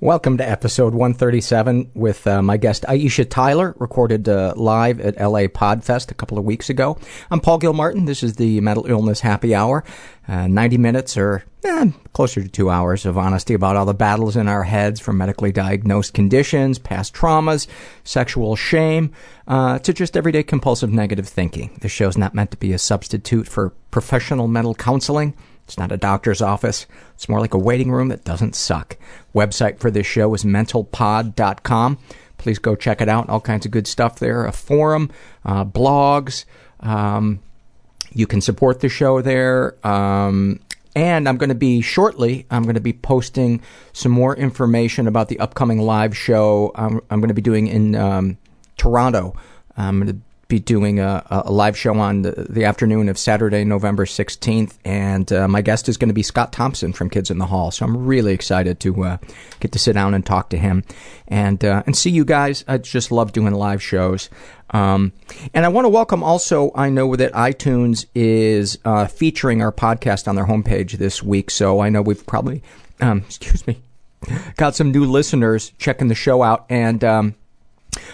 Welcome to episode 137 with uh, my guest Aisha Tyler, recorded uh, live at LA Podfest a couple of weeks ago. I'm Paul Gilmartin. This is the Mental Illness Happy Hour. Uh, 90 minutes or eh, closer to two hours of honesty about all the battles in our heads from medically diagnosed conditions, past traumas, sexual shame, uh, to just everyday compulsive negative thinking. This show's not meant to be a substitute for professional mental counseling. It's not a doctor's office. It's more like a waiting room that doesn't suck. Website for this show is mentalpod.com. Please go check it out. All kinds of good stuff there. A forum, uh, blogs. Um, you can support the show there. Um, and I'm going to be shortly, I'm going to be posting some more information about the upcoming live show I'm, I'm going to be doing in um, Toronto. I'm going to be doing a, a live show on the, the, afternoon of Saturday, November 16th, and uh, my guest is going to be Scott Thompson from Kids in the Hall. So I'm really excited to uh, get to sit down and talk to him and uh, and see you guys. I just love doing live shows. Um, and I want to welcome also, I know that iTunes is uh, featuring our podcast on their homepage this week, so I know we've probably, um, excuse me, got some new listeners checking the show out, and um,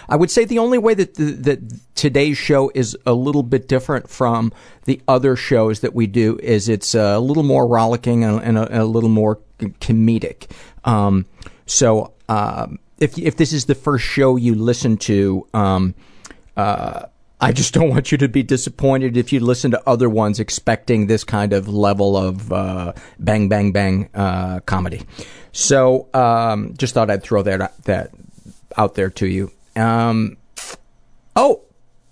I would say the only way that the, that today's show is a little bit different from the other shows that we do is it's a little more rollicking and, and a, a, little more comedic. Um, so uh, if if this is the first show you listen to, um, uh, I just don't want you to be disappointed if you listen to other ones expecting this kind of level of uh, bang bang bang uh, comedy. So um, just thought I'd throw that that out there to you. Um, oh,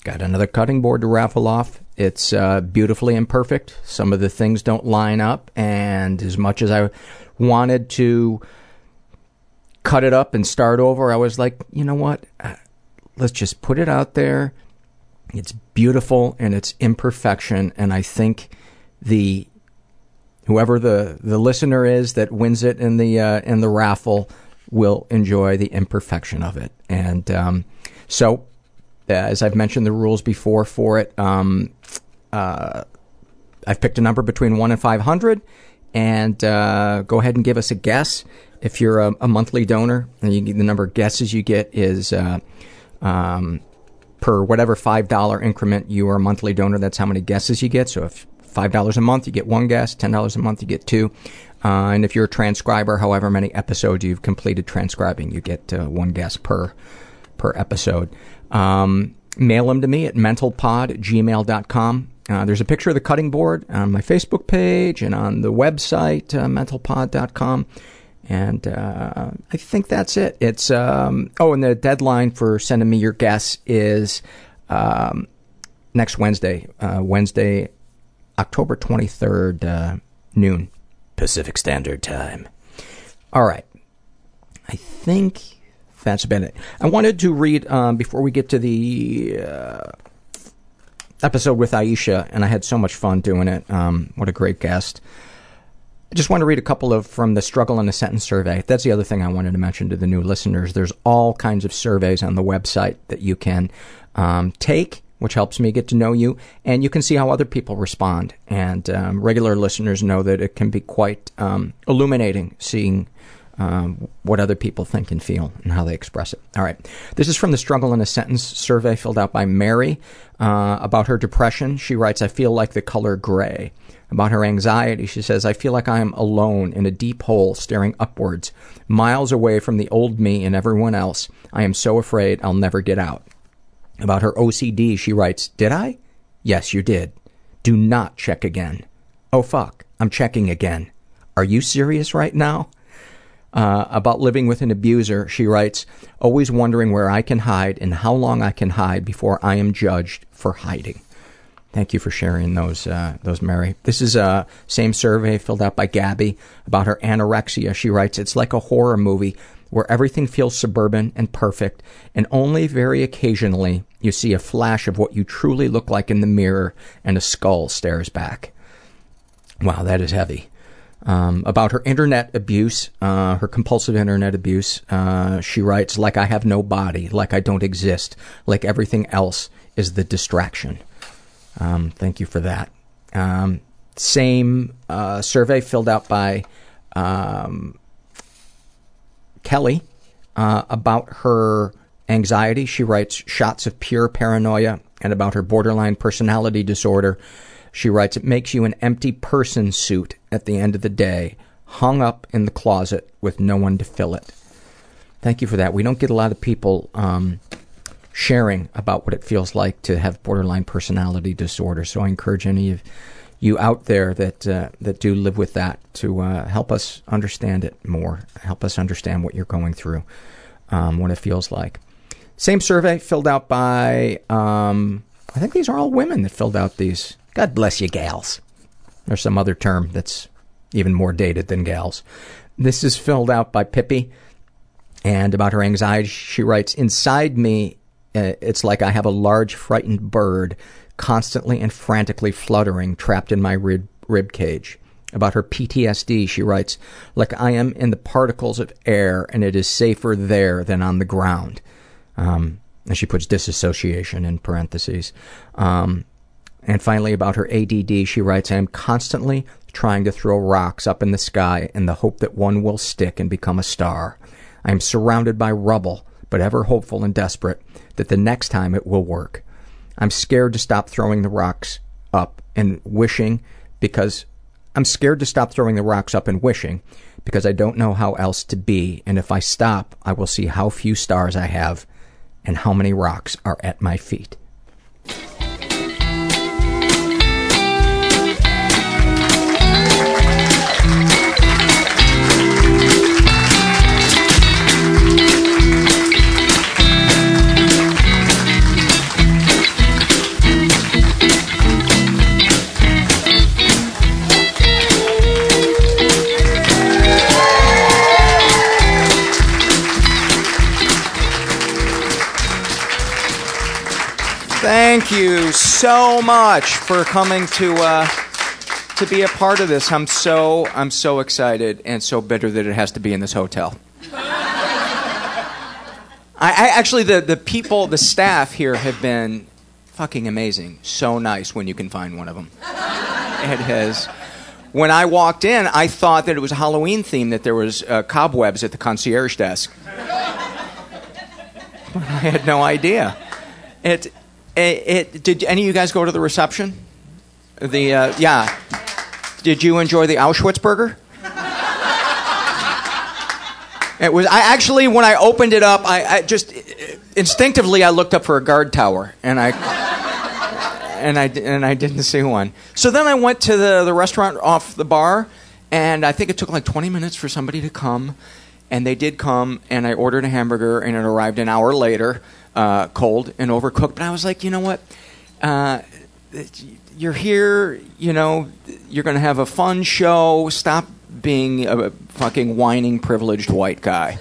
got another cutting board to raffle off. It's uh, beautifully imperfect. Some of the things don't line up, and as much as I wanted to cut it up and start over, I was like, you know what? Uh, let's just put it out there. It's beautiful and its imperfection, and I think the whoever the the listener is that wins it in the uh, in the raffle will enjoy the imperfection of it. And um, so, uh, as I've mentioned the rules before for it, um, uh, I've picked a number between 1 and 500. And uh, go ahead and give us a guess. If you're a, a monthly donor, and you, the number of guesses you get is uh, um, per whatever $5 increment you are a monthly donor, that's how many guesses you get. So if $5 a month, you get one guest. $10 a month, you get two. Uh, and if you're a transcriber, however many episodes you've completed transcribing, you get uh, one guest per per episode. Um, mail them to me at mentalpod at gmail.com. Uh, there's a picture of the cutting board on my Facebook page and on the website, uh, mentalpod.com. And uh, I think that's it. It's um, oh, and the deadline for sending me your guests is um, next Wednesday, uh, Wednesday, October 23rd, uh, noon. Pacific Standard Time. All right. I think that's about it. I wanted to read, um, before we get to the uh, episode with Aisha, and I had so much fun doing it. Um, what a great guest. I just want to read a couple of from the Struggle in a Sentence survey. That's the other thing I wanted to mention to the new listeners. There's all kinds of surveys on the website that you can um, take, which helps me get to know you, and you can see how other people respond. And um, regular listeners know that it can be quite um, illuminating seeing um, what other people think and feel and how they express it. All right. This is from the Struggle in a Sentence survey filled out by Mary. Uh, about her depression, she writes, I feel like the color gray. About her anxiety, she says, I feel like I am alone in a deep hole staring upwards, miles away from the old me and everyone else. I am so afraid I'll never get out. About her OCD, she writes, Did I? Yes, you did. Do not check again. Oh fuck, I'm checking again. Are you serious right now? Uh, about living with an abuser, she writes, always wondering where I can hide and how long I can hide before I am judged for hiding. Thank you for sharing those, uh, those, Mary. This is a uh, same survey filled out by Gabby about her anorexia. She writes, it's like a horror movie where everything feels suburban and perfect, and only very occasionally you see a flash of what you truly look like in the mirror and a skull stares back. Wow, that is heavy um, about her internet abuse, uh, her compulsive internet abuse. Uh, she writes, like I have no body, like I don't exist, like everything else is the distraction. Um, thank you for that. Um, same uh, survey filled out by um, Kelly uh, about her anxiety. She writes, shots of pure paranoia, and about her borderline personality disorder. She writes, It makes you an empty person suit at the end of the day, hung up in the closet with no one to fill it. Thank you for that. We don't get a lot of people um, sharing about what it feels like to have borderline personality disorder, so I encourage any of you out there that uh, that do live with that to uh, help us understand it more, help us understand what you're going through, um, what it feels like. Same survey filled out by, um, I think these are all women that filled out these God bless you, gals. There's some other term that's even more dated than gals. This is filled out by Pippi, and about her anxiety, she writes, Inside me, uh, it's like I have a large, frightened bird constantly and frantically fluttering, trapped in my rib, rib cage. About her PTSD, she writes, like I am in the particles of air and it is safer there than on the ground. Um, and she puts disassociation in parentheses. Um, and finally, about her ADD, she writes, I am constantly trying to throw rocks up in the sky in the hope that one will stick and become a star. I am surrounded by rubble, but ever hopeful and desperate that the next time it will work. I'm scared to stop throwing the rocks up and wishing because I'm scared to stop throwing the rocks up and wishing because I don't know how else to be, and if I stop, I will see how few stars I have and how many rocks are at my feet. Thank you so much for coming to uh, to be a part of this. I'm so I'm so excited and so bitter that it has to be in this hotel. I, I actually the the people the staff here have been fucking amazing. So nice when you can find one of them. It has. When I walked in, I thought that it was a Halloween theme that there was uh, cobwebs at the concierge desk. But I had no idea. It it, it, did any of you guys go to the reception? The uh, yeah. Did you enjoy the Auschwitz burger? It was. I actually, when I opened it up, I, I, just instinctively I looked up for a guard tower, and I and I and I didn't see one. So then I went to the the restaurant off the bar, and I think it took like 20 minutes for somebody to come, and they did come, and I ordered a hamburger, and it arrived an hour later uh, cold and overcooked. But I was like, you know what? Uh, you're here, you know, you're going to have a fun show. Stop being a fucking whining privileged white guy.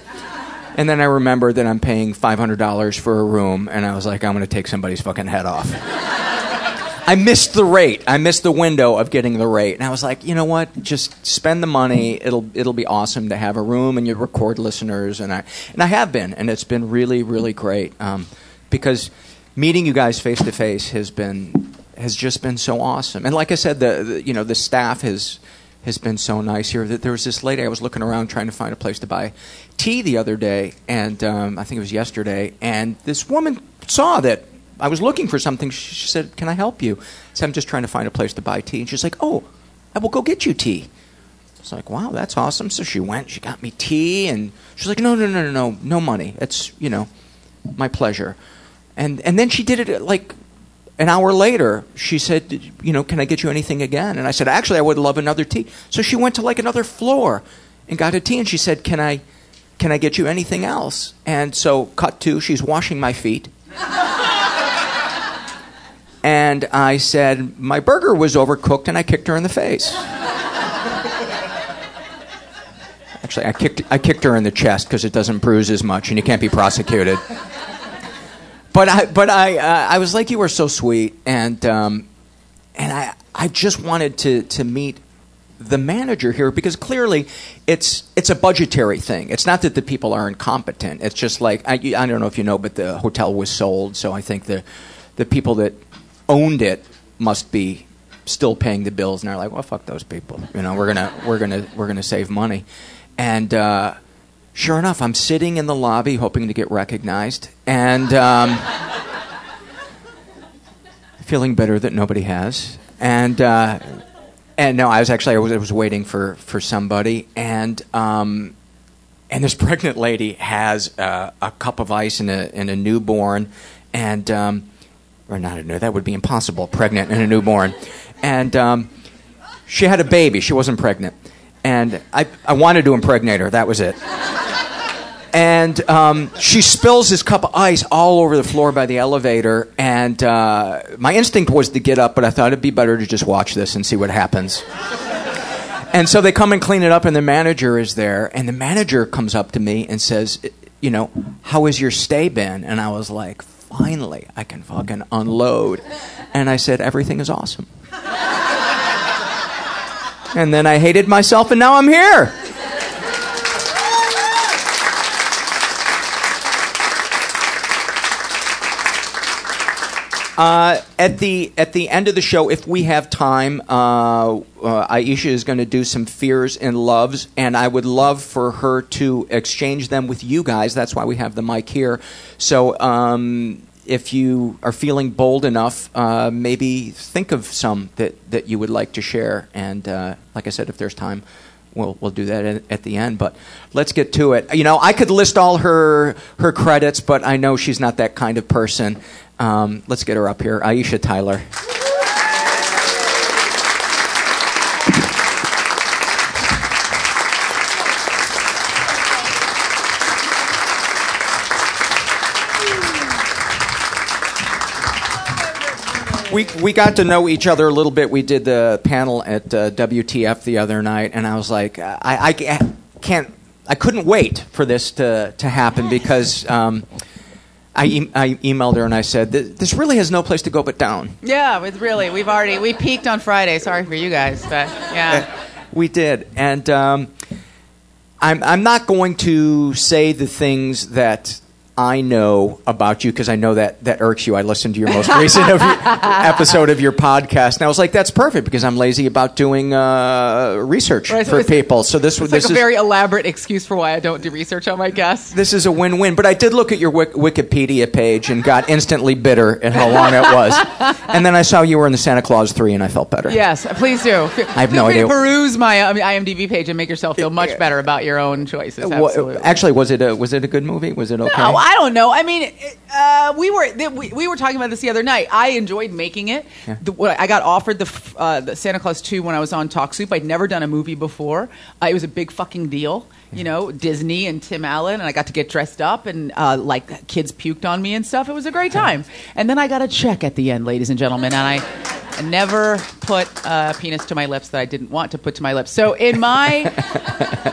And then I remembered that I'm paying $500 for a room, and I was like, I'm going to take somebody's fucking head off. I missed the rate. I missed the window of getting the rate, and I was like, you know what? Just spend the money. It'll it'll be awesome to have a room and you record listeners, and I and I have been, and it's been really really great um, because meeting you guys face to face has been has just been so awesome. And like I said, the, the you know the staff has has been so nice here. That there was this lady I was looking around trying to find a place to buy tea the other day, and um, I think it was yesterday, and this woman saw that I was looking for something. She, she said, "Can I help you?" I said, "I'm just trying to find a place to buy tea." And she's like, "Oh, I will go get you tea." I was like, "Wow, that's awesome!" So she went, she got me tea, and she's like, "No, no, no, no, no, no money. It's you know, my pleasure." And and then she did it uh, like an hour later, she said, "You know, can I get you anything again?" And I said, "Actually, I would love another tea." So she went to like another floor and got a tea, and she said, "Can I, can I get you anything else?" And so, cut to, she's washing my feet. and I said, "My burger was overcooked," and I kicked her in the face. Actually, I kicked, I kicked her in the chest because it doesn't bruise as much, and you can't be prosecuted but I, but I, uh, I was like, you were so sweet, and um, and I, I just wanted to to meet the manager here because clearly it's it's a budgetary thing. It's not that the people are incompetent. It's just like I, I don't know if you know, but the hotel was sold, so I think the the people that owned it must be still paying the bills, and they're like, well, fuck those people. You know, we're gonna we're gonna we're gonna save money, and. Uh, Sure enough, I'm sitting in the lobby hoping to get recognized and um, feeling bitter that nobody has. And, uh, and no, I was actually I was, I was waiting for, for somebody, and um, and this pregnant lady has uh, a cup of ice and a, and a newborn, and um, or not a new that would be impossible, pregnant and a newborn, and um, she had a baby. She wasn't pregnant, and I I wanted to impregnate her. That was it and um, she spills this cup of ice all over the floor by the elevator. And uh, my instinct was to get up, but I thought it'd be better to just watch this and see what happens. and so they come and clean it up, and the manager is there. And the manager comes up to me and says, "You know, how has your stay been?" And I was like, "Finally, I can fucking unload." And I said, "Everything is awesome." and then I hated myself, and now I'm here. Uh, at the at the end of the show, if we have time, uh, uh, Aisha is going to do some fears and loves, and I would love for her to exchange them with you guys. That's why we have the mic here. So. Um, if you are feeling bold enough, uh, maybe think of some that, that you would like to share. And uh, like I said, if there's time, we'll we'll do that at, at, the end. But let's get to it. You know, I could list all her her credits, but I know she's not that kind of person. Um, let's get her up here. Aisha Tyler. we we got to know each other a little bit. We did the panel at uh, WTF the other night, and I was like, I, I can't, I couldn't wait for this to to happen because um, I, e- I emailed her and I said, "This really has no place to go but down." Yeah, it's really. We've already we peaked on Friday. Sorry for you guys, but yeah, uh, we did. And um, I'm I'm not going to say the things that I know about you because I know that that irks you. I listened to your most recent of your, episode of your podcast, and I was like, "That's perfect," because I'm lazy about doing uh, research right, for people. So this, this like is a very elaborate excuse for why I don't do research on my guests. This is a win-win. But I did look at your Wikipedia page and got instantly bitter at how long it was, and then I saw you were in the Santa Claus three, and I felt better. Yes, please do. I have no idea. Peruse my IMDb page and make yourself feel much better about your own choices. Absolutely. Actually, was it a was it a good movie? Was it okay? No, I don't know. I mean, uh, we were we, we were talking about this the other night. I enjoyed making it. Yeah. The, I got offered the, uh, the Santa Claus two when I was on Talk Soup. I'd never done a movie before. Uh, it was a big fucking deal. You know, Disney and Tim Allen, and I got to get dressed up, and uh, like kids puked on me and stuff. It was a great time. And then I got a check at the end, ladies and gentlemen, and I never put a penis to my lips that I didn't want to put to my lips. So in my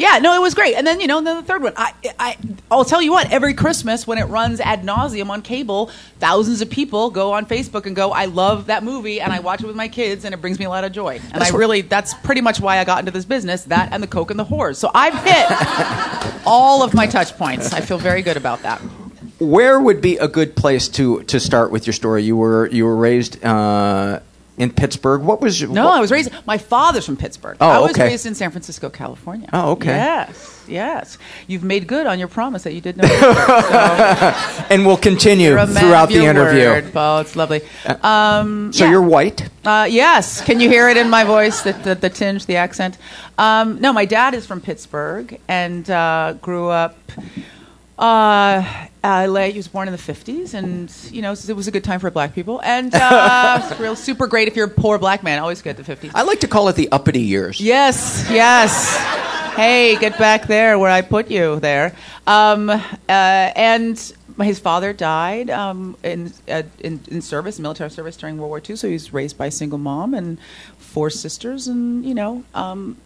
yeah, no, it was great. And then you know, then the third one. I, I, I'll tell you what. Every Christmas, when it runs ad nauseum on cable, thousands of people go on Facebook and go, "I love that movie," and I watch it with my kids, and it brings me a lot of joy. And I really, that's pretty much why I got into this business. That and the coke and the whores. So I've hit all of my touch points. I feel very good about that. Where would be a good place to to start with your story? You were you were raised uh, in Pittsburgh. What was your, No, what- I was raised. My father's from Pittsburgh. Oh, I was okay. raised in San Francisco, California. Oh, okay. Yes, yes. You've made good on your promise that you did know. so and we'll continue throughout the interview. Word, Paul. It's lovely. Um, So yeah. you're white. Uh, yes. Can you hear it in my voice? The, the, the tinge, the accent. Um, no, my dad is from Pittsburgh and uh, grew up. Uh, LA. He was born in the '50s, and you know it was a good time for black people, and uh, it's real super great if you're a poor black man. Always good the '50s. I like to call it the uppity years. Yes, yes. Hey, get back there where I put you there. Um, uh, and his father died um, in, uh, in in service, military service during World War II. So he was raised by a single mom and four sisters, and you know, um,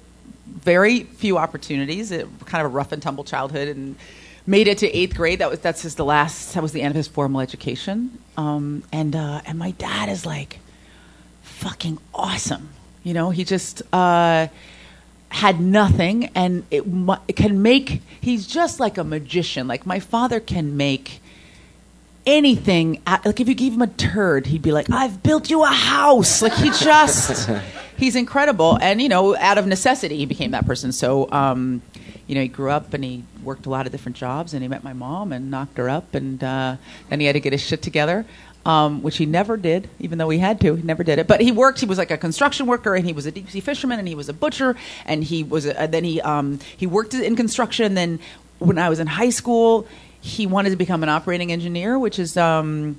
very few opportunities. It, kind of a rough and tumble childhood, and made it to eighth grade. That was that's his the last. That was the end of his formal education. Um, and uh, and my dad is like fucking awesome. You know, he just uh, had nothing, and it, it can make. He's just like a magician. Like my father can make anything. Like if you gave him a turd, he'd be like, "I've built you a house." Like he just. He's incredible, and you know, out of necessity, he became that person. So, um, you know, he grew up and he worked a lot of different jobs, and he met my mom and knocked her up, and uh, then he had to get his shit together um, which he never did, even though he had to. He never did it. But he worked. He was like a construction worker, and he was a deep sea fisherman, and he was a butcher, and he was. A, then he um, he worked in construction. And then when I was in high school, he wanted to become an operating engineer, which is. Um,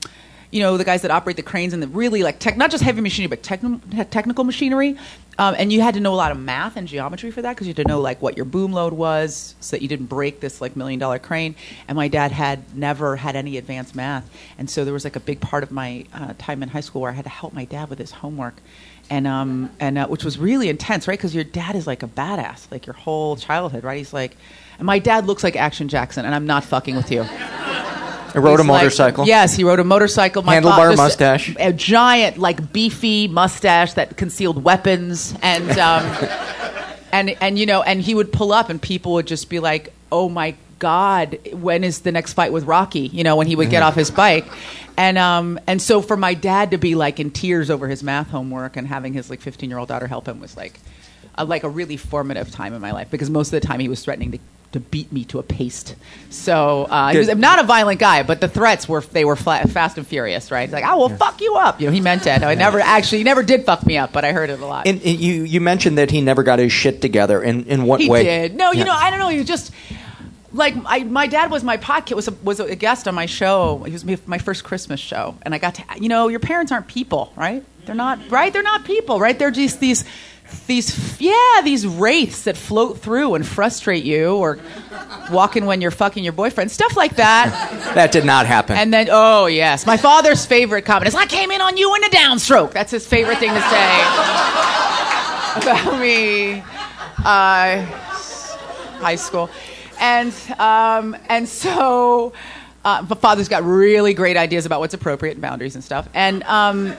you know the guys that operate the cranes and the really like tech, not just heavy machinery, but techn- technical machinery. Um, and you had to know a lot of math and geometry for that because you had to know like what your boom load was, so that you didn't break this like million dollar crane. And my dad had never had any advanced math, and so there was like a big part of my uh, time in high school where I had to help my dad with his homework. And um and uh, which was really intense, right? Because your dad is like a badass, like your whole childhood, right? He's like, and my dad looks like Action Jackson, and I'm not fucking with you. I rode a He's like- motorcycle. yes, he rode a motorcycle. My Handlebar this- mustache. A giant, like beefy mustache that concealed weapons, and um, and and you know, and he would pull up, and people would just be like, "Oh my God, when is the next fight with Rocky?" You know, when he would get Mm-hmm. off his bike, and um, and so for my dad to be like in tears over his math homework and having his like 15 year old daughter help him was like, a, like a really formative time in my life because most of the time he was threatening to. To beat me to a paste, so uh, he was not a violent guy, but the threats were they were fla- fast and furious, right? He's like, "I will fuck you up," you know. He meant it. I never actually, he never did fuck me up, but I heard it a lot. And, and you you mentioned that he never got his shit together. In in what He way? did. No, you Yeah. know, I don't know. He was just like I, my dad was my podcast was a, was a guest on my show. He was my- my first Christmas show, and I got to you know your parents aren't people, right? They're not right. They're not people, right? They're just these these yeah these wraiths that float through and frustrate you, or walking when you're fucking your boyfriend, stuff like that. That did not happen. And then, oh yes, my father's favorite comment is, "I came in on you in a downstroke." That's his favorite thing to say about me. Uh, high school, and um, and so, uh, but father's got really great ideas about what's appropriate and boundaries and stuff, and um,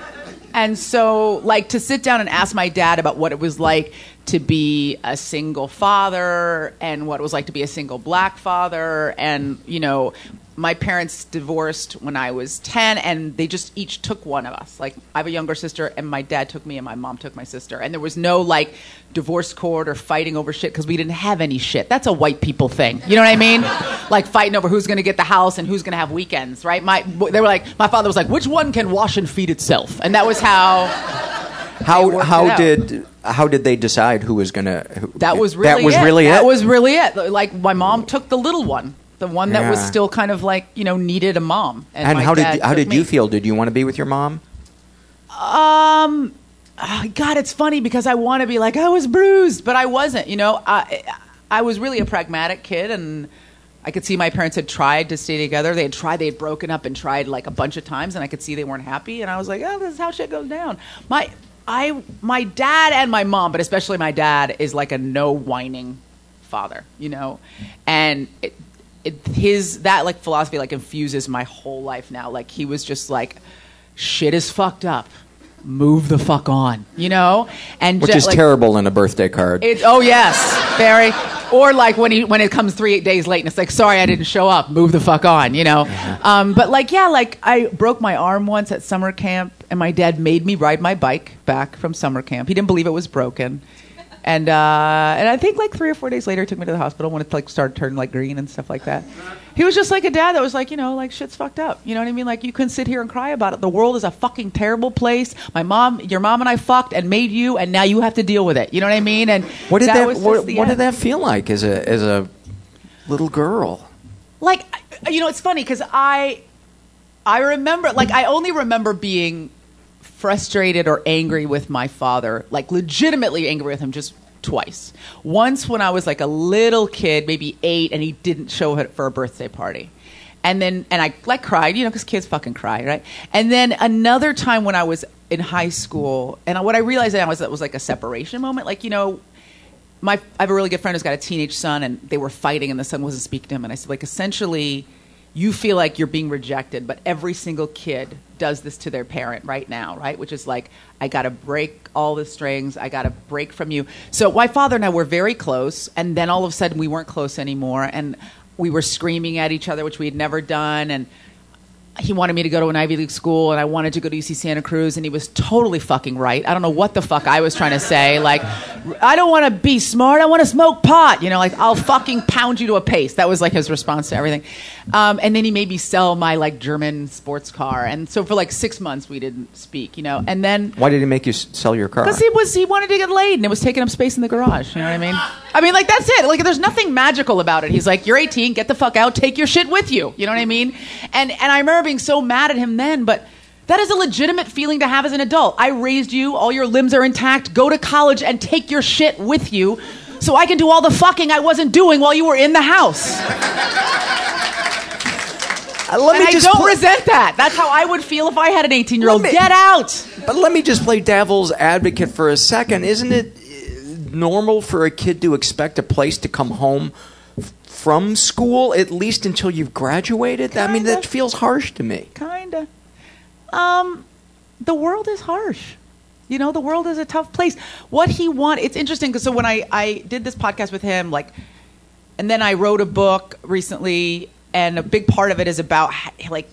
and so like to sit down and ask my dad about what it was like to be a single father and what it was like to be a single black father and you know my parents divorced when I was 10 and they just each took one of us. Like I have a younger sister and my dad took me and my mom took my sister. And there was no like divorce court or fighting over shit because we didn't have any shit. That's a white people thing. You know what I mean? like fighting over who's going to get the house and who's going to have weekends, right? My they were like my father was like which one can wash and feed itself? And that was how how how did how did they decide who was gonna? Who, that was really that was it. really that it. was really it. Like my mom took the little one. The one that was Yeah. still kind of like, you know, needed a mom. And, and my how dad did how took did me. you feel? Did you want to be with your mom? Um, ah, God, it's funny because I want to be like I was bruised, but I wasn't. You know, I I was really a pragmatic kid, and I could see my parents had tried to stay together. They had tried, they had broken up and tried like a bunch of times, and I could see they weren't happy. And I was like, oh, this is how shit goes down. My, I, my dad and my mom, but especially my dad, is like a no whining father, you know, and it, it, his that like philosophy like infuses my whole life now. Like he was just like, shit is fucked up. Move the fuck on, you know, and Which ju- is like, terrible in a birthday card. it, oh yes, very. Or like when he when it comes three days late and it's like, sorry, I didn't show up. Move the fuck on, you know. Um, but like, yeah, like I broke my arm once at summer camp, and my dad made me ride my bike back from summer camp. He didn't believe it was broken, and uh, and I think like three or four days later, he took me to the hospital when it like started turning like green and stuff like that. He was just like a dad that was like, you know, like shit's fucked up. You know what I mean? Like you couldn't sit here and cry about it. The world is a fucking terrible place. My mom, your mom and I fucked and made you, and now you have to deal with it. You know what I mean? And what did that, was what, what did that feel like as a as a little girl? like you know it's funny because i i remember like i only remember being frustrated or angry with my father like legitimately angry with him just twice. Once when i was like a little kid maybe eight and he didn't show up for a birthday party. And then and i like cried you know because kids fucking cry right? And then another time when i was in high school and what i realized now was that was like a separation moment. Like you know my I have a really good friend who's got a teenage son, and they were fighting, and the son wasn't speaking to him. And I said, like, essentially, you feel like you're being rejected, but every single kid does this to their parent right now, right? Which is like, I got to break all the strings, I got to break from you. So my father and I were very close, and then all of a sudden we weren't close anymore, and we were screaming at each other, which we had never done, and he wanted me to go to an Ivy League school and I wanted to go to UC Santa Cruz and he was totally fucking right. I don't know what the fuck I was trying to say. Like, I don't want to be smart. I want to smoke pot. You know, like I'll fucking pound you to a paste. That was like his response to everything. Um, and then he made me sell my like German sports car. And so for like six months we didn't speak, you know, and then Why did he make you sell your car? because he was he wanted to get laid and it was taking up space in the garage. You know what I mean? I mean, like that's it. Like there's nothing magical about it. He's like, you're 18, get the fuck out, take your shit with you. You know what I mean? And and I remember being so mad at him then, but. That is a legitimate feeling to have as an adult. I raised you, all your limbs are intact. Go to college and take your shit with you so I can do all the fucking I wasn't doing while you were in the house. Uh, let And me I just don't pl- resent that. That's how I would feel if I had an 18 year old. Get out. But let me just play devil's advocate for a second. Isn't it normal for a kid to expect a place to come home from school at least until you've graduated? I mean, that feels harsh to me. Kinda. Um, the world is harsh. You know, the world is a tough place. What he want? It's interesting because so when I I did this podcast with him, like, and then I wrote a book recently, and a big part of it is about like,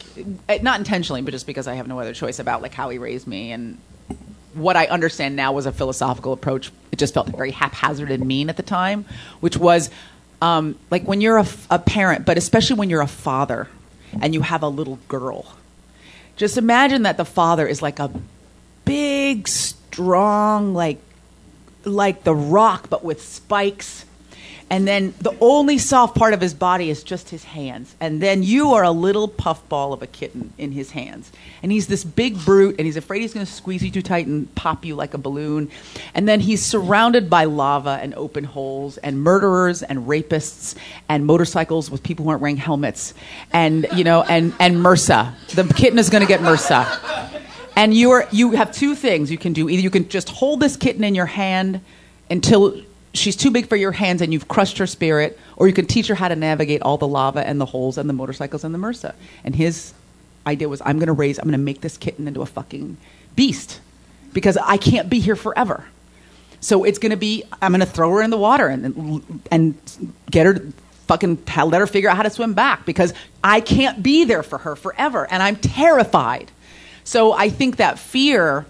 eh, not intentionally, but just because I have no other choice about like how he raised me and what I understand now was a philosophical approach. It just felt very haphazard and mean at the time, which was um, like when you're a parent, but especially when you're a father and you have a little girl. Just imagine that the father is like a big, strong, like like the rock, but with spikes. And then the only soft part of his body is just his hands. And then you are a little puffball of a kitten in his hands. And he's this big brute, and he's afraid he's going to squeeze you too tight and pop you like a balloon. And then he's surrounded by lava and open holes, and murderers and rapists, and motorcycles with people who aren't wearing helmets. And, you know, and, and MRSA. The kitten is going to get MRSA and you are you have two things you can do either you can just hold this kitten in your hand until she's too big for your hands and you've crushed her spirit or you can teach her how to navigate all the lava and the holes and the motorcycles and the MRSA. And his idea was I'm going to raise I'm going to make this kitten into a fucking beast because I can't be here forever. So it's going to be I'm going to throw her in the water and and get her fucking let her figure out how to swim back because I can't be there for her forever and I'm terrified. So I think that fear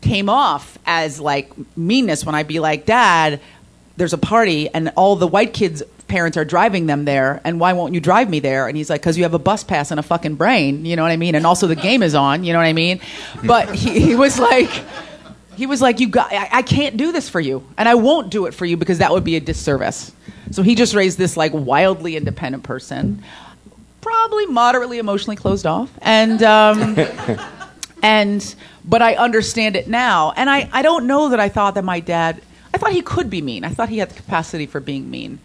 came off as like meanness when I'd be like, "Dad, there's a party and all the white kids' parents are driving them there, and why won't you drive me there?" And he's like, "Cause you have a bus pass and a fucking brain, you know what I mean? And also the game is on, you know what I mean?" But he, he was like, he was like, "You got, I, I can't do this for you, and I won't do it for you because that would be a disservice." So he just raised this like wildly independent person, probably moderately emotionally closed off, and um, and but I understand it now, and I I don't know that I thought that my dad. I thought he could be mean. I thought he had the capacity for being mean,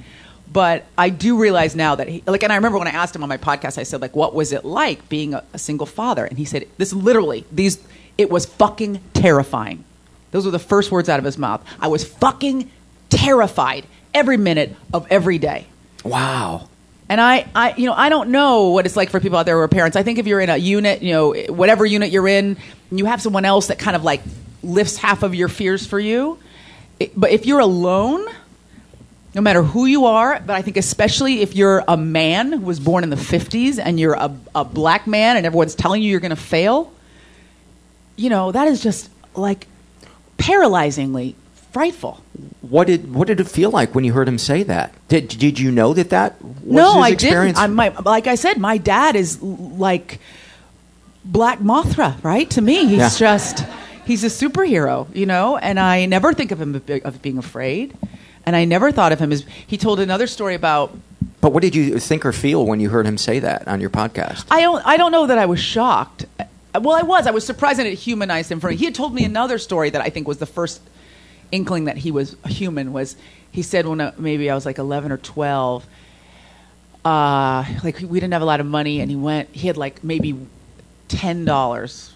But I do realize now that he, like, and I remember when I asked him on my podcast, I said, like, what was it like being a, a single father? And he said, this literally, these, it was fucking terrifying. Those were the first words out of his mouth. I was fucking terrified every minute of every day. Wow. And I, I, you know, I don't know what it's like for people out there who are parents. I think if you're in a unit, you know, whatever unit you're in, you have someone else that kind of like lifts half of your fears for you. But if you're alone, no matter who you are, but I think especially if you're a man who was born in the 50s and you're a, a black man and everyone's telling you you're going to fail, you know, that is just like paralyzingly frightful. What did what did it feel like when you heard him say that? Did did you know that that was no, his I experience? didn't. I, my, like I said, my dad is like Black Mothra, right? To me, he's Yeah. just he's a superhero, you know. And I never think of him of being afraid, and I never thought of him as. He told another story about. but what did you think or feel when you heard him say that on your podcast? I don't. I don't know that I was shocked. Well, I was. I was surprised that it humanized him for me. He had told me another story that I think was the first inkling that he was human. Was he said when uh, maybe I was like eleven or twelve. Uh, like we didn't have a lot of money, and he went. He had like maybe ten dollars,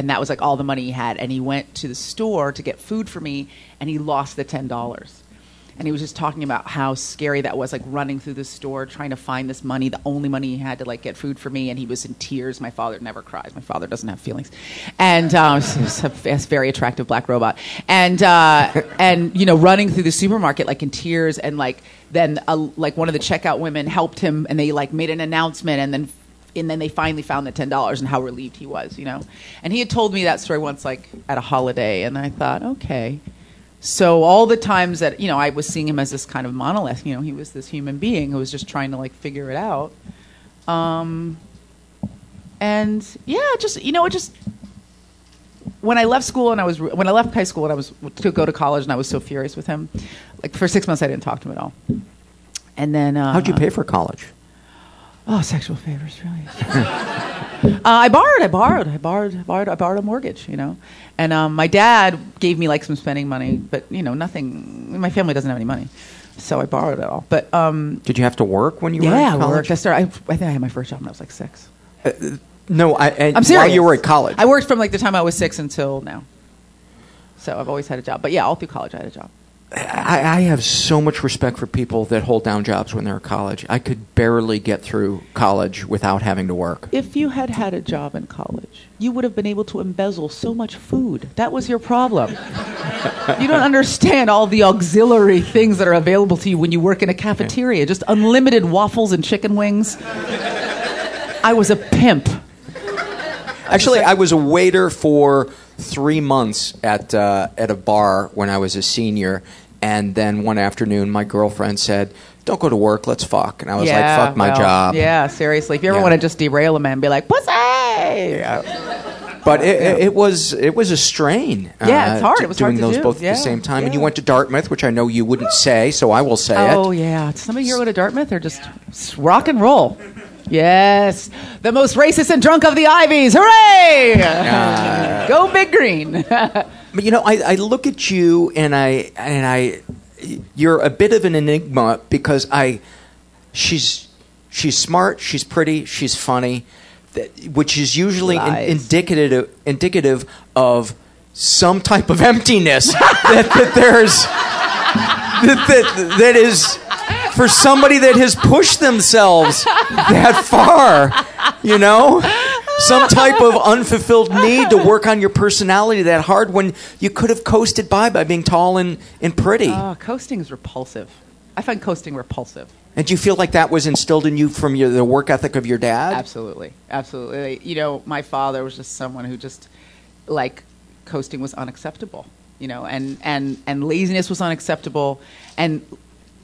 and that was like all the money he had. And he went to the store to get food for me, and he lost the ten dollars. And he was just talking about how scary that was, like running through the store trying to find this money, the only money he had to like get food for me. And he was in tears. My father never cries. My father doesn't have feelings, and um, he's a, very attractive black robot. And uh, and you know, running through the supermarket like in tears, and like then uh, like one of the checkout women helped him, and they like made an announcement, and then and then they finally found the ten dollars and how relieved he was, you know. And he had told me that story once, like at a holiday, and I thought, okay. So all the times that you know I was seeing him as this kind of monolith, you know, he was this human being who was just trying to like figure it out. Um, and yeah, just you know, it just when I left school and I was when I left high school and I was to go to college and I was so furious with him, like for six months I didn't talk to him at all. And then uh, How'd you pay for college? Oh, sexual favors, really. uh, I borrowed, I borrowed, I borrowed, I borrowed, I borrowed a mortgage, you know. And um, my dad gave me like some spending money, but you know, nothing. My family doesn't have any money, so I borrowed it all. But um, Did you have to work when you were yeah, in I college? worked. I started. I, I think I had my first job when I was like six. No, I, and I'm serious. While you were at college, I worked from like the time I was six until now. So I've always had a job. But yeah, all through college I had a job. I, I have so much respect for people that hold down jobs when they're in college. I could barely get through college without having to work. If you had had a job in college, you would have been able to embezzle so much food. That was your problem. you don't understand all the auxiliary things that are available to you when you work in a cafeteria. Just unlimited waffles and chicken wings. I was a pimp. Actually, I was a waiter for three months at uh, at a bar when I was a senior, and then one afternoon, my girlfriend said, "Don't go to work. Let's fuck." And I was like, "Fuck my well, job." Yeah, seriously. If you ever Yeah. want to just derail a man, be like, pussy! But it, it was it was a strain. uh, Yeah, it's hard. d- It was doing hard to those do. both at the same time. And you went to Dartmouth, which I know you wouldn't say, so I will say Oh it. Oh yeah, Does somebody here go to Dartmouth or just rock and roll? Yes, the most racist and drunk of the Ivies! Hooray! go Big Green! But you know, I, I look at you and I and I, you're a bit of an enigma because I, she's she's smart, she's pretty, she's funny, that, which is usually in, indicative indicative of some type of emptiness that, that there's that, that that is for somebody that has pushed themselves that far, you know? Some type of unfulfilled need to work on your personality that hard when you could have coasted by by being tall and, and pretty. oh, coasting is repulsive. I find coasting repulsive. and do you feel like that was instilled in you from your, the work ethic of your dad? Absolutely, absolutely. You know, my father was just someone who just like coasting was unacceptable. You know, and and and laziness was unacceptable, and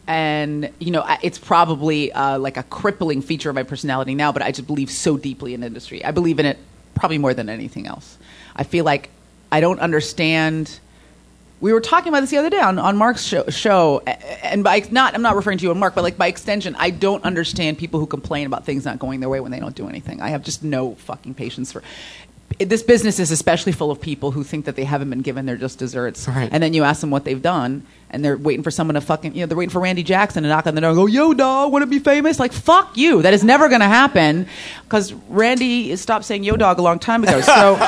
and you know, it's probably uh, like a crippling feature of my personality now. But I just believe so deeply in industry. I believe in it probably more than anything else. I feel like I don't understand we were talking about this the other day on, on Mark's show, show, and by not, I'm not referring to you and Mark, but like by extension, I don't understand people who complain about things not going their way when they don't do anything. I have just no fucking patience for. This business is especially full of people who think that they haven't been given their just desserts. Right. And then you ask them what they've done, and they're waiting for someone to fucking, you know, they're waiting for Randy Jackson to knock on the door and go, yo, dog, want to be famous? Like, fuck you. That is never going to happen because Randy stopped saying yo, dog a long time ago. So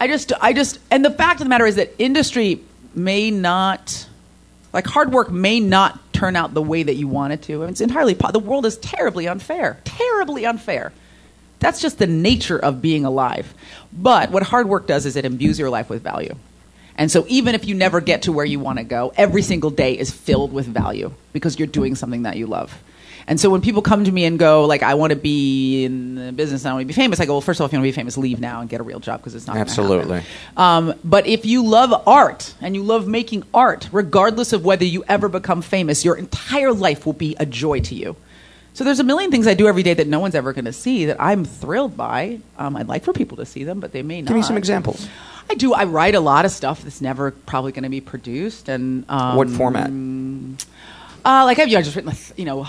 I just, I just, and the fact of the matter is that industry may not, like, hard work may not turn out the way that you want it to. It's entirely, po- the world is terribly unfair. Terribly unfair. That's just the nature of being alive. But what hard work does is it imbues your life with value. And so even if you never get to where you want to go, every single day is filled with value because you're doing something that you love. And so when people come to me and go, like, I want to be in the business, I want to be famous, I go, well, first of all, if you want to be famous, leave now and get a real job because it's not Absolutely. Um, but if you love art and you love making art, regardless of whether you ever become famous, your entire life will be a joy to you. So there's a million things I do every day that no one's ever going to see that I'm thrilled by. Um, I'd like for people to see them, but they may not. Give me some examples. I do. I write a lot of stuff that's never probably going to be produced. And um, what format? uh, like I've you know, just written, you know,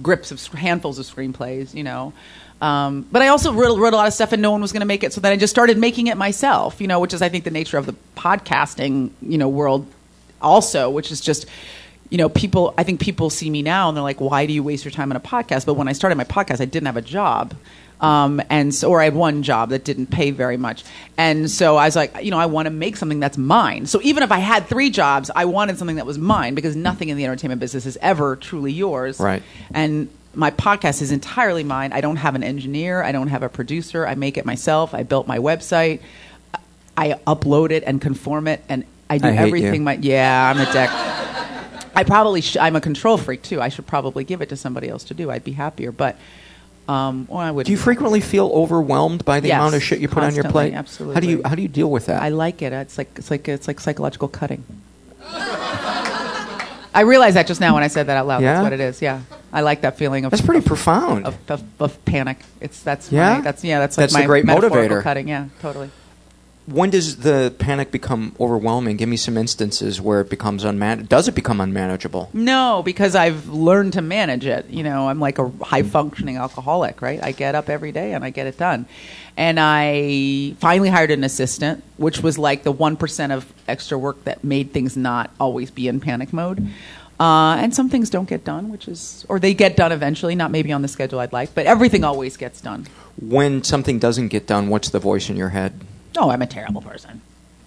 grips of handfuls of screenplays, you know. Um, but I also wrote, wrote a lot of stuff, and no one was going to make it. So then I just started making it myself, you know, which is I think the nature of the podcasting, you know, world, also, which is just, you know, people. I think people see me now and they're like, "Why do you waste your time on a podcast?" But when I started my podcast, I didn't have a job. Um, and so, or I had one job that didn't pay very much, and so I was like, you know, I want to make something that's mine. So even if I had three jobs, I wanted something that was mine because nothing in the entertainment business is ever truly yours. Right. And my podcast is entirely mine. I don't have an engineer. I don't have a producer. I make it myself. I built my website. I upload it and conform it, and I do I everything. you. My yeah, I'm a dick. I probably sh- I'm a control freak too. I should probably give it to somebody else to do. I'd be happier, but um, well, I would. Do you frequently feel overwhelmed by the Yes, amount of shit you put on your plate? How do you absolutely. how do you deal with that? I like it. It's like it's like it's like psychological cutting. I realized that just now when I said that out loud. Yeah? That's what it is. Yeah, I like that feeling of That's pretty of, profound. of, of, of panic. It's that's Yeah? my, that's yeah that's like That's my the great motivator. cutting. Yeah, totally. When does the panic become overwhelming? Give me some instances where it becomes unman. Does it become unmanageable? No, because I've learned to manage it. You know, I'm like a high functioning alcoholic, right? I get up every day and I get it done. And I finally hired an assistant, which was like the 1% of extra work that made things not always be in panic mode. Uh, and some things don't get done, which is, or they get done eventually, not maybe on the schedule I'd like, but everything always gets done. When something doesn't get done, what's the voice in your head? Oh, I'm a terrible person.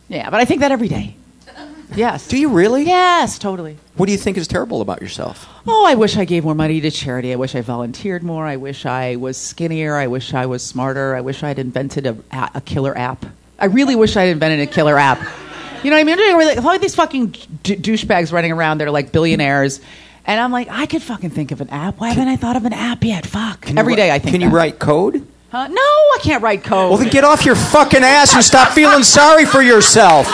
Yeah, but I think that every day. Yes. Do you really? Yes, totally. What do you think is terrible about yourself? Oh, I wish I gave more money to charity. I wish I volunteered more. I wish I was skinnier. I wish I was smarter. I wish I'd invented a, a killer app. I really wish I'd invented a killer app. You know what I mean? All these fucking d- douchebags running around. They're like billionaires. And I'm like, I could fucking think of an app. Why haven't I thought of an app yet? Fuck. You Every day I think Can you that. write code? Huh? No, I can't write code. Well, then get off your fucking ass and stop feeling sorry for yourself.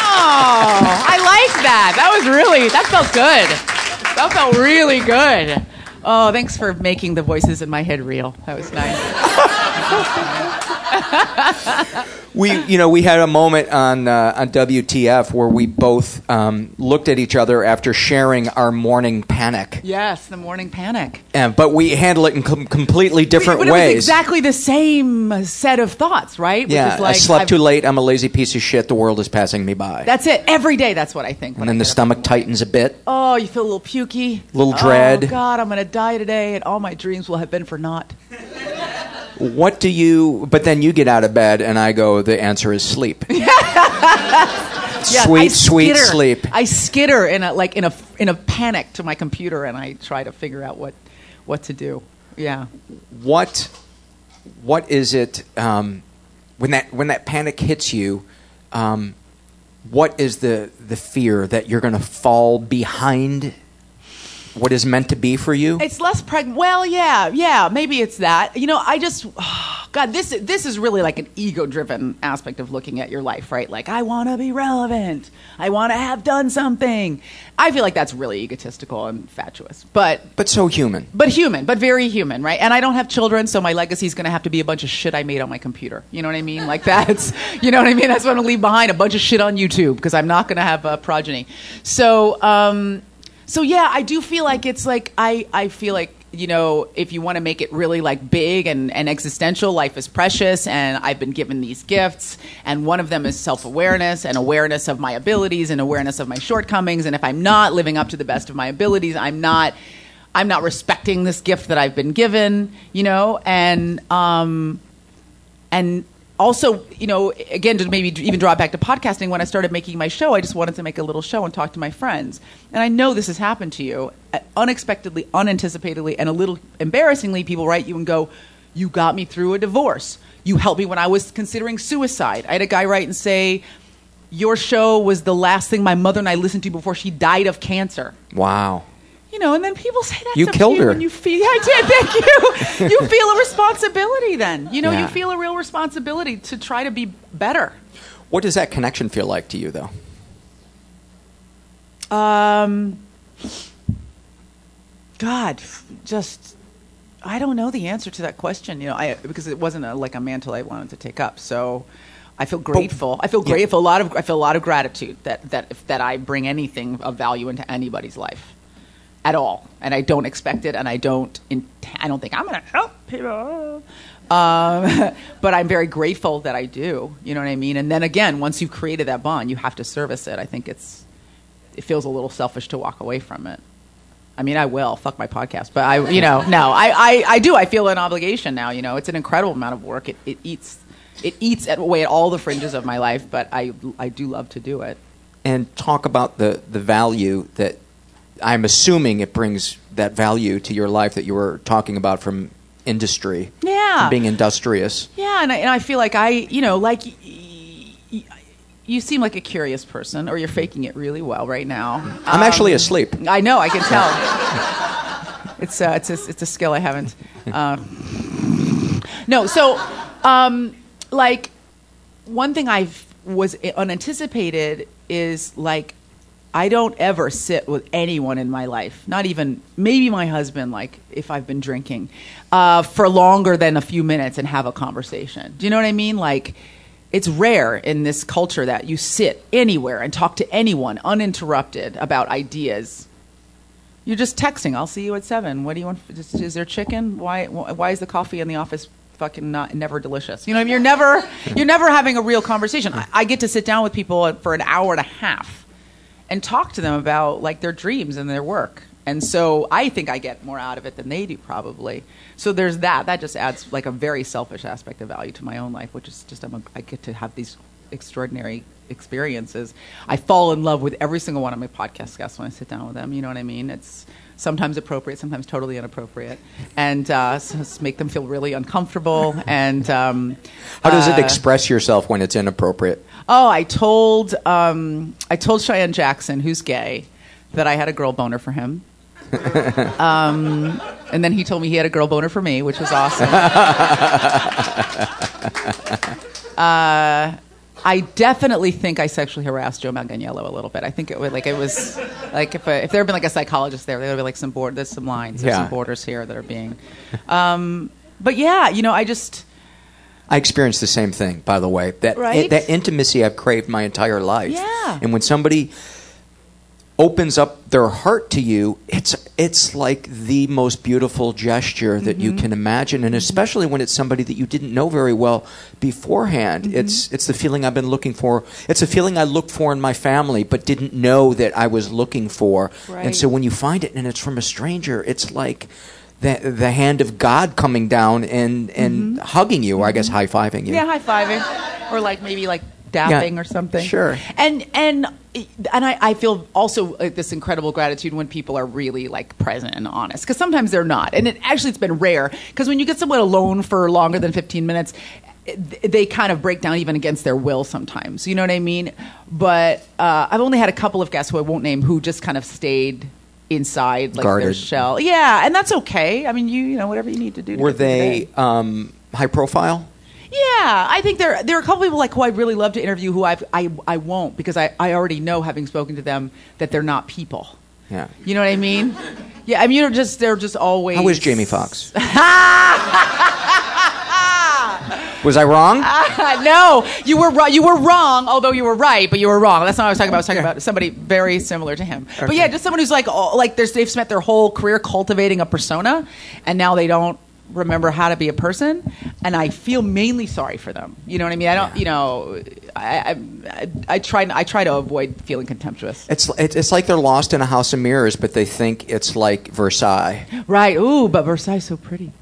Oh, I like that. That was really, that felt good. That felt really good. Oh, thanks for making the voices in my head real. That was nice. We, you know, we had a moment on uh, on WTF where we both um, looked at each other after sharing our morning panic, Yes, the morning panic. and, but we handle it in com- completely different but it ways. was exactly the same set of thoughts, right? Which yeah, is like, I slept I've- too late. I'm a lazy piece of shit. The world is passing me by. That's it. Every day, that's what I think. and then I the stomach tightens a bit. Oh, you feel a little pukey. Little dread. Oh God, I'm gonna die today, and all my dreams will have been for naught. What do you? But then you get out of bed, and I go. The answer is sleep. Yeah, sweet, sweet skitter. sleep. I skitter in a like in a in a panic to my computer, and I try to figure out what what to do. Yeah. what what is it um, when that when that panic hits you? Um, what is the the fear that you're going to fall behind what is meant to be for you? It's less pregnant. Well, yeah, yeah, maybe it's that. You know, I just, God, this this is really like an ego-driven aspect of looking at your life, right? Like, I want to be relevant. I want to have done something. I feel like that's really egotistical and fatuous, but but so human. but human, but very human, right? And I don't have children, so my legacy is going to have to be a bunch of shit I made on my computer. You know what I mean? Like that's, you know what I mean? That's what I'm going to leave behind a bunch of shit on YouTube because I'm not going to have a progeny. So, um, so yeah, I do feel like it's like I I feel like you know if you want to make it really like big and, and existential, life is precious, and I've been given these gifts, and one of them is self awareness and awareness of my abilities and awareness of my shortcomings, and if I'm not living up to the best of my abilities, I'm not. I'm not respecting this gift that I've been given, you know, and um, and also, you know, again, to maybe even draw it back to podcasting, when I started making my show, I just wanted to make a little show and talk to my friends. And I know this has happened to you uh, unexpectedly, unanticipatedly, and a little embarrassingly. People write you and go, You got me through a divorce. You helped me when I was considering suicide. I had a guy write and say, Your show was the last thing my mother and I listened to before she died of cancer. Wow. You know, and then people say that You to killed you her. and you feel I did, thank you. you feel a responsibility then. You know, Yeah. you feel a real responsibility to try to be better. What does that connection feel like to you, though? Um God, just I don't know the answer to that question, you know, I because it wasn't a, like a mantle I wanted to take up. So I feel grateful. I feel Yeah. grateful. A lot of I feel a lot of gratitude that that if, that I bring anything of value into anybody's life at all, and I don't expect it, and I don't. In, I don't think I'm going to help people. Um, but I'm very grateful that I do. You know what I mean? And then again, once you've created that bond, you have to service it. I think it's it feels a little selfish to walk away from it. I mean, I will fuck my podcast, but I, you know, no, I, I, I do. I feel an obligation now. You know, it's an incredible amount of work. It, it eats, it eats at, away at all the fringes of my life, but I, I do love to do it. And talk about the, the value that I'm assuming it brings that value to your life that you were talking about from industry. Yeah. From being industrious. Yeah, and I, and I feel like I, you know, like you seem like a curious person, or you're faking it really well right now. I'm actually asleep. I know, I can tell. it's uh, it's a, it's a skill I haven't. Uh, no, so um, like one thing I was unanticipated is like I don't ever sit with anyone in my life, not even maybe my husband, like if I've been drinking, uh, for longer than a few minutes and have a conversation. Do you know what I mean? Like, it's rare in this culture that you sit anywhere and talk to anyone uninterrupted about ideas. You're just texting. I'll see you at seven. What do you want? Is, there chicken? Why? Why is the coffee in the office fucking not never delicious? You know, you're never you're never having a real conversation. I, I get to sit down with people for an hour and a half and talk to them about like their dreams and their work. And so I think I get more out of it than they do probably. So there's that. That just adds like a very selfish aspect of value to my own life, which is just I'm a, I get to have these extraordinary experiences. I fall in love with every single one of my podcast guests when I sit down with them. You know what I mean? It's sometimes appropriate, sometimes totally inappropriate, and uh, so make them feel really uncomfortable. And um, How does it uh, express yourself when it's inappropriate? Oh, I told um, I told Cheyenne Jackson, who's gay, that I had a girl boner for him. um, and then he told me he had a girl boner for me, which was awesome. uh, I definitely think I sexually harassed Joe Manganiello a little bit. I think it was like it was like if, a, if there had been like a psychologist there, there would be like some board. There's some lines. There's Yeah. some borders here that are being. Um, but yeah, you know, I just. I experienced the same thing, by the way. That Right? that intimacy I've craved my entire life. Yeah. And when somebody opens up their heart to you, it's it's like the most beautiful gesture that you Mm-hmm. can imagine, and especially when it's somebody that you didn't know very well beforehand. Mm-hmm. It's it's the feeling I've been looking for. It's a feeling I looked for in my family, but didn't know that I was looking for. Right. And so when you find it and it's from a stranger, it's like. The, the hand of God coming down and, and hugging you, or I guess high fiving you. Mm-hmm. Yeah, high fiving, or like maybe like dapping or something. Sure. And and and I, I feel also like this incredible gratitude when people are really like present and honest because sometimes they're not, and it actually it's been rare because when you get someone alone for longer than fifteen minutes. They kind of break down even against their will sometimes. You know what I mean? But uh, I've only had a couple of guests who I won't name who just kind of stayed inside like their shell. Yeah, and that's okay. I mean, you you know whatever you need to do. To Were they um, high profile? Yeah, I think there there are a couple people like who I'd really love to interview who I've, I I won't because I, I already know having spoken to them that they're not people. Yeah. You know what I mean? Yeah, I mean you're just they're just always. How was Jamie Foxx? Was I wrong? no, you were ri- you were wrong. Although you were right, but you were wrong. That's not what I was talking about. I was talking about somebody very similar to him. But yeah, just someone who's like oh, like they've spent their whole career cultivating a persona, and now they don't remember how to be a person. And I feel mainly sorry for them. You know what I mean? I don't. You know, I I, I, try I try to avoid feeling contemptuous. It's it's it's like they're lost in a house of mirrors, but they think it's like Versailles. Right. Ooh, but Versailles is so pretty.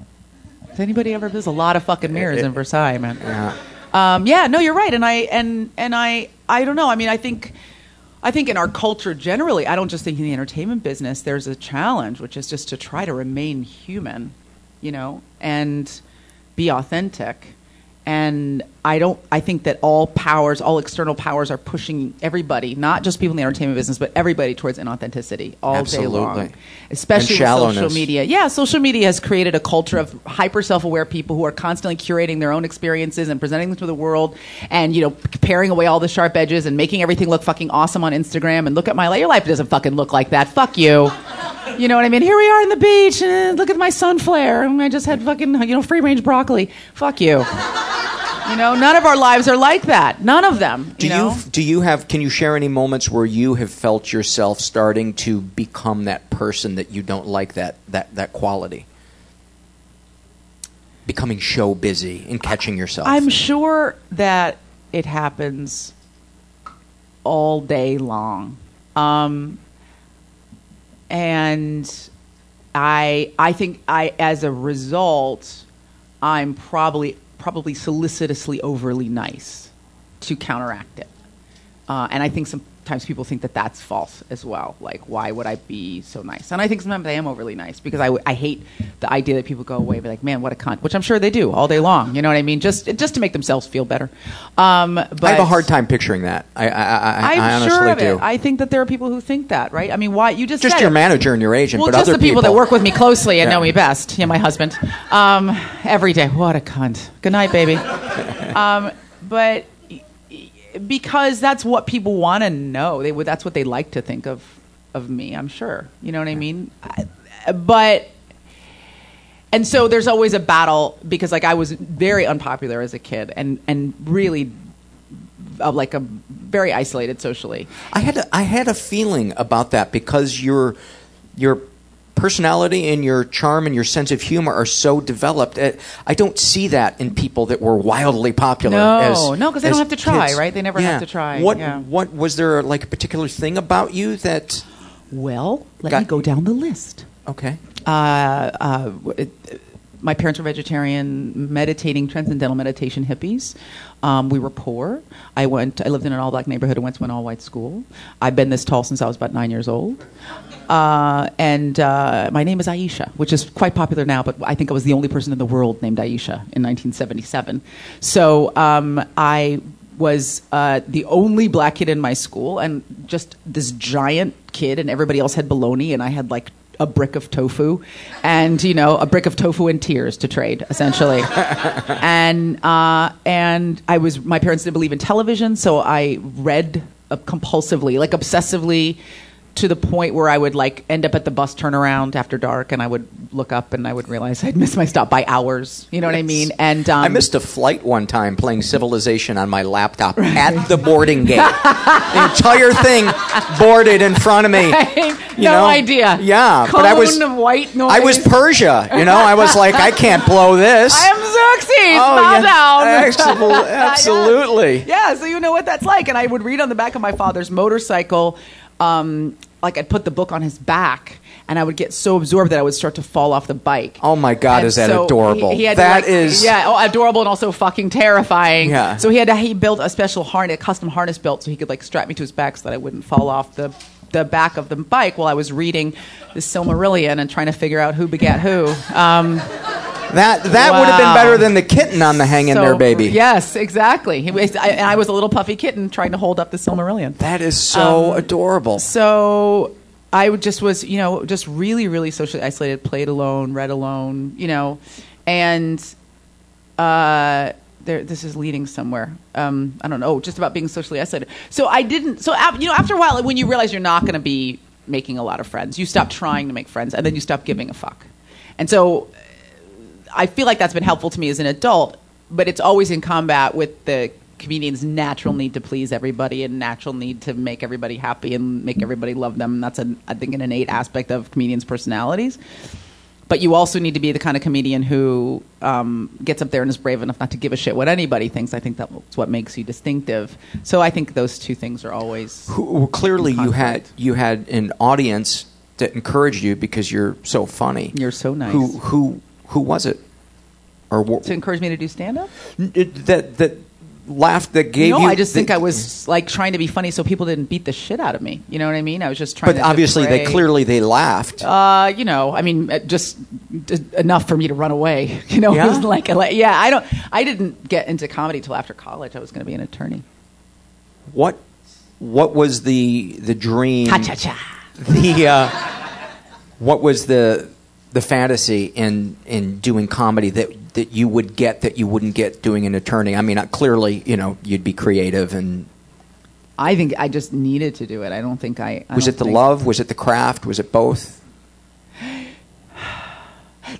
Has anybody ever? There's a lot of fucking mirrors in Versailles, man. Yeah. Um, yeah, no, you're right, and I and and I I don't know. I mean, I think I think in our culture generally, I don't just think in the entertainment business. There's a challenge, which is just to try to remain human, you know, and be authentic. And I don't. I think that all powers, all external powers, are pushing everybody, not just people in the entertainment business, but everybody towards inauthenticity all day Absolutely. long. Especially with social media. Yeah, social media has created a culture of hyper self-aware people who are constantly curating their own experiences and presenting them to the world, and you know, paring away all the sharp edges and making everything look fucking awesome on Instagram. And look at my life. Your life doesn't fucking look like that. Fuck you. You know what I mean? Here we are in the beach, and look at my sun flare. And I just had fucking you know free range broccoli. Fuck you. You know, none of our lives are like that. None of them. Do you know? you do you have can you share any moments where you have felt yourself starting to become that person that you don't like that that that quality? Becoming show busy and catching yourself. I'm sure that it happens all day long. Um, and I I think I as a result I'm probably probably solicitously overly nice to counteract it. Uh, and I think sometimes people think that that's false as well. Like, why would I be so nice? And I think sometimes I am overly nice because I, I hate the idea that people go away and be like, man, what a cunt, which I'm sure they do all day long. You know what I mean? Just just to make themselves feel better. Um, but I have a hard time picturing that. I I, I, I'm I honestly sure of do. it. I think that there are people who think that, right? I mean, why you just Just your it. manager and your agent, Well, but just other the people, that work with me closely and Yeah. know me best. Yeah, my husband. Um, every day. What a cunt. Good night, baby. um, but because that's what people want to know. They would. That's what they like to think of of me. I'm sure. You know what I mean? I, but and so there's always a battle because like I was very unpopular as a kid and and really uh, like a very isolated socially. I had a, I had a feeling about that because your your personality and your charm and your sense of humor are so developed. Uh, I don't see that in people that were wildly popular. No, as, no, 'cause they don't have to try, kids. right? They never have to try, What yeah. what was there like a particular thing about you that? Well, let Got- me go down the list. Okay. uh, uh, it- my parents were vegetarian, meditating, transcendental meditation hippies. Um, we were poor. I went. I lived in an all-black neighborhood and went to an all-white school. I've been this tall since I was about nine years old. Uh, and uh, my name is Aisha, which is quite popular now. But I think I was the only person in the world named Aisha in 1977. So um, I was uh, the only black kid in my school, and just this giant kid, and everybody else had baloney, and I had like a brick of tofu, and you know, a brick of tofu and tears to trade, essentially. and uh, and I was my parents didn't believe in television, so I read uh, compulsively, like obsessively. To the point where I would like end up at the bus turnaround after dark, and I would look up and I would realize I'd missed my stop by hours. You know what I mean? And um, I missed a flight one time playing Civilization on my laptop at the boarding gate. the entire thing boarded in front of me. no You know? idea. Yeah, Cone but I was of white noise. I was Persia. You know, I was like, I can't blow this. I am Xerxes. Oh, bow yeah. absolutely. Yeah, so you know what that's like. And I would read on the back of my father's motorcycle, um, like I'd put the book on his back, and I would get so absorbed that I would start to fall off the bike. Oh my God, And is that so adorable? He, he had That to like, is- yeah, oh, adorable and also fucking terrifying. Yeah. So he had to, he built a special harness, a custom harness built, so he could like strap me to his back so that I wouldn't fall off the the back of the bike while I was reading the Silmarillion and trying to figure out who begat who. Um, That that would have been better than the kitten on the hang in so- there, baby. Yes, exactly. He was, I, and I was a little puffy kitten trying to hold up the Silmarillion. That is so Um, adorable. So I just was, you know, just really, really socially isolated, played alone, read alone, you know, and uh, there, this is leading somewhere. Um, I don't know, just about being socially isolated. So I didn't. So you know, after a while, when you realize you're not going to be making a lot of friends, you stop trying to make friends, and then you stop giving a fuck. And so I feel like that's been helpful to me as an adult but it's always in combat with the comedian's natural need to please everybody and natural need to make everybody happy and make everybody love them. And that's, an, I think, an innate aspect of comedians' personalities. But you also need to be the kind of comedian who um, gets up there and is brave enough not to give a shit what anybody thinks. I think that's what makes you distinctive. So I think those two things are always. Well, clearly, you had you had an audience that encouraged you because you're so funny. You're so nice. Who who who was it? Or wha- to encourage me to do stand up? that that laughed that gave no, you? I just think I was like trying to be funny so people didn't beat the shit out of me. You know what I mean? I was just trying But obviously, they clearly they laughed. Uh, you know, I mean, uh, just d- enough for me to run away. You know, Yeah? it was like, like, yeah, I don't, I didn't get into comedy till after college. I was going to be an attorney. what what was the the dream? Ha cha cha. the uh, what was the the fantasy in in doing comedy that that you would get that you wouldn't get doing an attorney? I mean, clearly, you know, you'd be creative and I think I just needed to do it. I don't think I. I was it the love? Was it the craft? Was it both?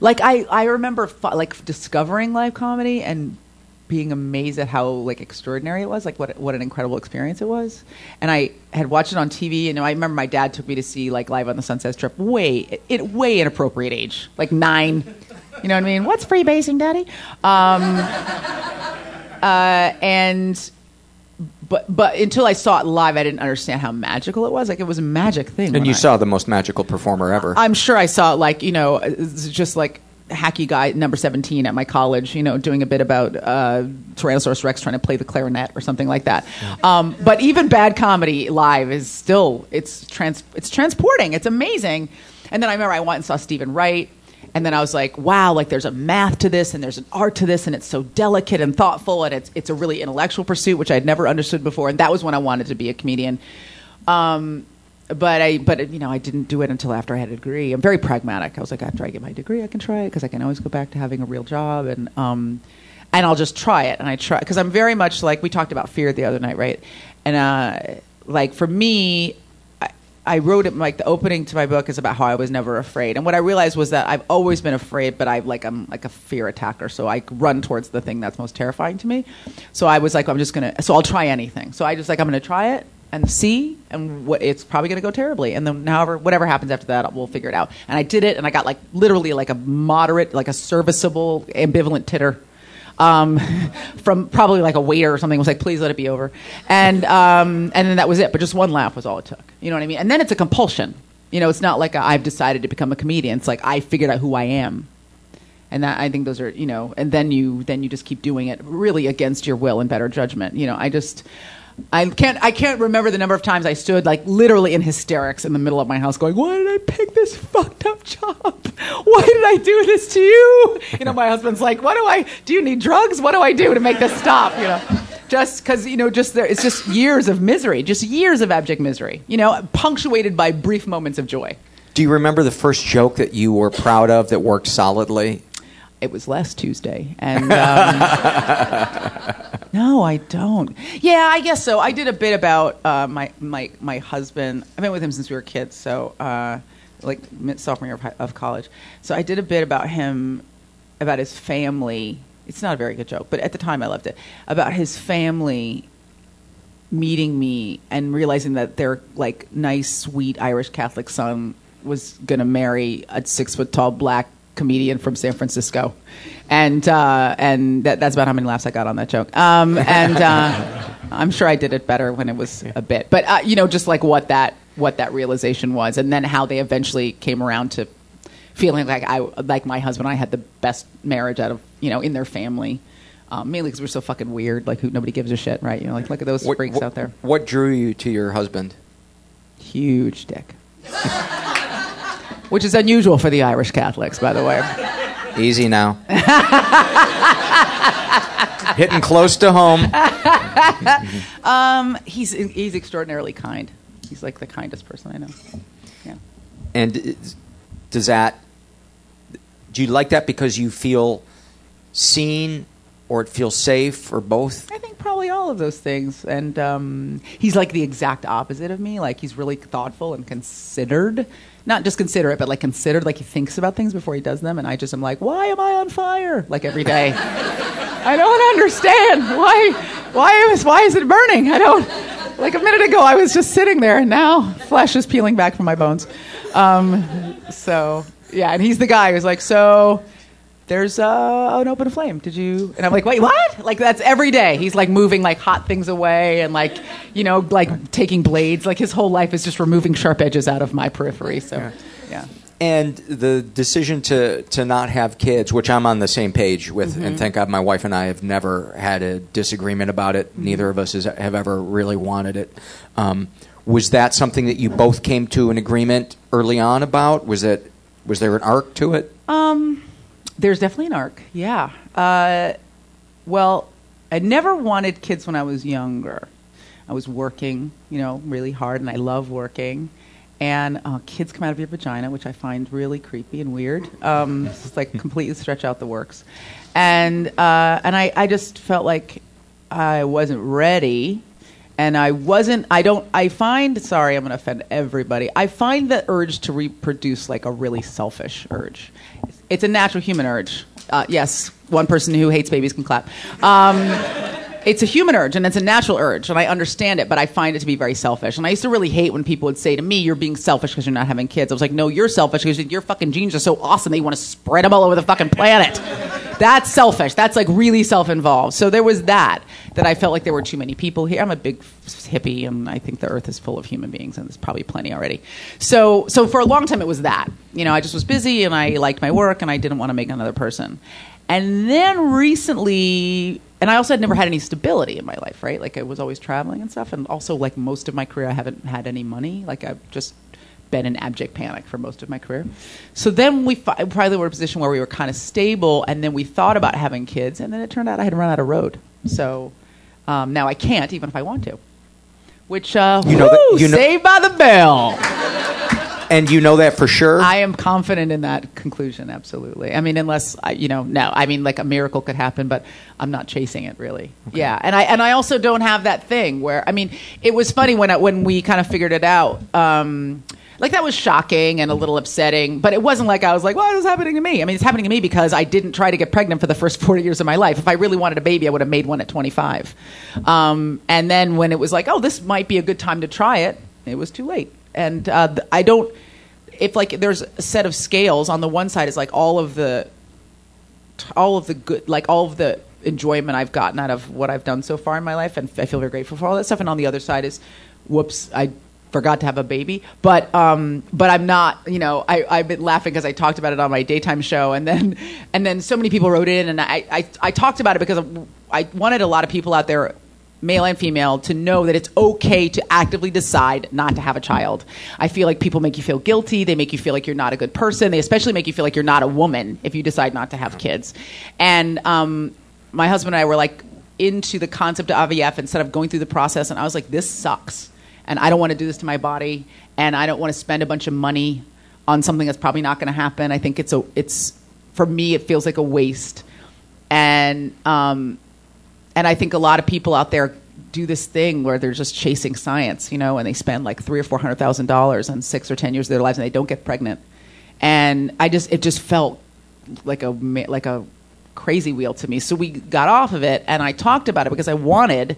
Like I, I remember like discovering live comedy and being amazed at how like extraordinary it was. Like what what an incredible experience it was. And I had watched it on TV, and I remember my dad took me to see like live on the Sunset Strip. Way it way inappropriate age, like nine. You know what I mean? What's freebasing, Daddy? Um, uh, and but but until I saw it live, I didn't understand how magical it was. Like it was a magic thing. And you I- saw the most magical performer ever. I'm sure I saw like you know just like hacky guy number 17 at my college you know doing a bit about uh, tyrannosaurus rex trying to play the clarinet or something like that um, but even bad comedy live is still it's trans it's transporting it's amazing and then i remember i went and saw steven wright and then I was like, wow, like there's a math to this and there's an art to this and it's so delicate and thoughtful and it's it's a really intellectual pursuit which I'd never understood before and that was when I wanted to be a comedian. Um, but I but you know I didn't do it until after I had a degree. I'm very pragmatic. I was like after I get my degree I can try it because I can always go back to having a real job and um and I'll just try it and I try because I'm very much like we talked about fear the other night, right? And uh like for me I, wrote it like the opening to my book is about how I was never afraid. And what I realized was that I've always been afraid, but I like I'm like a fear attacker, so I run towards the thing that's most terrifying to me. So I was like I'm just to so I'll try anything. So I just like I'm to try it and see and what it's probably to go terribly and then however whatever happens after that we'll figure it out. And I did it and I got like literally like a moderate like a serviceable ambivalent titter um, from probably like a waiter or something was like, please let it be over. And, um, and then that was it. But just one laugh was all it took. You know what I mean? And then it's a compulsion. You know, it's not like i I've decided to become a comedian. It's like I figured out who I am. And that, I think those are, you know, and then you, then you just keep doing it really against your will and better judgment. You know, I just, I can't, I can't remember the number of times I stood like literally in hysterics in the middle of my house going, why did I pick this fucked up job? Why did I do this to you? You know, my husband's like, what do I, do you need drugs? What do I do to make this stop? You know, just because, you know, just there, it's just years of misery, just years of abject misery, you know, punctuated by brief moments of joy. Do you remember the first joke that you were proud of that worked solidly? It was last Tuesday, and um, no, I don't. Yeah, I guess so. I did a bit about uh, my my my husband. I've been with him since we were kids, so uh, like sophomore year of, of college. So I did a bit about him, about his family. It's not a very good joke, but at the time I loved it. About his family meeting me and realizing that their like nice, sweet Irish Catholic son was going to marry a six foot tall black comedian from San Francisco, and uh, and that, that's about how many laughs I got on that joke. Um, and uh, I'm sure I did it better when it was a bit, but uh, you know, just like what that what that realization was, and then how they eventually came around to feeling like I like my husband. and I had the best marriage out of you know in their family. Um, mainly because we're so fucking weird, like who nobody gives a shit, right? You know, like look at those What- freaks what- out there. What drew you to your husband? Huge dick. Which is unusual for the Irish Catholics, by the way. Easy now. Hitting close to home. Um, he's he's extraordinarily kind. He's like the kindest person I know. Yeah. And does that? Do you like that because you feel seen, or it feels safe, or both? I think probably all of those things. And um, he's like the exact opposite of me. Like he's really thoughtful and considered. Not just considerate, but like considered. Like he thinks about things before he does them. And I just am like, why am I on fire? Like every day. I don't understand why. Why is why is it burning? I don't. Like a minute ago, I was just sitting there, and now flesh is peeling back from my bones. Um, so yeah, and he's the guy who's like, so there's uh, an open flame. Did you? And I'm like, wait, what? Like that's every day. He's like moving like hot things away and like, you know, like taking blades. Like his whole life is just removing sharp edges out of my periphery. So, yeah. yeah. And the decision to, to not have kids, which I'm on the same page with, mm-hmm. and thank God my wife and I have never had a disagreement about it. Mm-hmm. Neither of us has, have ever really wanted it. Um, was that something that you both came to an agreement early on about? Was it was there an arc to it? Um, there's definitely an arc. Yeah. Uh, well, I never wanted kids when I was younger. I was working, you know, really hard, and I love working. And uh, kids come out of your vagina, which I find really creepy and weird. Um, it's like completely stretch out the works. And uh, and I, I just felt like I wasn't ready and I wasn't. I don't. I find. Sorry, I'm going to offend everybody. I find the urge to reproduce like a really selfish urge. It's a natural human urge. Uh, yes, one person who hates babies can clap. Um, it's a human urge and it's a natural urge, and I understand it, but I find it to be very selfish. And I used to really hate when people would say to me, "You're being selfish because you're not having kids." I was like, "No, you're selfish because your fucking genes are so awesome that you want to spread them all over the fucking planet." That's selfish. That's like really self-involved. So there was that that I felt like there were too many people here. I'm a big hippie, and I think the Earth is full of human beings, and there's probably plenty already. So so for a long time it was that. You know, I just was busy, and I liked my work, and I didn't want to make another person. And then recently, and I also had never had any stability in my life, right? Like I was always traveling and stuff, and also like most of my career, I haven't had any money. Like I've just been in abject panic for most of my career. So then we fi- probably were in a position where we were kind of stable, and then we thought about having kids, and then it turned out I had run out of road. So um, now I can't, even if I want to. Which, uh, you know, woo, that, you know- saved by the bell. And you know that for sure? I am confident in that conclusion, absolutely. I mean, unless, I, you know, no. I mean, like a miracle could happen, but I'm not chasing it really. Okay. Yeah. And I, and I also don't have that thing where, I mean, it was funny when, I, when we kind of figured it out. Um, like that was shocking and a little upsetting, but it wasn't like I was like, why is this happening to me?" I mean, it's happening to me because I didn't try to get pregnant for the first 40 years of my life. If I really wanted a baby, I would have made one at 25. Um, and then when it was like, "Oh, this might be a good time to try it," it was too late and uh, I don't. If like there's a set of scales on the one side is like all of the, all of the good, like all of the enjoyment I've gotten out of what I've done so far in my life, and I feel very grateful for all that stuff. And on the other side is, whoops, I forgot to have a baby. But um, but I'm not. You know, I I've been laughing because I talked about it on my daytime show, and then and then so many people wrote in, and I I, I talked about it because I wanted a lot of people out there male and female, to know that it's okay to actively decide not to have a child. I feel like people make you feel guilty. They make you feel like you're not a good person. They especially make you feel like you're not a woman if you decide not to have kids. And um, my husband and I were like into the concept of IVF instead of going through the process. And I was like, this sucks. And I don't want to do this to my body. And I don't want to spend a bunch of money on something that's probably not going to happen. I think it's a, it's, for me, it feels like a waste. And, um, and I think a lot of people out there do this thing where they're just chasing science, you know, and they spend like three or four hundred thousand dollars on six or ten years of their lives and they don't get pregnant. And I just it just felt like a like a crazy wheel to me. So we got off of it and I talked about it because I wanted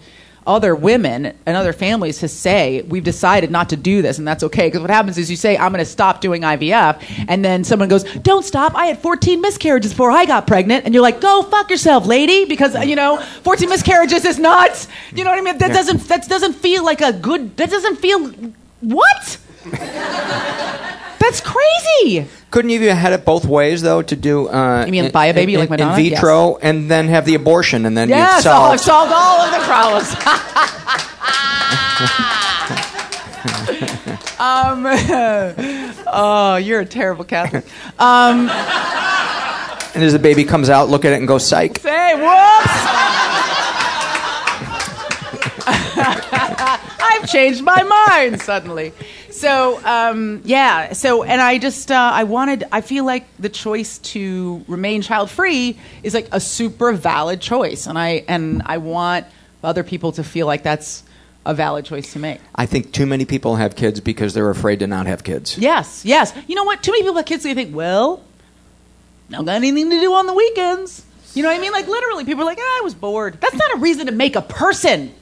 other women and other families to say, we've decided not to do this, and that's okay. Because what happens is you say, I'm going to stop doing IVF, and then someone goes, don't stop. I had 14 miscarriages before I got pregnant. And you're like, go fuck yourself, lady, because, you know, 14 miscarriages is nuts. You know what I mean? That, doesn't, that doesn't feel like a good, that doesn't feel, what? That's crazy. Couldn't you have had it both ways though? To do uh, you mean buy a baby in, like Madonna? in vitro yes. and then have the abortion and then yes, you solved. I've solved all of the problems. um, oh, you're a terrible Catholic. Um, and as the baby comes out, look at it and go psych. Say whoops. I've changed my mind suddenly. So um, yeah, so and I just uh, I wanted I feel like the choice to remain child free is like a super valid choice, and I and I want other people to feel like that's a valid choice to make. I think too many people have kids because they're afraid to not have kids. Yes, yes. You know what? Too many people have kids. So they think, well, I don't got anything to do on the weekends. You know what I mean? Like literally, people are like, ah, I was bored. That's not a reason to make a person.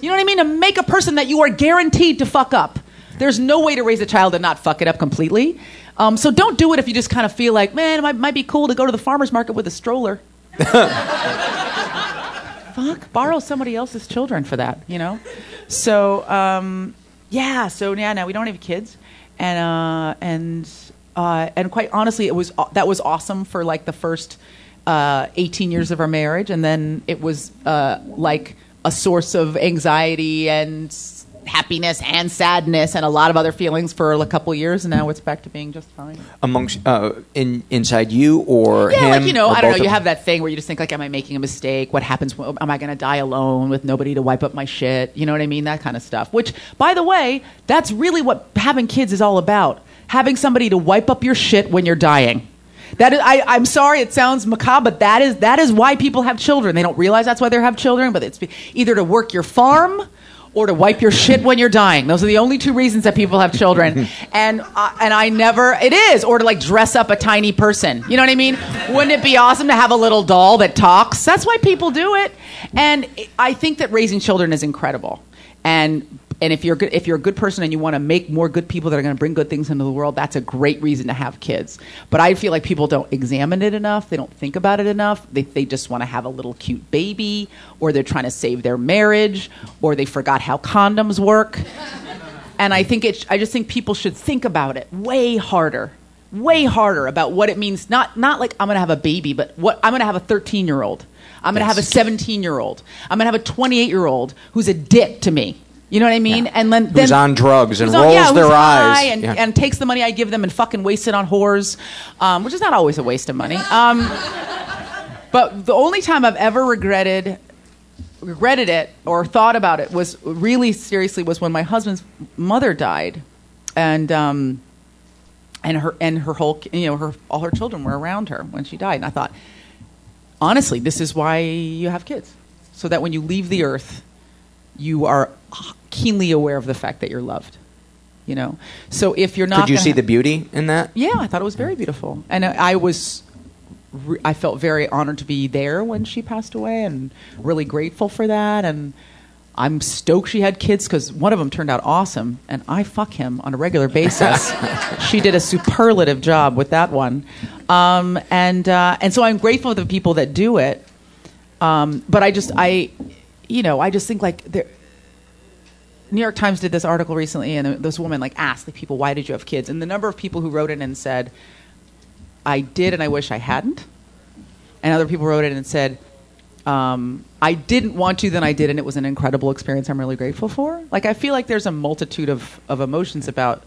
You know what I mean? To make a person that you are guaranteed to fuck up. There's no way to raise a child and not fuck it up completely. Um, so don't do it if you just kind of feel like, man, it might, might be cool to go to the farmer's market with a stroller. fuck, borrow somebody else's children for that, you know? So, um, yeah, so yeah, now we don't have kids. And, uh, and, uh, and quite honestly, it was, that was awesome for like the first uh, 18 years of our marriage. And then it was uh, like a source of anxiety and happiness and sadness and a lot of other feelings for a couple years, and now it's back to being just fine. Amongst uh, in inside you or yeah, him, like you know, I don't know. You have that thing where you just think like, am I making a mistake? What happens? When, am I going to die alone with nobody to wipe up my shit? You know what I mean? That kind of stuff. Which, by the way, that's really what having kids is all about. Having somebody to wipe up your shit when you're dying. That is, I, I'm sorry, it sounds macabre, but that is that is why people have children. They don't realize that's why they have children, but it's be- either to work your farm or to wipe your shit when you're dying. Those are the only two reasons that people have children. and uh, and I never it is or to like dress up a tiny person. You know what I mean? Wouldn't it be awesome to have a little doll that talks? That's why people do it. And I think that raising children is incredible. And and if you're good, if you're a good person and you want to make more good people that are going to bring good things into the world, that's a great reason to have kids. But I feel like people don't examine it enough. They don't think about it enough. They they just want to have a little cute baby, or they're trying to save their marriage, or they forgot how condoms work. And I think it. I just think people should think about it way harder, way harder about what it means. Not not like I'm going to have a baby, but what I'm going to have a 13 year old. I'm going to have a 17 year old. I'm going to have a 28 year old who's a dick to me. You know what I mean? Yeah. And then, Who's then on drugs and on- rolls yeah, their eyes. And, Yeah. and takes the money I give them and fucking wastes it on whores, um, which is not always a waste of money. Um, but the only time I've ever regretted regretted it or thought about it was really seriously was when my husband's mother died, and um, and her and her whole you know her all her children were around her when she died, and I thought, honestly, this is why you have kids, so that when you leave the earth, you are keenly aware of the fact that you're loved. You know, so if you're not, Could you see ha- the beauty in that? yeah, I thought it was very beautiful, and I I was, re- I felt very honored to be there when she passed away, and really grateful for that. And I'm stoked she had kids because one of them turned out awesome, and I fuck him on a regular basis. she did a superlative job with that one, um, and uh, and so I'm grateful to the people that do it. Um, but I just I, you know, I just think like there. New York Times did this article recently, and this woman like asked the people, "Why did you have kids?" And the number of people who wrote in and said, "I did, and I wish I hadn't," and other people wrote in and said, um, "I didn't want to, then I did, and it was an incredible experience. I'm really grateful for." Like I feel like there's a multitude of of emotions about,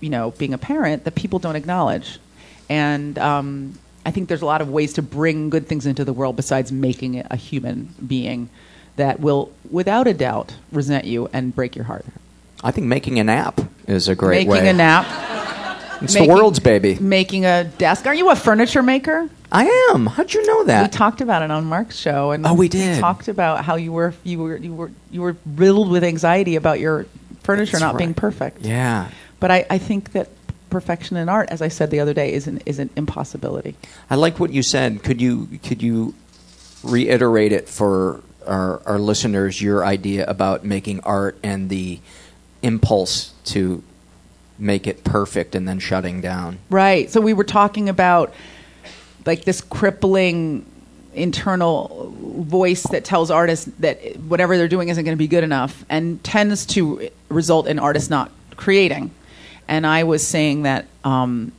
you know, being a parent that people don't acknowledge, and um, I think there's a lot of ways to bring good things into the world besides making it a human being that will, without a doubt, resent you and break your heart. I think making an app is a great way. making way. a nap, It's making- the world's baby. making a desk. Aren't you a furniture maker? I am. How'd you know that? We talked about it on Marc's show, and Oh, we did. talked about how you were you were you were you were riddled with anxiety about your furniture That's not being perfect. yeah. But I, I think that perfection in art, as I said the other day, is an is an impossibility. I like what you said. Could you could you reiterate it for our, our listeners? Your idea about making art and the impulse to make it perfect and then shutting down. Right. So we were talking about like this crippling internal voice that tells artists that whatever they're doing isn't going to be good enough and tends to result in artists not creating. And I was saying that um,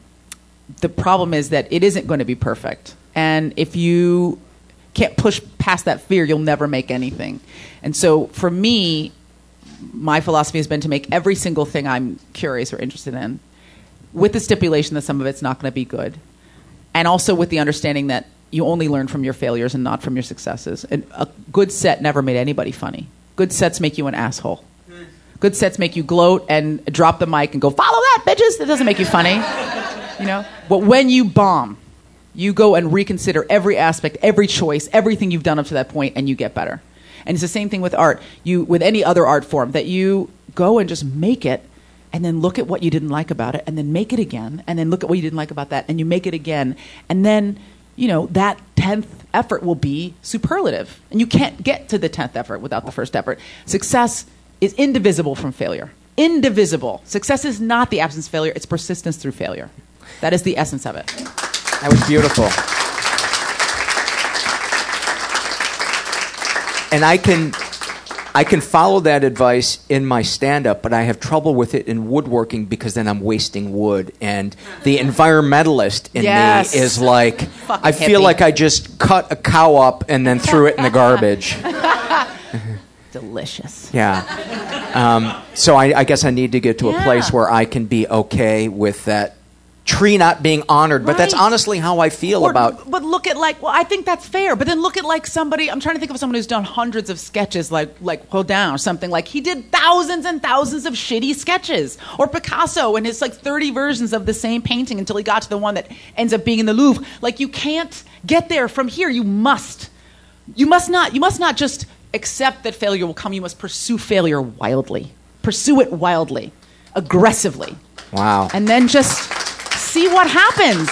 the problem is that it isn't going to be perfect. And if you can't push past that fear, you'll never make anything. And so for me, my philosophy has been to make every single thing I'm curious or interested in with the stipulation that some of it's not going to be good. And also with the understanding that you only learn from your failures and not from your successes. And a good set never made anybody funny. Good sets make you an asshole. Good sets make you gloat and drop the mic and go, follow that, bitches. That doesn't make you funny. You know? But when you bomb, you go and reconsider every aspect, every choice, everything you've done up to that point, and you get better. And it's the same thing with art. You with any other art form that you go and just make it and then look at what you didn't like about it and then make it again and then look at what you didn't like about that and you make it again and then you know that 10th effort will be superlative. And you can't get to the 10th effort without the first effort. Success is indivisible from failure. Indivisible. Success is not the absence of failure, it's persistence through failure. That is the essence of it. That was beautiful. And I can I can follow that advice in my stand up, but I have trouble with it in woodworking because then I'm wasting wood. And the environmentalist in Yes. me is like, Fucking I feel hippie. like I just cut a cow up and then threw it in the garbage. Delicious. Yeah. Um, so I, I guess I need to get to a Yeah. place where I can be okay with that tree not being honored. But that's honestly how I feel Or- about. but look at like well i think that's fair but then look at like somebody i'm trying to think of someone who's done hundreds of sketches like like Rodin or something like he did thousands and thousands of shitty sketches or picasso and his like 30 versions of the same painting until he got to the one that ends up being in the louvre like you can't get there from here you must you must not you must not just accept that failure will come you must pursue failure wildly pursue it wildly aggressively Wow. and then just see what happens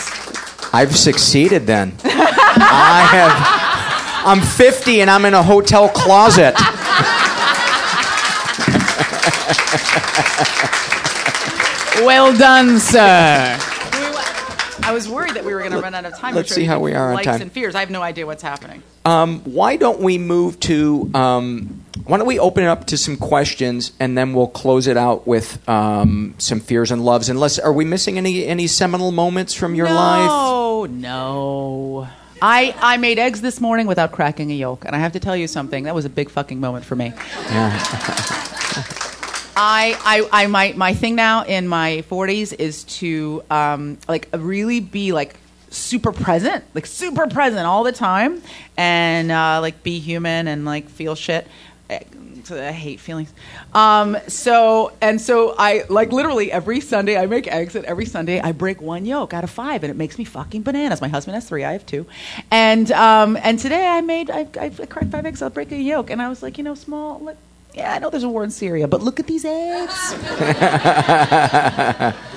I've succeeded then. I have. I'm 50 and I'm in a hotel closet. Well done, sir. I was worried that we were going to run out of time. let's see how we are on likes time. and fears. I have no idea what's happening. Um, why don't we move to? Um, why don't we open it up to some questions and then we'll close it out with um, some fears and loves? Unless are we missing any any seminal moments from your life? No, no. I, I made eggs this morning without cracking a yolk, and I have to tell you something. That was a big fucking moment for me. Yeah. I, I, I my, my thing now in my 40s is to um, like really be like super present, like super present all the time, and uh, like be human and like feel shit. So I hate feelings. Um, so and so I like literally every Sunday I make eggs, and every Sunday I break one yolk out of five, and it makes me fucking bananas. My husband has three, I have two, and um, and today I made I, I cracked five eggs. I'll break a yolk, and I was like, you know, small. Let, yeah, I know there's a war in Syria, but look at these eggs.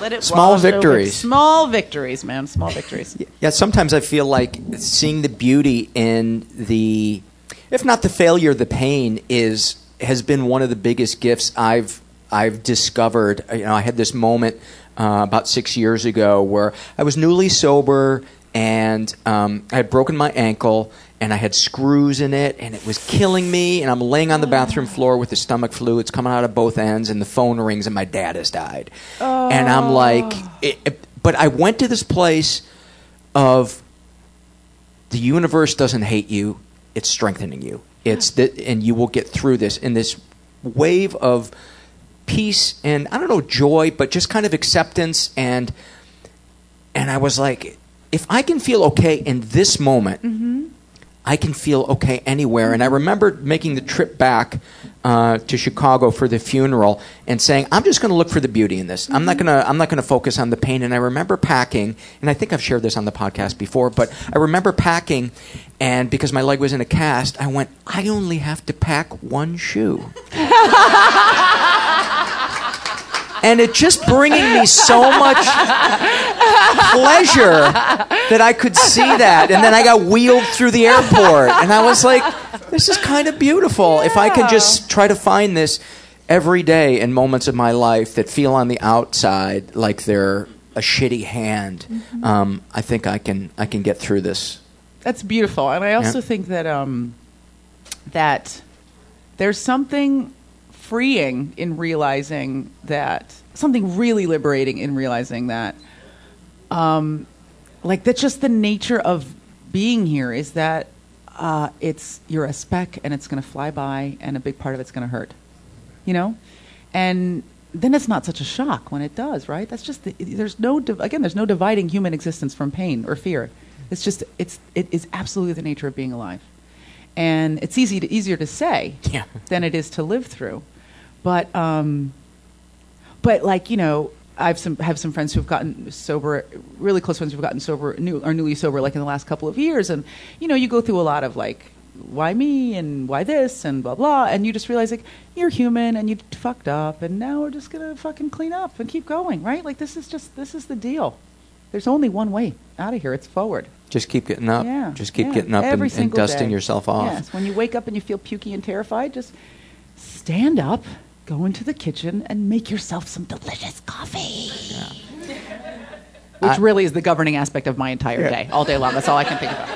Let it Small wash over. victories. Small victories, man. Small victories. Yeah, sometimes I feel like seeing the beauty in the, if not the failure, the pain is has been one of the biggest gifts I've I've discovered. You know, I had this moment uh, about six years ago where I was newly sober and um, I had broken my ankle and I had screws in it and it was killing me and I'm laying on the bathroom floor with the stomach flu. It's coming out of both ends and the phone rings and my dad has died. And I'm like, it, it- but I went to this place of the universe doesn't hate you it's strengthening you. It's that and you will get through this in this wave of peace and i don't know joy but just kind of acceptance. And and i was like if i can feel okay in this moment mm-hmm. I can feel okay anywhere. And I remember making the trip back uh, to Chicago for the funeral and saying, "I'm just going to look for the beauty in this. I'm not going to. I'm not going to focus on the pain." And I remember packing, and I think I've shared this on the podcast before, but I remember packing, and because my leg was in a cast, I went, "I only have to pack one shoe." and it just bringing me so much pleasure that I could see that. And then I got wheeled through the airport, and I was like, this is kind of beautiful. If I can just try to find this every day in moments of my life that feel on the outside like they're a shitty hand, um, I think I can I can get through this. That's beautiful, and I also Yeah. think that um, that there's something freeing in realizing that something really liberating in realizing that um, like that's just the nature of being here is that uh, it's you're a speck and it's going to fly by and a big part of it's going to hurt you know? And then it's not such a shock when it does right? That's just the, there's no div- again there's no dividing human existence from pain or fear. It's just it's it is absolutely the nature of being alive. And it's easy to, easier to say Yeah. than it is to live through but um but like you know I've some have some friends who've gotten sober, really close friends who've gotten sober, new, are newly sober, like in the last couple of years, and you know you go through a lot of like, why me and why this and blah blah, and you just realize like you're human and you fucked up, and now we're just gonna fucking clean up and keep going, right? Like this is just this is the deal, there's only one way out of here. It's forward. Just keep getting up. Yeah. Just keep yeah. getting up Every and, and dusting day. yourself off. Yes. When you wake up and you feel pukey and terrified, just stand up, go into the kitchen, and make yourself some delicious coffee. Which really is the governing aspect of my entire day, all day long. That's all I can think about.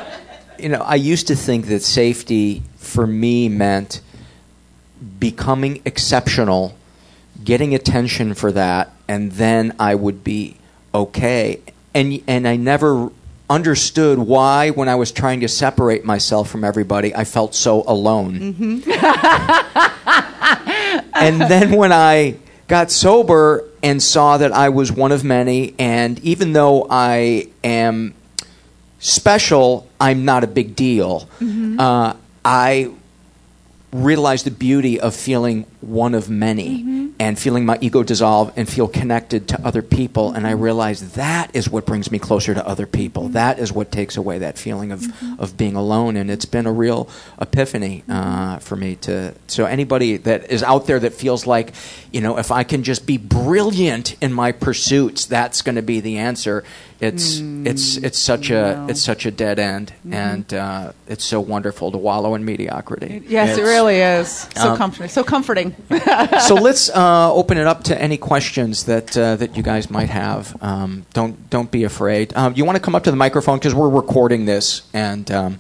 you know, I used to think that safety for me meant becoming exceptional, getting attention for that, and then I would be okay. And and I never understood why when I was trying to separate myself from everybody, I felt so alone. Mm-hmm. and then when I got sober and saw that I was one of many, and even though I am special, I'm not a big deal. Uh, I realized the beauty of feeling one of many mm-hmm. and feeling my ego dissolve and feel connected to other people. And I mm-hmm. realized that is what brings me closer to other people. Mm-hmm. That is what takes away that feeling of, of being alone. And it's been a real epiphany uh, for me to. So anybody that is out there that feels like, you know, if I can just be brilliant in my pursuits, that's going to be the answer. It's mm. it's it's such a it's such a dead end, and uh, it's so wonderful to wallow in mediocrity. Yes, it really is. So Um, comforting. So comforting. so let's uh, open it up to any questions that uh, that you guys might have. Um, don't don't be afraid. Um, you want to come up to the microphone because we're recording this, and um,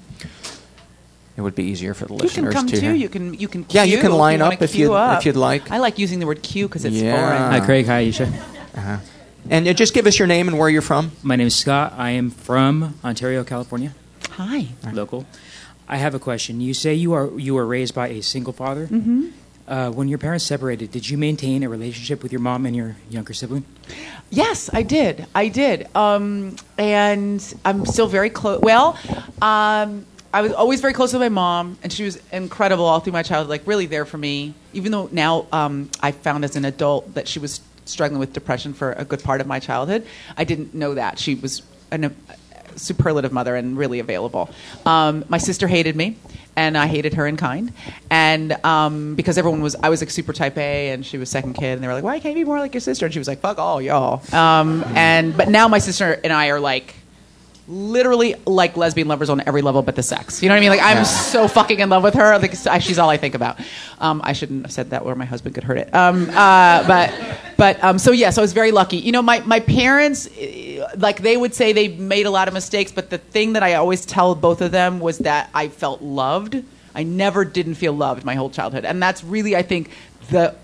it would be easier for the You can come to too. hear. You can you can Yeah, you can line wanna up if you'd- up. if you'd like. I like using the word "queue" because it's Yeah. foreign. Hi, Craig. Hi, Aisha. and uh, just give us your name and where you're from. My name is Scott. I am from Ontario, California, Hi. local. I have a question. You say you are you were raised by a single father. Mm-hmm. Uh, when your parents separated, did you maintain a relationship with your mom and your younger sibling? Yes, I did. I did. Um, and I'm still very close. Well, um, I was always very close with my mom, and she was incredible all through my childhood, like really there for me. Even though now um, I found as an adult that she was struggling with depression for a good part of my childhood, I didn't know that. She was an, a superlative mother and really available. Um, my sister hated me, and I hated her in kind. And um, because everyone was, I was like super type A, and she was second kid, and they were like, "Why can't you be more like your sister?" And she was like, "Fuck all y'all." Um, and but now my sister and I are like literally like lesbian lovers on every level but the sex. You know what I mean? Like I'm so fucking in love with her. Like she's all I think about. Um, I shouldn't have said that, or my husband could hurt it. Um, uh, but but um, so yes, I was very lucky. You know, my my parents, eh, like they would say they made a lot of mistakes, but the thing that I always tell both of them was that I felt loved. I never didn't feel loved my whole childhood, and that's really I think the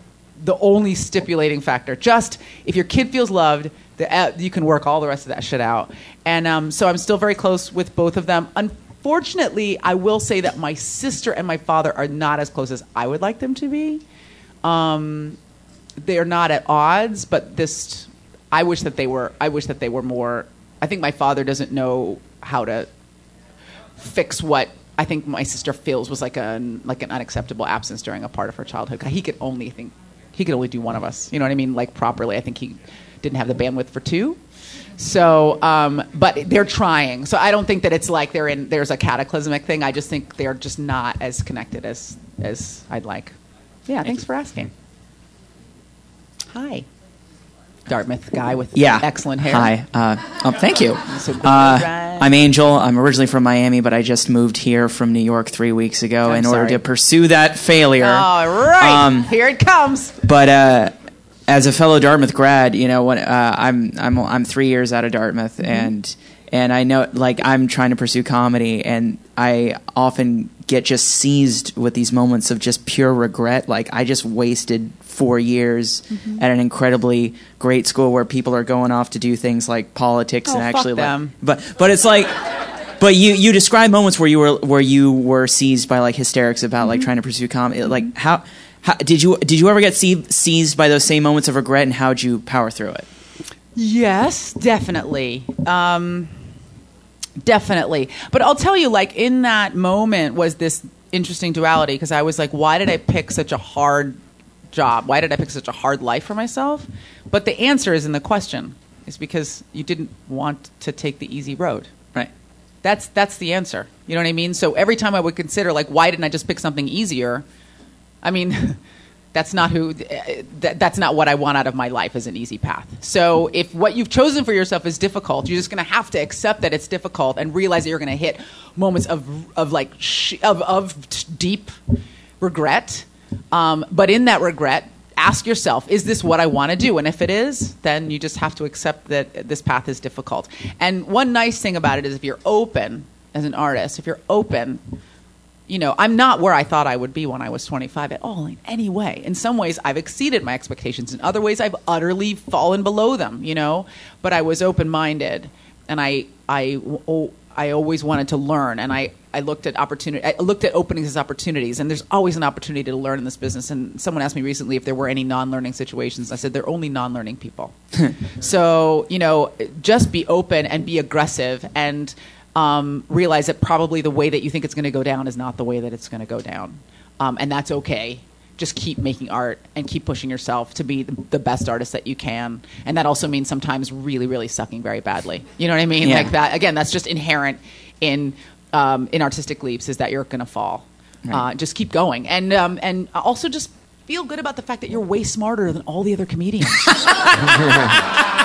the only stipulating factor. Just if your kid feels loved, the, uh, you can work all the rest of that shit out. And um, so I'm still very close with both of them. Unfortunately, I will say that my sister and my father are not as close as I would like them to be. Um, they're not at odds, but this, I wish that they were. I wish that they were more. I think my father doesn't know how to fix what I think my sister feels was like a like an unacceptable absence during a part of her childhood. He could only think he could only do one of us. You know what I mean? Like properly. I think he didn't have the bandwidth for two. So, um, but they're trying. So I don't think that it's like they're in. There's a cataclysmic thing. I just think they're just not as connected as as I'd like. Yeah. Thanks for asking. Hi. Dartmouth guy with Yeah. excellent hair. Hi. Uh, oh, thank you. Uh. I'm Angel. I'm originally from Miami, but I just moved here from New York three weeks ago I'm in order to pursue that failure. All right. Um, Here it comes. But uh, as a fellow Dartmouth grad, you know, when uh, I'm I'm I'm three years out of Dartmouth, Mm-hmm. and and I know like I'm trying to pursue comedy, and I often get just seized with these moments of just pure regret. Like I just wasted four years Mm-hmm. at an incredibly great school where people are going off to do things like politics Oh, and actually like, but but it's like. But you, you describe moments where you were where you were seized by like hysterics about Mm-hmm. like trying to pursue comedy. Like how, how did you did you ever get see, seized by those same moments of regret and how'd you power through it? Yes, definitely. Um, definitely. But I'll tell you, like, in that moment was this interesting duality because I was like, why did I pick such a hard job? Why did I pick such a hard life for myself? But the answer is in the question. It's because you didn't want to take the easy road. Right. That's that's the answer. You know what I mean? So every time I would consider like why didn't I just pick something easier? I mean, That's not who. Uh, that, that's not what I want out of my life as an easy path. So if what you've chosen for yourself is difficult, you're just going to have to accept that it's difficult and realize that you're going to hit moments of of like sh- of of deep regret. Um, but in that regret, ask yourself, is this what I want to do? And if it is, then you just have to accept that this path is difficult. And one nice thing about it is if you're open as an artist, if you're open you know, I'm not where I thought I would be when I was 25 at all in any way. In some ways, I've exceeded my expectations. In other ways, I've utterly fallen below them, you know, but I was open minded and I, I, oh, I always wanted to learn and I, I looked at opportunity. I looked at openings as opportunities, and there's always an opportunity to learn in this business. And someone asked me recently if there were any non-learning situations. I said they're only non-learning people. so you know, just be open and be aggressive, and um, realize that probably the way that you think it's going to go down is not the way that it's going to go down. Um, and that's okay. Just keep making art and keep pushing yourself to be the, the, best artist that you can. And that also means sometimes really, really sucking very badly. You know what I mean? Yeah. Like that. Again, that's just inherent in um, in artistic leaps is that you're going to fall. Right. Uh, just keep going, and um, and also just feel good about the fact that you're way smarter than all the other comedians.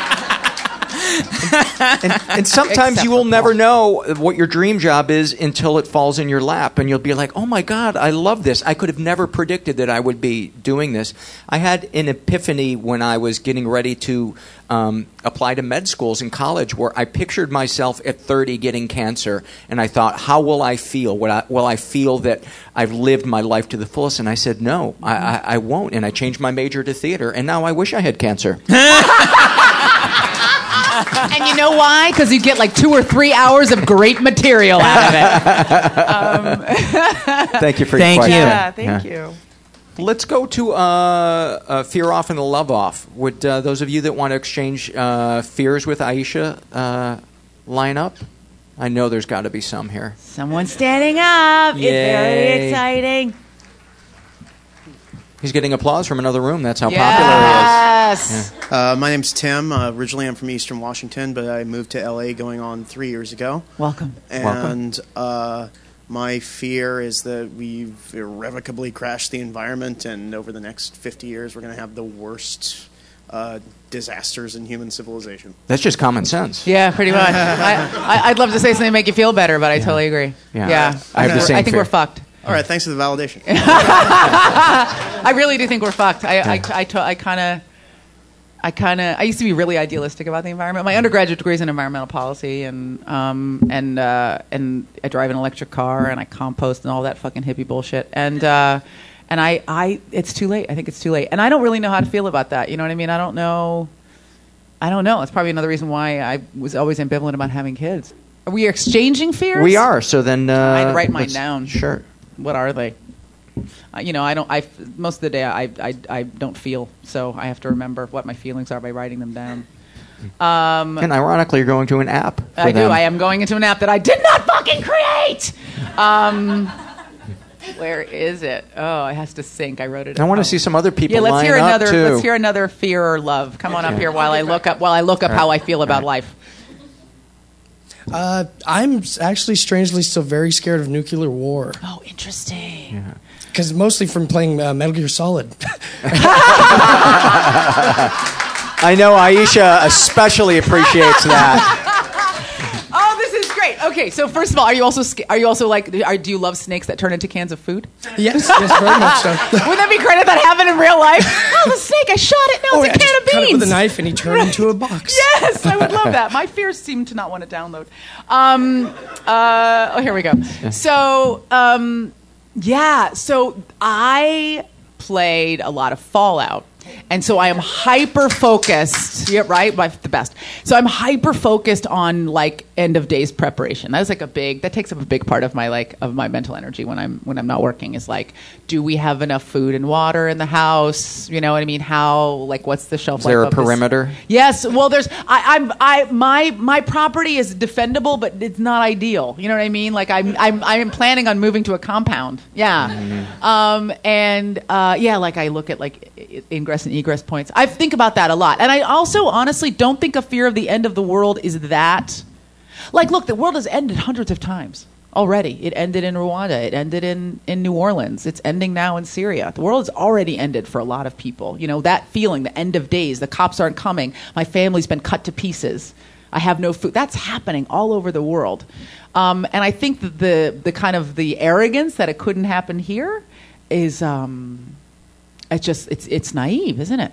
and, and, sometimes you will never know what your dream job is until it falls in your lap, and you'll be like, "Oh my God, I love this! I could have never predicted that I would be doing this." I had an epiphany when I was getting ready to um, apply to med schools in college, where I pictured myself at 30 getting cancer, and I thought, "How will I feel? Will I, will I feel that I've lived my life to the fullest?" And I said, "No, I, I, I won't." And I changed my major to theater, and now I wish I had cancer. and you know why? Because you get like two or three hours of great material out of it. Um, thank you for thank your question. You. Yeah, thank yeah. you. Let's go to uh, uh, fear off and the love off. Would uh, those of you that want to exchange uh, fears with Aisha uh, line up? I know there's got to be some here. Someone standing up. Yay. It's very exciting. He's getting applause from another room. That's how yes. popular he is. Yeah. Uh, my name's Tim. Uh, originally, I'm from Eastern Washington, but I moved to LA going on three years ago. Welcome. And Welcome. Uh, my fear is that we've irrevocably crashed the environment, and over the next 50 years, we're going to have the worst uh, disasters in human civilization. That's just common sense. Yeah, pretty much. I, would love to say something to make you feel better, but I yeah. totally agree. Yeah, yeah. I, I have the same. I think fear. we're fucked. All right, thanks for the validation. I really do think we're fucked. I, I, I, I kind of. I kind of I used to be really idealistic about the environment. My undergraduate degree is in environmental policy, and um, and uh, and I drive an electric car, and I compost and all that fucking hippie bullshit. And uh, and I, I it's too late. I think it's too late, and I don't really know how to feel about that. You know what I mean? I don't know. I don't know. It's probably another reason why I was always ambivalent about having kids. Are we exchanging fears? We are. So then, uh, I'd write mine down. Sure what are they? Uh, you know, I don't. I most of the day I, I I don't feel, so I have to remember what my feelings are by writing them down. Um, and ironically, you're going to an app. I them. do. I am going into an app that I did not fucking create. Um, where is it? Oh, it has to sync. I wrote it. I want to see some other people. Yeah, let's hear another. Too. Let's hear another fear or love. Come on up here while I look up while I look up how I feel about life. Uh, I'm actually strangely still very scared of nuclear war. Oh, interesting. Because mostly from playing uh, Metal Gear Solid. I know Aisha especially appreciates that. Oh, this is great. Okay, so first of all, are you also are you also like are, do you love snakes that turn into cans of food? Yes, yes, very much so. Wouldn't that be great if that happened in real life? Oh, the snake! I shot it. Now oh, it's a yeah, can of beans. Cut it with a knife, and he turned into a box. yes, I would love that. My fears seem to not want to download. Um, uh, oh, here we go. So, um, yeah. So I played a lot of Fallout and so I am hyper focused. Yeah, right. The best. So I'm hyper focused on like end of days preparation. That's like a big. That takes up a big part of my like of my mental energy when I'm when I'm not working. Is like, do we have enough food and water in the house? You know what I mean? How like what's the shelf? Is there life a perimeter? This? Yes. Well, there's. I, I'm. I my my property is defendable, but it's not ideal. You know what I mean? Like I'm I'm I'm planning on moving to a compound. Yeah. Mm-hmm. Um. And uh. Yeah. Like I look at like ingress ingress and egress points. I think about that a lot. And I also honestly don't think a fear of the end of the world is that. Like, look, the world has ended hundreds of times. already. It ended in Rwanda. It ended in, in New Orleans. It's ending now in Syria. The world has already ended for a lot of people. You know, that feeling, the end of days, the cops aren't coming, my family's been cut to pieces. I have no food. That's happening all over the world. Um, and I think that the, the kind of the arrogance that it couldn't happen here is um, it's just it's it's naive, isn't it?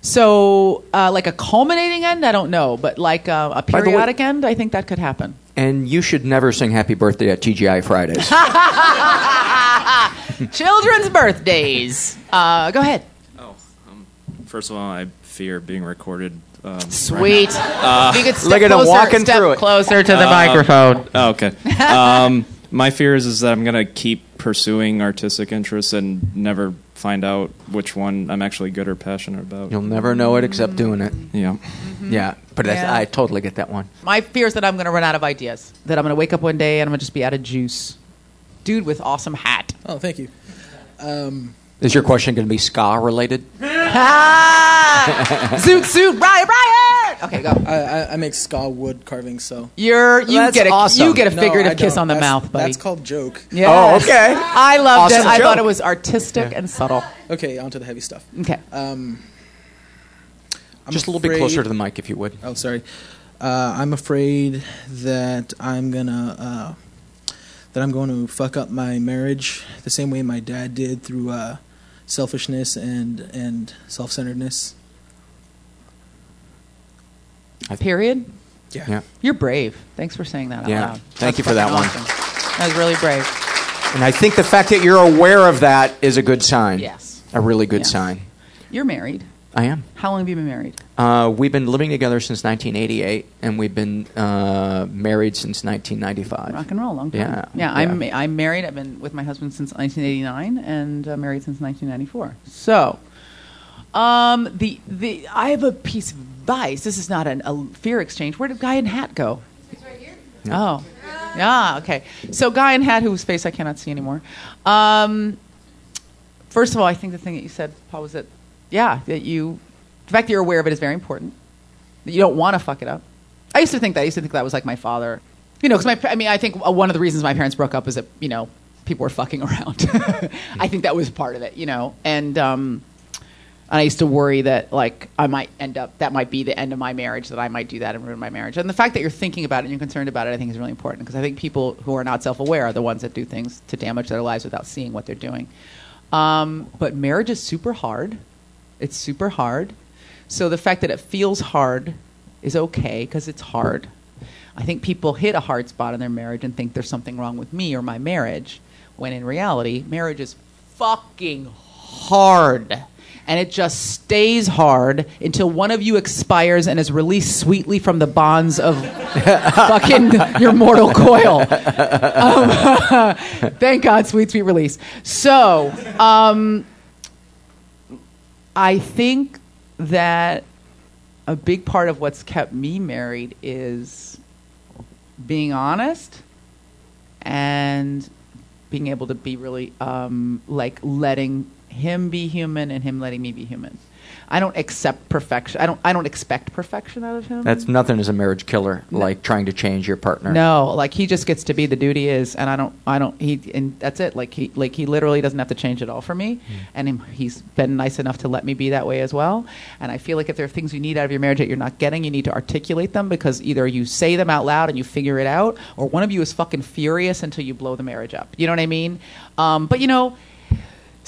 So, uh, like a culminating end, I don't know, but like uh, a the way- periodic end, I think that could happen. And you should never sing Happy Birthday at TGI Fridays. Children's birthdays. Uh, go ahead. Oh, First of all, I fear being recorded. Um, Sweet. Uh, If you could step closer, step closer to the Uh, microphone. oh, okay. Um, my fear is, is that I'm going to keep pursuing artistic interests and never find out which one I'm actually good or passionate about. You'll never know it except doing it. Yeah. Yeah, but Yeah. I totally get that one. My fear is that I'm going to run out of ideas. That I'm going to wake up one day and I'm going to just be out of juice. Dude with awesome hat. Oh, thank you. Um, Is your question going to be ska related? Ah! Zoot suit, riot, riot. Okay, go. I, I, I make ska wood carvings, so You're you That's get a awesome. you get a No, figurative I kiss don't. on the That's- mouth, buddy. That's called joke. Yeah. Oh, okay. I loved Awesome it. I joke. thought it was artistic and subtle. Okay, on to the heavy stuff. Okay. Um, I'm Just a little bit afraid- closer to the mic, if you would. Oh, sorry. Uh, I'm afraid that I'm gonna uh, that I'm going to fuck up my marriage the same way my dad did through uh, selfishness and and self-centeredness. Period. Yeah. Yeah. You're brave. Thanks for saying that out Yeah. loud. Thank That's you for that fucking one. That was really brave. And I think the fact that you're aware of that is a good sign. Yes. A really good Yes. sign. You're married. I am. How long have you been married? Uh, we've been living together since 1988, and we've been uh, married since 1995. Rock and roll, long time. Yeah. yeah. I'm I'm married. I've been with my husband since 1989, and uh, married since 1994. So, um, the the I have a piece of advice. This is not an, a fear exchange. Where did Guy in Hat go? Oh, yeah. Okay. So Guy in Hat, whose face I cannot see anymore. Um, first of all, I think the thing that you said, Paul, was that yeah, that you the fact that you're aware of it is very important. That you don't want to fuck it up. I used to think that. I used to think that was like my father. You know, because my I mean, I think one of the reasons my parents broke up was that you know people were fucking around. I think that was part of it. You know, and um, and I used to worry that like I might end up that might be the end of my marriage that I might do that and ruin my marriage. And the fact that you're thinking about it and you're concerned about it, I think is really important because I think people who are not self-aware are the ones that do things to damage their lives without seeing what they're doing. Um, but marriage is super hard. It's super hard. So the fact that it feels hard is okay because it's hard. I think people hit a hard spot in their marriage and think there's something wrong with me or my marriage, when in reality, marriage is fucking hard. And it just stays hard until one of you expires and is released sweetly from the bonds of fucking your mortal coil. Um, thank God, sweet, sweet release. So, um, I think that a big part of what's kept me married is being honest and being able to be really um, like letting him be human and him letting me be human. I don't accept perfection. I don't. I don't expect perfection out of him. That's nothing as a marriage killer, like trying to change your partner. No, like he just gets to be the dude he is, and I don't, I don't, he, and that's it. Like he, like he literally doesn't have to change at all for me, and him, he's been nice enough to let me be that way as well. And I feel like if there are things you need out of your marriage that you're not getting, you need to articulate them because either you say them out loud and you figure it out, or one of you is fucking furious until you blow the marriage up. You know what I mean? Um, but you know,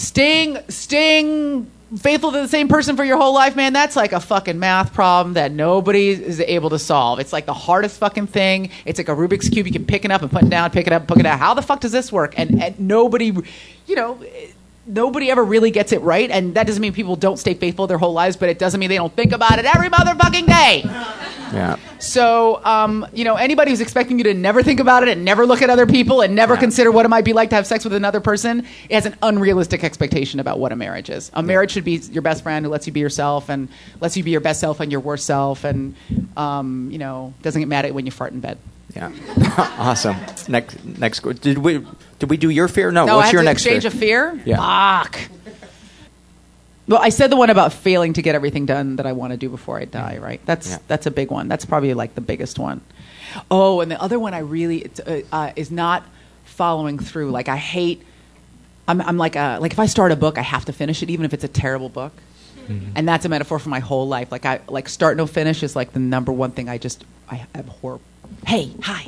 staying, staying faithful to the same person for your whole life, man, that's like a fucking math problem that nobody is able to solve. It's like the hardest fucking thing. It's like a Rubik's Cube. You can pick it up and put it down, pick it up, put it down. How the fuck does this work? And, and nobody, you know, nobody ever really gets it right. And that doesn't mean people don't stay faithful their whole lives, but it doesn't mean they don't think about it every motherfucking day. Yeah. So, um, you know, anybody who's expecting you to never think about it and never look at other people and never consider what it might be like to have sex with another person has an unrealistic expectation about what a marriage is. A marriage should be your best friend who lets you be yourself and lets you be your best self and your worst self and, um, you know, doesn't get mad at you when you fart in bed. Yeah. awesome. Next, next. Did we did we do your fear? No. no, What's I have your to next exchange fear? a fear? Yeah. Fuck. Well, I said the one about failing to get everything done that I want to do before I die, right? That's Yeah. that's a big one. That's probably like the biggest one. Oh, and the other one I really it's, uh, uh, is not following through. Like I hate. I'm, I'm like a, like if I start a book, I have to finish it, even if it's a terrible book. And that's a metaphor for my whole life. Like I like start no finish is like the number one thing I just I abhor. Hey, hi.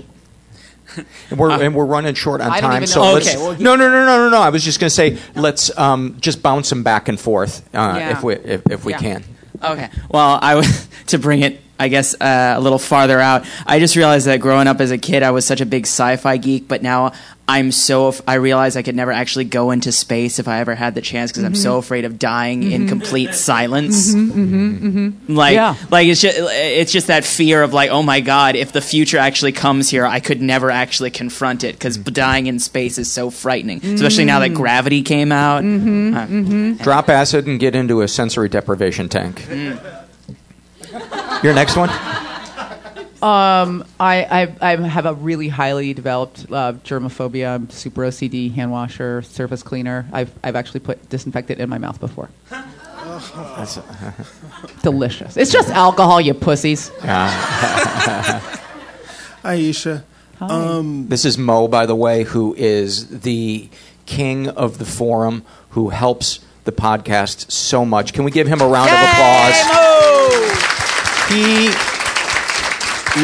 And we're, and we're running short on I don't time, even so know- let's. Okay, well, no, no, no, no, no, no. I was just going to say, let's um, just bounce them back and forth uh, Yeah. if we if, if we Yeah. can. Okay. Well, I w- to bring it, I guess, uh, a little farther out. I just realized that growing up as a kid, I was such a big sci-fi geek, but now I'm so. Af- I realize I could never actually go into space if I ever had the chance because I'm so Mhm. afraid of dying in Mhm. complete silence. Mm-hmm, mm-hmm. Like, Yeah. like it's just it's just that fear of like, oh my god, if the future actually comes here, I could never actually confront it because dying in space is so frightening. Especially now that Mm. gravity came out. Mm-hmm, Uh, mm-hmm. Drop acid and get into a sensory deprivation tank. Mm. Your next one? Um, I, I I have a really highly developed uh, germophobia. I'm super OCD, hand washer, surface cleaner. I've I've actually put disinfectant in my mouth before. That's, Delicious. It's just alcohol, you pussies. Aisha. Um, this is Mo, by the way, who is the king of the forum, who helps the podcast so much. Can we give him a round of applause? He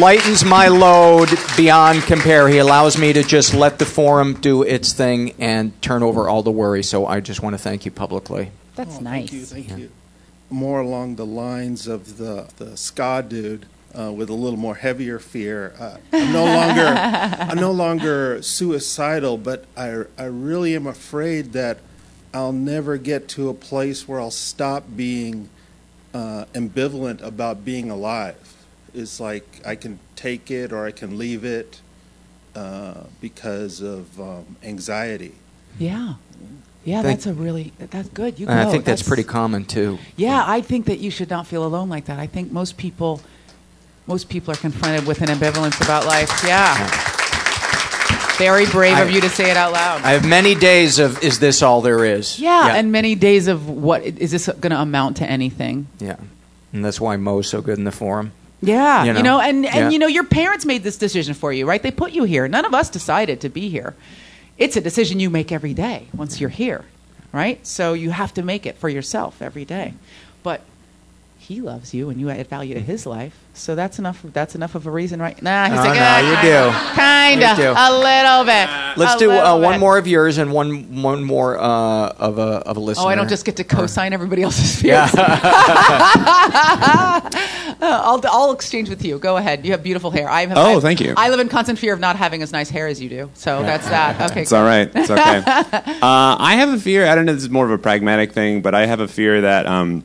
lightens my load beyond compare. He allows me to just let the forum do its thing and turn over all the worry. So I just want to thank you publicly. That's nice. Thank you. Thank you. More along the lines of the the ska dude. Uh, with a little more heavier fear, uh, I'm no longer I'm no longer suicidal, but I I really am afraid that I'll never get to a place where I'll stop being uh, ambivalent about being alive. It's like I can take it or I can leave it uh, because of um, anxiety. Yeah. Yeah, Thank- that's a really that's good. You go. I think that's, pretty common too. Yeah, I think that you should not feel alone like that. I think most people most people are confronted with an ambivalence about life. Yeah. Very brave I- of you to say it out loud. I have many days of is this all there is? yeah, and many days of what is this going to amount to anything? yeah, and that's why Mo's so good in the forum. Yeah, You you know? know, and and Yeah. you know, your parents made this decision for you, right? They put you here. None of us decided to be here. It's a decision you make every day once you're here, right? So you have to make it for yourself every day. He loves you, and you add value to his life. So that's enough. That's enough of a reason, right? Nah, he's Oh, like, no, "Ah, you do. Kinda, a little bit. Let's a do uh, one more of yours and one one more uh, of a of a listener. Oh, I don't just get to co-sign everybody else's fears. Yeah. I'll, I'll exchange with you. Go ahead. You have beautiful hair. I have, Oh, I- thank you. I live in constant fear of not having as nice hair as you do. So that's that. Okay. It's all right. It's okay. uh, I have a fear. I don't know. This is more of a pragmatic thing, but I have a fear that um,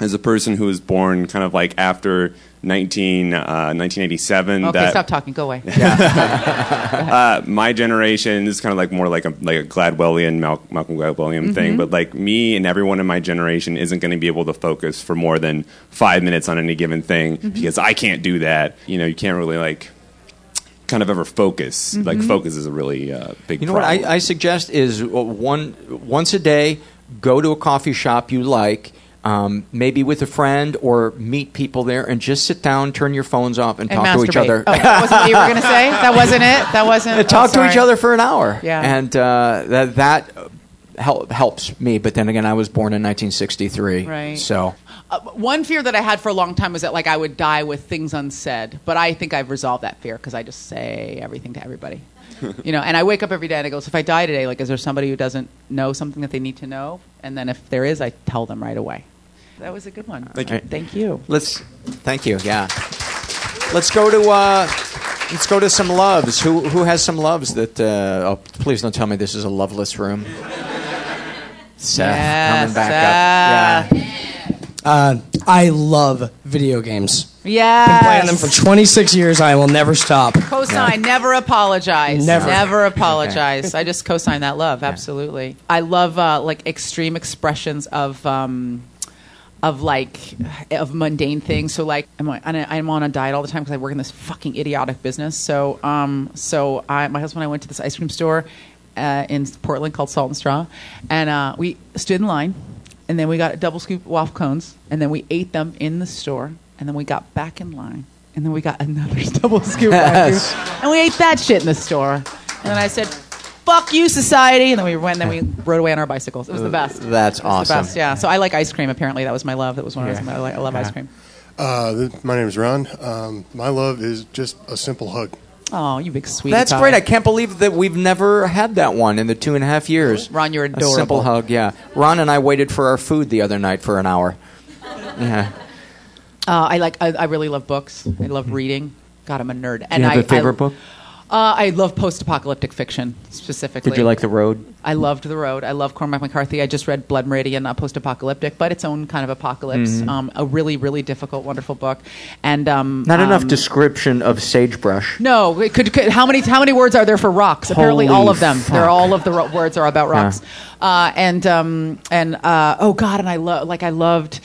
as a person who was born kind of like after 19, uh, 1987, Okay, that stop talking. Go away. uh, my generation this is kind of like more like a like a Gladwellian Mal- Malcolm Gladwellian thing, Mhm. but like me and everyone in my generation isn't going to be able to focus for more than five minutes on any given thing Mhm. because I can't do that. You know, you can't really like kind of ever focus. Like Mhm. focus is a really uh, big. You know problem. what I, I suggest is uh, one once a day, go to a coffee shop you like. Um, maybe with a friend or meet people there and just sit down, turn your phones off, and, And talk to each other. Oh, that wasn't what you were going to say? That wasn't it? That wasn't. And talk oh, to each other for an hour. Yeah. And uh, that that help, helps me. But then again, I was born in 1963. Right. So Uh, one fear that I had for a long time was that like I would die with things unsaid, but I think I've resolved that fear because I just say everything to everybody. you know, and I wake up every day and I go, so if I die today, like, is there somebody who doesn't know something that they need to know? And then if there is, I tell them right away. That was a good one. Thank you. Thank you. let's thank you. Yeah. Let's go to uh, let's go to some loves. Who who has some loves that? Uh, oh, please don't tell me this is a loveless room. Seth Yeah, coming back up. Yeah. Uh, I love video games. Yes. Been playing them for 26 years. I will never stop. Cosign, never apologize. Never. apologize. I just cosign that love. Absolutely. I love uh, like extreme expressions of um, of like of mundane things. So like I'm on a, I'm on a diet all the time because I work in this fucking idiotic business. So um so I my husband and I went to this ice cream store uh, in Portland called Salt and Straw, and uh, we stood in line, and then we got a double scoop waffle cones, and then we ate them in the store, and then we got back in line And then we got another double scoop Yes. And we ate that shit in the store. And then I said, fuck you, society. And then we went and then we rode away on our bicycles. It was the best. That's It was the awesome. best, yeah. So I like ice cream, apparently. That was my love. That was one of my, I, like, I love ice cream. Uh, th- my name is Ron. Um, my love is just a simple hug. Oh, you big sweet. That's pie. great. I can't believe that we've never had that one in the two and a half years. Ron, you're adorable. A simple hug, yeah. Ron and I waited for our food the other night for an hour. Yeah. Uh, I like. I, I really love books. I love reading. God, I'm a nerd. And you have I, a favorite I, book? Uh, I love post-apocalyptic fiction specifically. Did you like The Road? I loved The Road. I love Cormac McCarthy. I just read Blood Meridian, not post-apocalyptic, but its own kind of apocalypse. Mhm. Um, a really, really difficult, wonderful book. And um, Not enough um, description of sagebrush. No, it could, could how many how many words are there for rocks? Apparently, all of them. They're all of the ro- words are about Yeah. rocks. Uh, and um, and uh, oh god, and I love like I loved.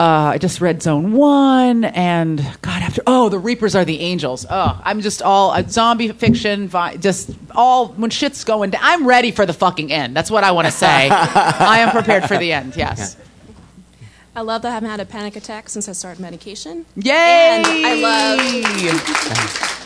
Uh, I just read Zone One, and God, after oh, the Reapers are the angels. Oh, I'm just all uh, zombie fiction, vi- just all when shit's going down. I'm ready for the fucking end. That's what I want to say. I am prepared for the end. Yes. I love that I haven't had a panic attack since I started medication. Yay! And I love.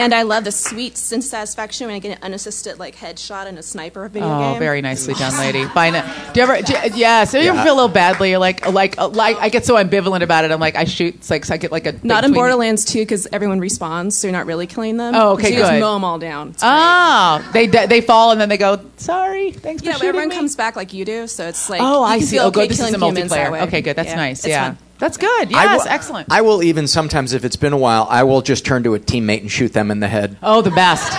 And I love the sweet sense of satisfaction when I get an unassisted like headshot in a sniper video Oh, game. very nicely done, lady. By na- do you ever? Do you, yeah. So you ever Yeah. feel a little badly? You're like, like, uh, like. I get so ambivalent about it. I'm like, I shoot. It's like, so I get like a. big Not in tween- Borderlands 2 because everyone respawns, so you're not really killing them. Oh, okay, so you just mow them all down. It's Oh, they de- they fall and then they go. Sorry, thanks yeah, for but everyone shooting me." comes back like you do, so it's like oh, you I can see. feel Oh, okay good. This is a killing humans that multiplayer. Okay, good. That's Yeah, nice. it's Yeah, fun. That's good. I Yes, will- excellent. I will even sometimes, if it's been a while, I will just turn to a teammate and shoot them in the head. Oh, the best.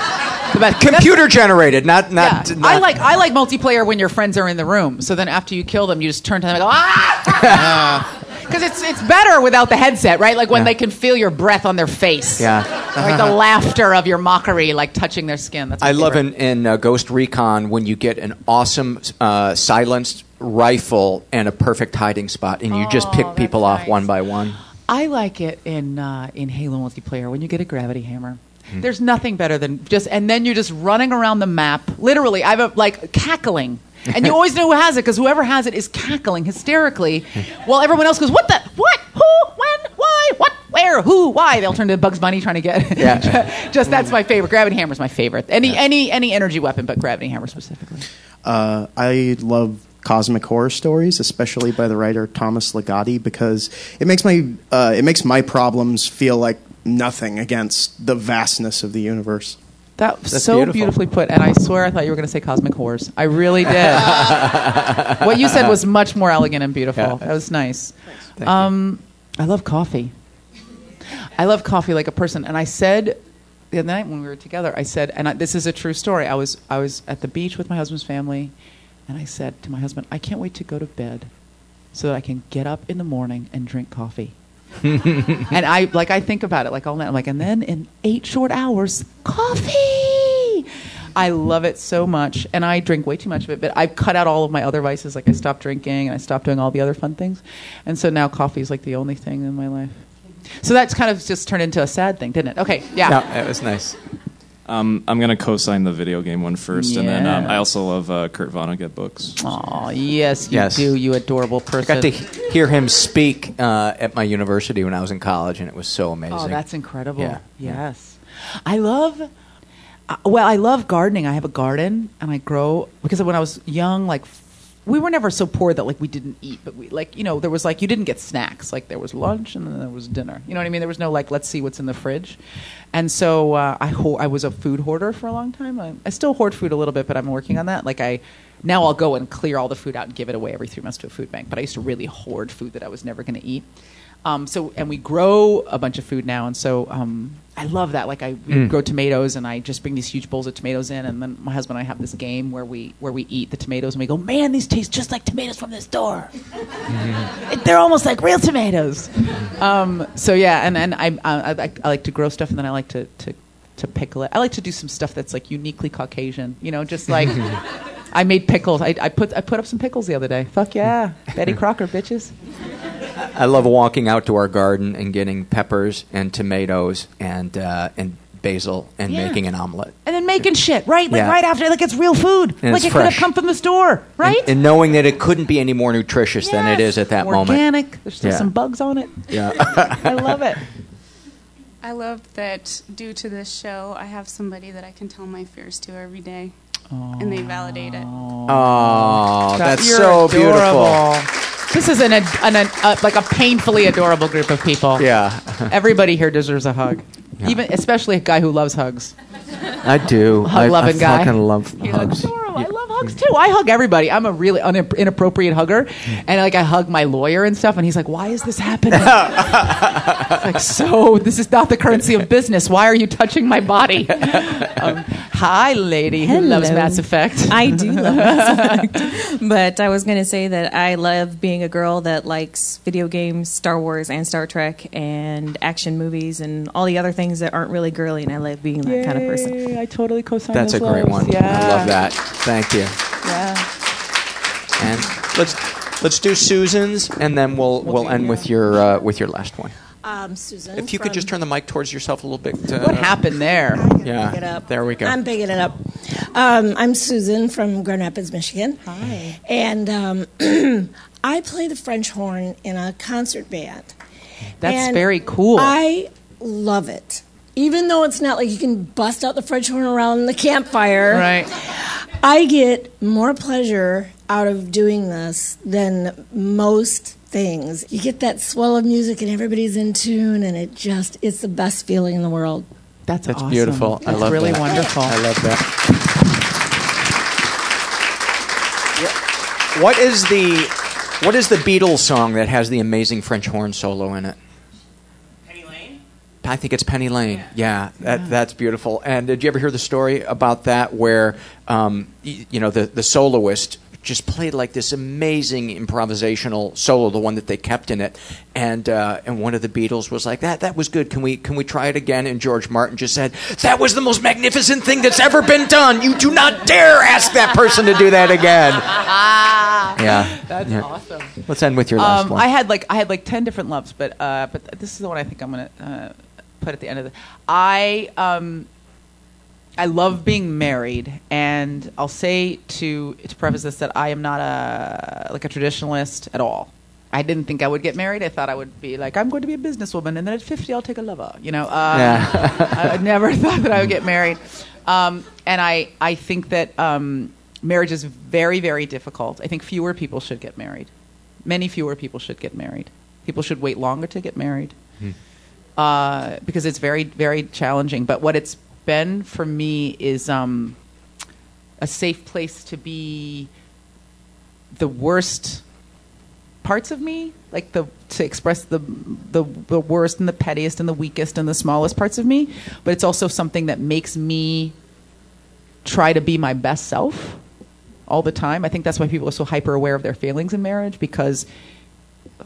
The best. Computer generated, not not. Yeah. not I like I like multiplayer when your friends are in the room. So then after you kill them, you just turn to them and go ah, because it's it's better without the headset, right? Like when Yeah. they can feel your breath on their face. Yeah. like the laughter of your mockery, like touching their skin. That's I love in, in uh, Ghost Recon when you get an awesome uh, silenced rifle and a perfect hiding spot, and you just Oh, pick people off one by one. I like it in uh, in Halo multiplayer when you get a gravity hammer. Hmm. There's nothing better than just, and then you're just running around the map, literally. I've a, like cackling, and you always know who has it because whoever has it is cackling hysterically, while everyone else goes, "What the? What? Who? When? Why? What? Where? Who? Why?" They'll turn to Bugs Bunny trying to get. Yeah. just that's my favorite. Gravity hammer's my favorite. Any any any energy weapon, but gravity hammer specifically. Uh, I love cosmic horror stories, especially by the writer Thomas Ligotti, because it makes my uh, it makes my problems feel like nothing against the vastness of the universe. That was That's so beautiful. beautifully put, and I swear I thought you were going to say cosmic horrors. I really did. what you said was much more elegant and beautiful. Yeah. That was nice. Um, I love coffee. I love coffee like a person, and I said the other night when we were together, I said, and I, this is a true story. I was I was at the beach with my husband's family, and I said to my husband, I can't wait to go to bed, so that I can get up in the morning and drink coffee. and I like I think about it like all night. I'm like, and then in eight short hours, coffee. I love it so much, and I drink way too much of it. But I've cut out all of my other vices. Like I stopped drinking, and I stopped doing all the other fun things, and so now coffee is like the only thing in my life. So that's kind of just turned into a sad thing, didn't it? Okay, yeah. No, it was nice. Um, I'm gonna co-sign the video game one first, and then um, Yeah. I also love uh, Kurt Vonnegut books. Oh yes, you Yes. do, you adorable I person. got to he- hear him speak uh, at my university when I was in college, and it was so amazing. Oh, that's incredible. Yeah. Yes. I love, uh, well, I love gardening. I have a garden and I grow, because when I was young, like, f- we were never so poor that like we didn't eat, but we like you know there was like you didn't get snacks like there was lunch and then there was dinner. You know what I mean? There was no like let's see what's in the fridge, and so uh, I ho- I was a food hoarder for a long time. I, I still hoard food a little bit, but I'm working on that. Like I now I'll go and clear all the food out and give it away every three months to a food bank. But I used to really hoard food that I was never going to eat. Um, so and we grow a bunch of food now, and so um, I love that. Like I we Mm. grow tomatoes, and I just bring these huge bowls of tomatoes in, and then my husband and I have this game where we where we eat the tomatoes, and we go, man, these taste just like tomatoes from the store. It- They're almost like real tomatoes. Um, so yeah, and and I, I I I like to grow stuff, and then I like to to to pickle it. I like to do some stuff that's like uniquely Caucasian. You know, just like. I made pickles. I, I put I put up some pickles the other day. Fuck yeah, Betty Crocker, bitches. I love walking out to our garden and getting peppers and tomatoes and uh, and basil and Yeah. making an omelet. and then making shit right, like Yeah. right after, like it's real food, And like it's it could have come from the store, right? And, and knowing that it couldn't be any more nutritious than it is at that moment. Organic. There's still Yeah. some bugs on it. Yeah. I love it. I love that due to this show, I have somebody that I can tell my fears to every day, and they validate it. Oh, that's You're so adorable. beautiful. This is an, an, an uh, like a painfully adorable group of people. Yeah. Everybody here deserves a hug, even especially a guy who loves hugs. I do. I, I Hug-loving guy. fucking love He hugs. I love hugs too. I hug everybody. I'm a really un- inappropriate hugger, and like I hug my lawyer and stuff, and he's like, "Why is this happening?" It's like, so this is not the currency of business. Why are you touching my body? Um, hi, lady who loves Mass Effect. I do love Mass Effect. But I was going to say that I love being a girl that likes video games, Star Wars, and Star Trek, and action movies, and all the other things that aren't really girly, and I love being that kind of person. Yay, I totally co-sign That's a those great one. Yeah. I love that. Thank you. Yeah. And let's let's do Susan's, and then we'll we'll end with your uh, with your last one. Um, Susan. If you could from- just turn the mic towards yourself a little bit. Uh, What happened there? Yeah. Pick it up. There we go. I'm picking it up. Um, I'm Susan from Grand Rapids, Michigan. Hi. And um, I play the French horn in a concert band. That's And very cool. I love it. Even though it's not like you can bust out the French horn around the campfire. Right. I get more pleasure out of doing this than most things. You get that swell of music and everybody's in tune and it just it's the best feeling in the world. That's That's awesome. beautiful. I That's love really that. wonderful. I love that. What is the what is the Beatles song that has the amazing French horn solo in it? I think it's Penny Lane. Yeah, that, that's beautiful. And did you ever hear the story about that, where um, y- you know the the soloist just played like this amazing improvisational solo, the one that they kept in it, and uh, and one of the Beatles was like that that was good. Can we can we try it again? And George Martin just said that was the most magnificent thing that's ever been done. You do not dare ask that person to do that again. Yeah, That's Yeah. awesome. Let's end with your last um, one. I had like I had like ten different loves, but uh, but this is the one I think I'm gonna uh, put at the end of the. I um, I love being married, and I'll say to to preface this that I am not a like a traditionalist at all. I didn't think I would get married. I thought I would be like I'm going to be a businesswoman, and then at 50 I'll take a lover. You know, uh, Yeah. I never thought that I would get married, um, and I I think that um, marriage is very very difficult. I think fewer people should get married. Many fewer people should get married. People should wait longer to get married uh, because it's very very challenging. But what it's been for me is um, a safe place to be the worst parts of me, like the to express the, the the worst and the pettiest and the weakest and the smallest parts of me. But it's also something that makes me try to be my best self all the time. I think that's why people are so hyper aware of their feelings in marriage because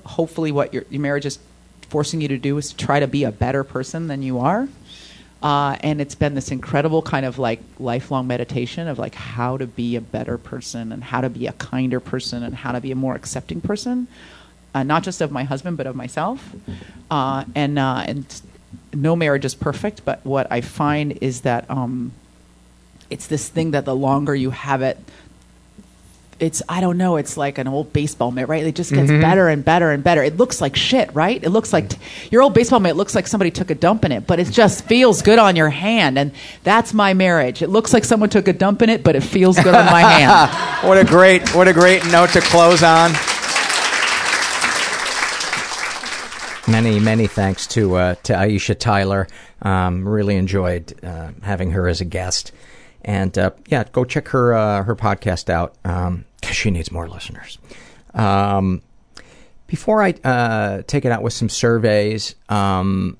hopefully what your, your marriage is forcing you to do is to try to be a better person than you are. Uh, and it's been this incredible kind of like lifelong meditation of like how to be a better person and how to be a kinder person and how to be a more accepting person, uh, not just of my husband but of myself. Uh, and uh, and no marriage is perfect, but what I find is that um, it's this thing that the longer you have it, it's I don't know. It's like an old baseball mitt, right? It just gets Mhm. better and better and better. It looks like shit, right? It looks like your old baseball mitt looks like somebody took a dump in it, but it just feels good on your hand, and that's my marriage. It looks like someone took a dump in it, but it feels good on my hand. what a great what a great note to close on. Many, many thanks to uh, to Aisha Tyler. Um, really enjoyed uh, having her as a guest, and uh, yeah, go check her uh, her podcast out because she needs more listeners. Um, before I uh, take it out with some surveys, um,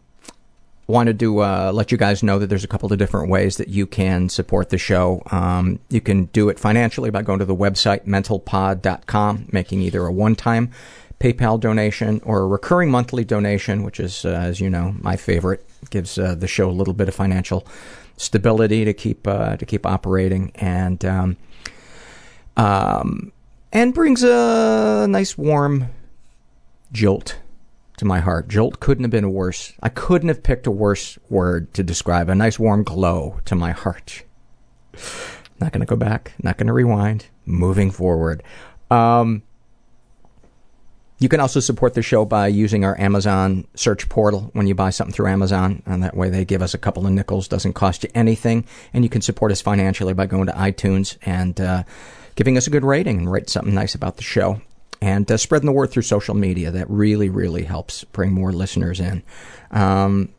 wanted to uh, let you guys know that there's a couple of different ways that you can support the show. Um, you can do it financially by going to the website mentalpod.com, making either a one-time PayPal donation or a recurring monthly donation, which is, uh, as you know, my favorite. Gives uh, the show a little bit of financial stability to keep uh, to keep operating and um, um, and brings a nice warm jolt to my heart. Jolt couldn't have been worse. I couldn't have picked a worse word to describe. A nice warm glow to my heart. Not going to go back. Not going to rewind. Moving forward. Um, you can also support the show by using our Amazon search portal when you buy something through Amazon, and that way they give us a couple of nickels. Doesn't cost you anything, and you can support us financially by going to iTunes and uh, giving us a good rating and write something nice about the show, and uh, spreading the word through social media. That really, really helps bring more listeners in. Um,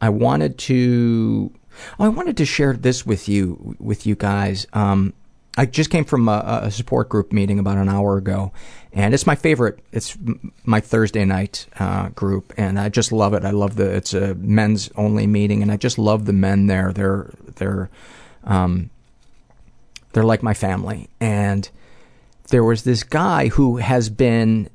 I wanted to, oh, I wanted to share this with you, with you guys. Um, I just came from a, a support group meeting about an hour ago, and it's my favorite. It's my Thursday night uh, group, and I just love it. I love the it's a men's only meeting, and I just love the men there. They're they're um, they're like my family. And there was this guy who has been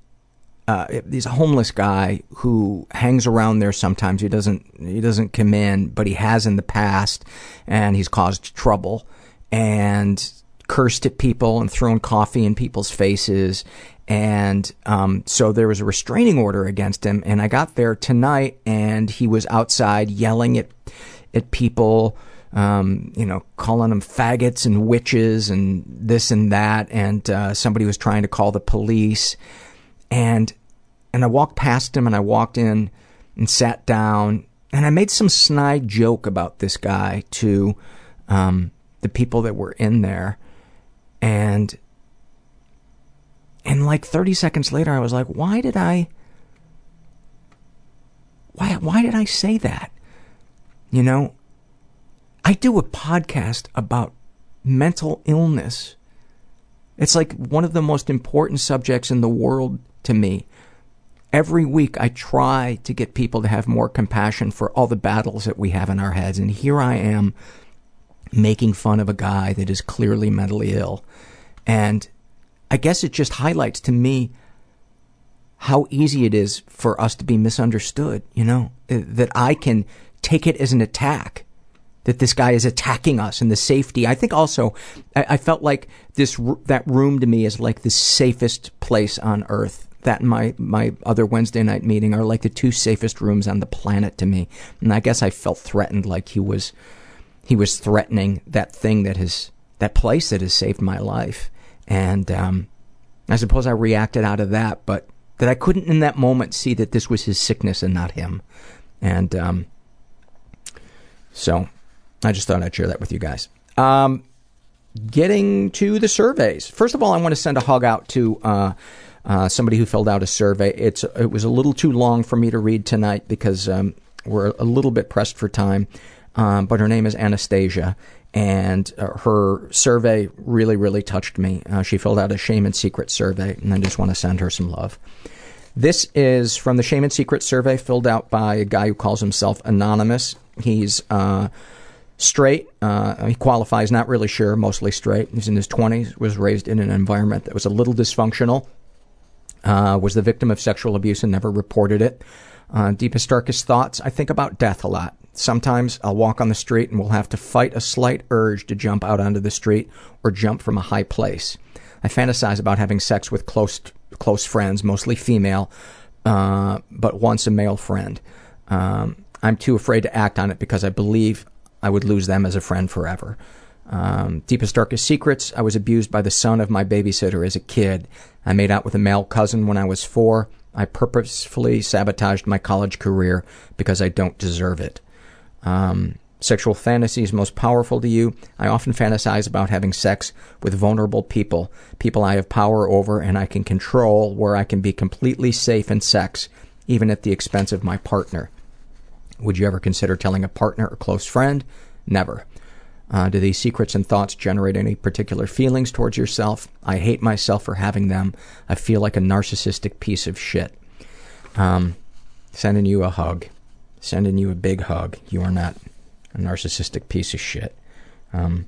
uh, he's a homeless guy who hangs around there sometimes. He doesn't he doesn't come in, but he has in the past, and he's caused trouble and cursed at people and thrown coffee in people's faces. And um, so there was a restraining order against him. And I got there tonight, and he was outside yelling at at people. Um, you know, calling them faggots and witches and this and that, and uh, somebody was trying to call the police, and and I walked past him and I walked in and sat down and I made some snide joke about this guy to um, the people that were in there, and and like 30 seconds later, I was like, why did I? Why why did I say that? You know, I do a podcast about mental illness. It's like one of the most important subjects in the world to me. Every week I try to get people to have more compassion for all the battles that we have in our heads. And here I am making fun of a guy that is clearly mentally ill. And I guess it just highlights to me how easy it is for us to be misunderstood, you know, Uh, that I can take it as an attack that this guy is attacking us and the safety. I think also I, I felt like this that room to me is like the safest place on earth. That and my my other Wednesday night meeting are like the two safest rooms on the planet to me. And I guess I felt threatened, like he was he was threatening that thing that has that place that has saved my life. And um, I suppose I reacted out of that, but that I couldn't in that moment see that this was his sickness and not him. And um, so I just thought I'd share that with you guys. Um, getting to the surveys. First of all, I want to send a hug out to uh, uh, somebody who filled out a survey. It's it was a little too long for me to read tonight because um, we're a little bit pressed for time. Um, but her name is Anastasia, and uh, her survey really, really touched me. Uh, she filled out a shame and secret survey, and I just want to send her some love. This is from the Shame and Secret survey filled out by a guy who calls himself Anonymous. He's uh, straight. Uh, he qualifies, not really sure, mostly straight. He's in his 20s, was raised in an environment that was a little dysfunctional, uh, was the victim of sexual abuse and never reported it. Uh, deepest, darkest thoughts. I think about death a lot. Sometimes I'll walk on the street and will have to fight a slight urge to jump out onto the street or jump from a high place. I fantasize about having sex with close close friends, mostly female, uh, but once a male friend. Um, I'm too afraid to act on it because I believe I would lose them as a friend forever. Um, deepest, darkest secrets. I was abused by the son of my babysitter as a kid. I made out with a male cousin when I was four. I purposefully sabotaged my college career because I don't deserve it. Um, sexual fantasies most powerful to you. I often fantasize about having sex with vulnerable people, people I have power over and I can control, where I can be completely safe in sex, even at the expense of my partner. Would you ever consider telling a partner or close friend? Never. Uh, do these secrets and thoughts generate any particular feelings towards yourself? I hate myself for having them. I feel like a narcissistic piece of shit. Um, sending you a hug. Sending you a big hug. You are not a narcissistic piece of shit. Um,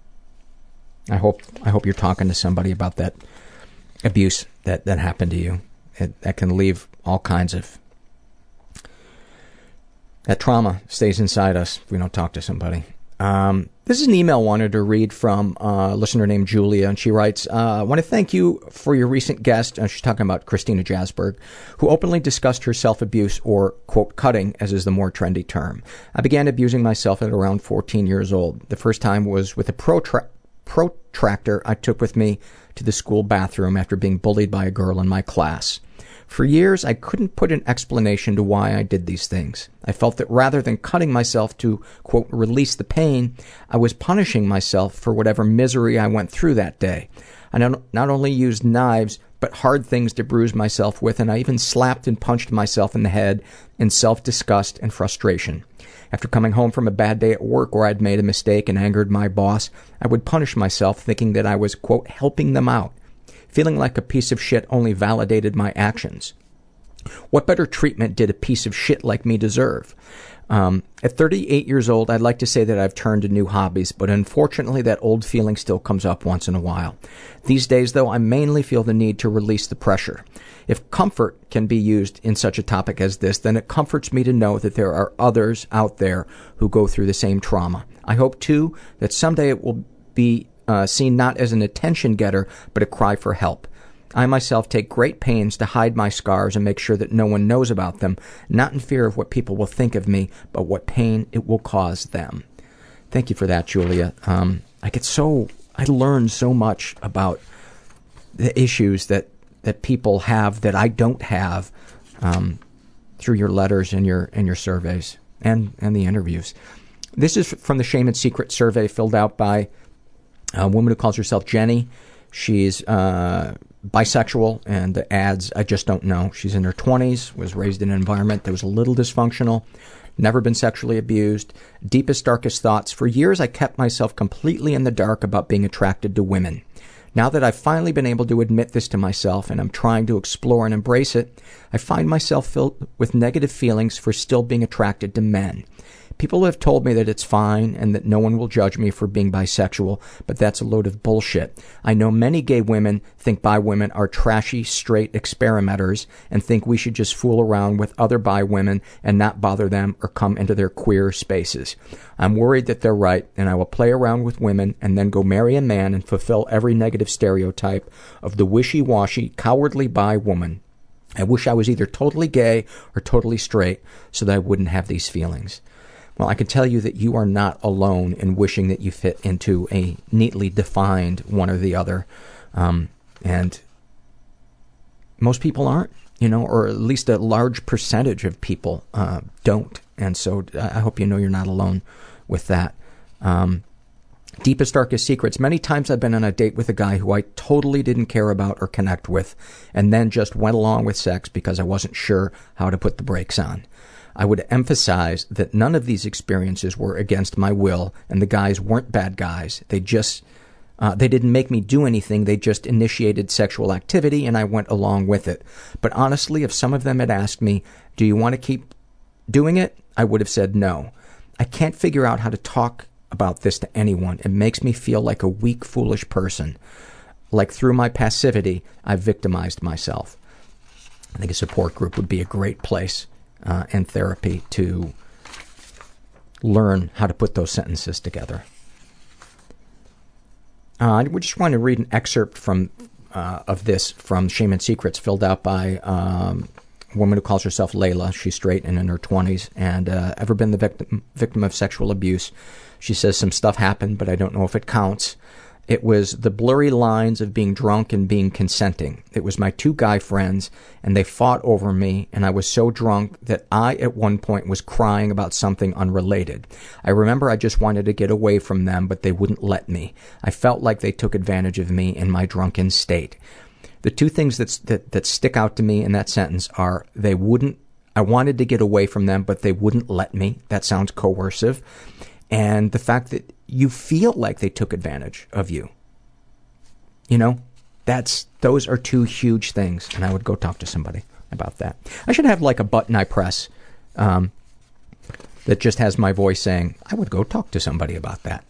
I hope I hope you're talking to somebody about that abuse that, that happened to you. It, that can leave all kinds of that trauma stays inside us if we don't talk to somebody. Um, this is an email I wanted to read from a listener named Julia, and she writes, uh, I want to thank you for your recent guest, she's talking about Christina Jasberg, who openly discussed her self-abuse, or, quote, cutting, as is the more trendy term. I began abusing myself at around 14 years old. The first time was with a protra- protractor I took with me to the school bathroom after being bullied by a girl in my class. For years, I couldn't put an explanation to why I did these things. I felt that rather than cutting myself to, quote, release the pain, I was punishing myself for whatever misery I went through that day. I not, only used knives, but hard things to bruise myself with, and I even slapped and punched myself in the head in self disgust and frustration. After coming home from a bad day at work where I'd made a mistake and angered my boss, I would punish myself thinking that I was, quote, helping them out. Feeling like a piece of shit only validated my actions. What better treatment did a piece of shit like me deserve? Um, at 38 years old, I'd like to say that I've turned to new hobbies, but unfortunately, that old feeling still comes up once in a while. These days, though, I mainly feel the need to release the pressure. If comfort can be used in such a topic as this, then it comforts me to know that there are others out there who go through the same trauma. I hope, too, that someday it will be uh, seen not as an attention getter, but a cry for help. I myself take great pains to hide my scars and make sure that no one knows about them, not in fear of what people will think of me, but what pain it will cause them. Thank you for that, Julia. Um, I get so, I learn so much about the issues that, that people have that I don't have um, through your letters and your, and your surveys and, and the interviews. This is from the Shame and Secret survey filled out by a woman who calls herself Jenny. She's uh, bisexual and the ads I just don't know. She's in her 20s, was raised in an environment that was a little dysfunctional, never been sexually abused. Deepest, darkest thoughts. For years, I kept myself completely in the dark about being attracted to women. Now that I've finally been able to admit this to myself and I'm trying to explore and embrace it, I find myself filled with negative feelings for still being attracted to men. People have told me that it's fine and that no one will judge me for being bisexual, but that's a load of bullshit. I know many gay women think bi women are trashy, straight experimenters and think we should just fool around with other bi women and not bother them or come into their queer spaces. I'm worried that they're right, and I will play around with women and then go marry a man and fulfill every negative stereotype of the wishy washy, cowardly bi woman. I wish I was either totally gay or totally straight so that I wouldn't have these feelings. Well, I can tell you that you are not alone in wishing that you fit into a neatly defined one or the other. Um, and most people aren't, you know, or at least a large percentage of people uh, don't. And so I hope you know you're not alone with that. Um, deepest, darkest secrets. Many times I've been on a date with a guy who I totally didn't care about or connect with, and then just went along with sex because I wasn't sure how to put the brakes on. I would emphasize that none of these experiences were against my will, and the guys weren't bad guys. They just uh, they didn't make me do anything. They just initiated sexual activity, and I went along with it. But honestly, if some of them had asked me, "Do you want to keep doing it?" I would have said no. I can't figure out how to talk about this to anyone. It makes me feel like a weak, foolish person. Like through my passivity, I've victimized myself. I think a support group would be a great place and therapy to learn how to put those sentences together. Uh, I just want to read an excerpt from uh, of this from Shame and Secrets, filled out by um, a woman who calls herself Layla. She's straight and in her 20s, and uh, ever been the victim victim of sexual abuse. She says some stuff happened, but I don't know if it counts. It was the blurry lines of being drunk and being consenting. It was my two guy friends, and they fought over me, and I was so drunk that I, at one point, was crying about something unrelated. I remember I just wanted to get away from them, but they wouldn't let me. I felt like they took advantage of me in my drunken state. The two things that, that, that stick out to me in that sentence are they wouldn't, I wanted to get away from them, but they wouldn't let me. That sounds coercive. And the fact that you feel like they took advantage of you. You know, that's those are two huge things, and I would go talk to somebody about that. I should have like a button I press um, that just has my voice saying, "I would go talk to somebody about that."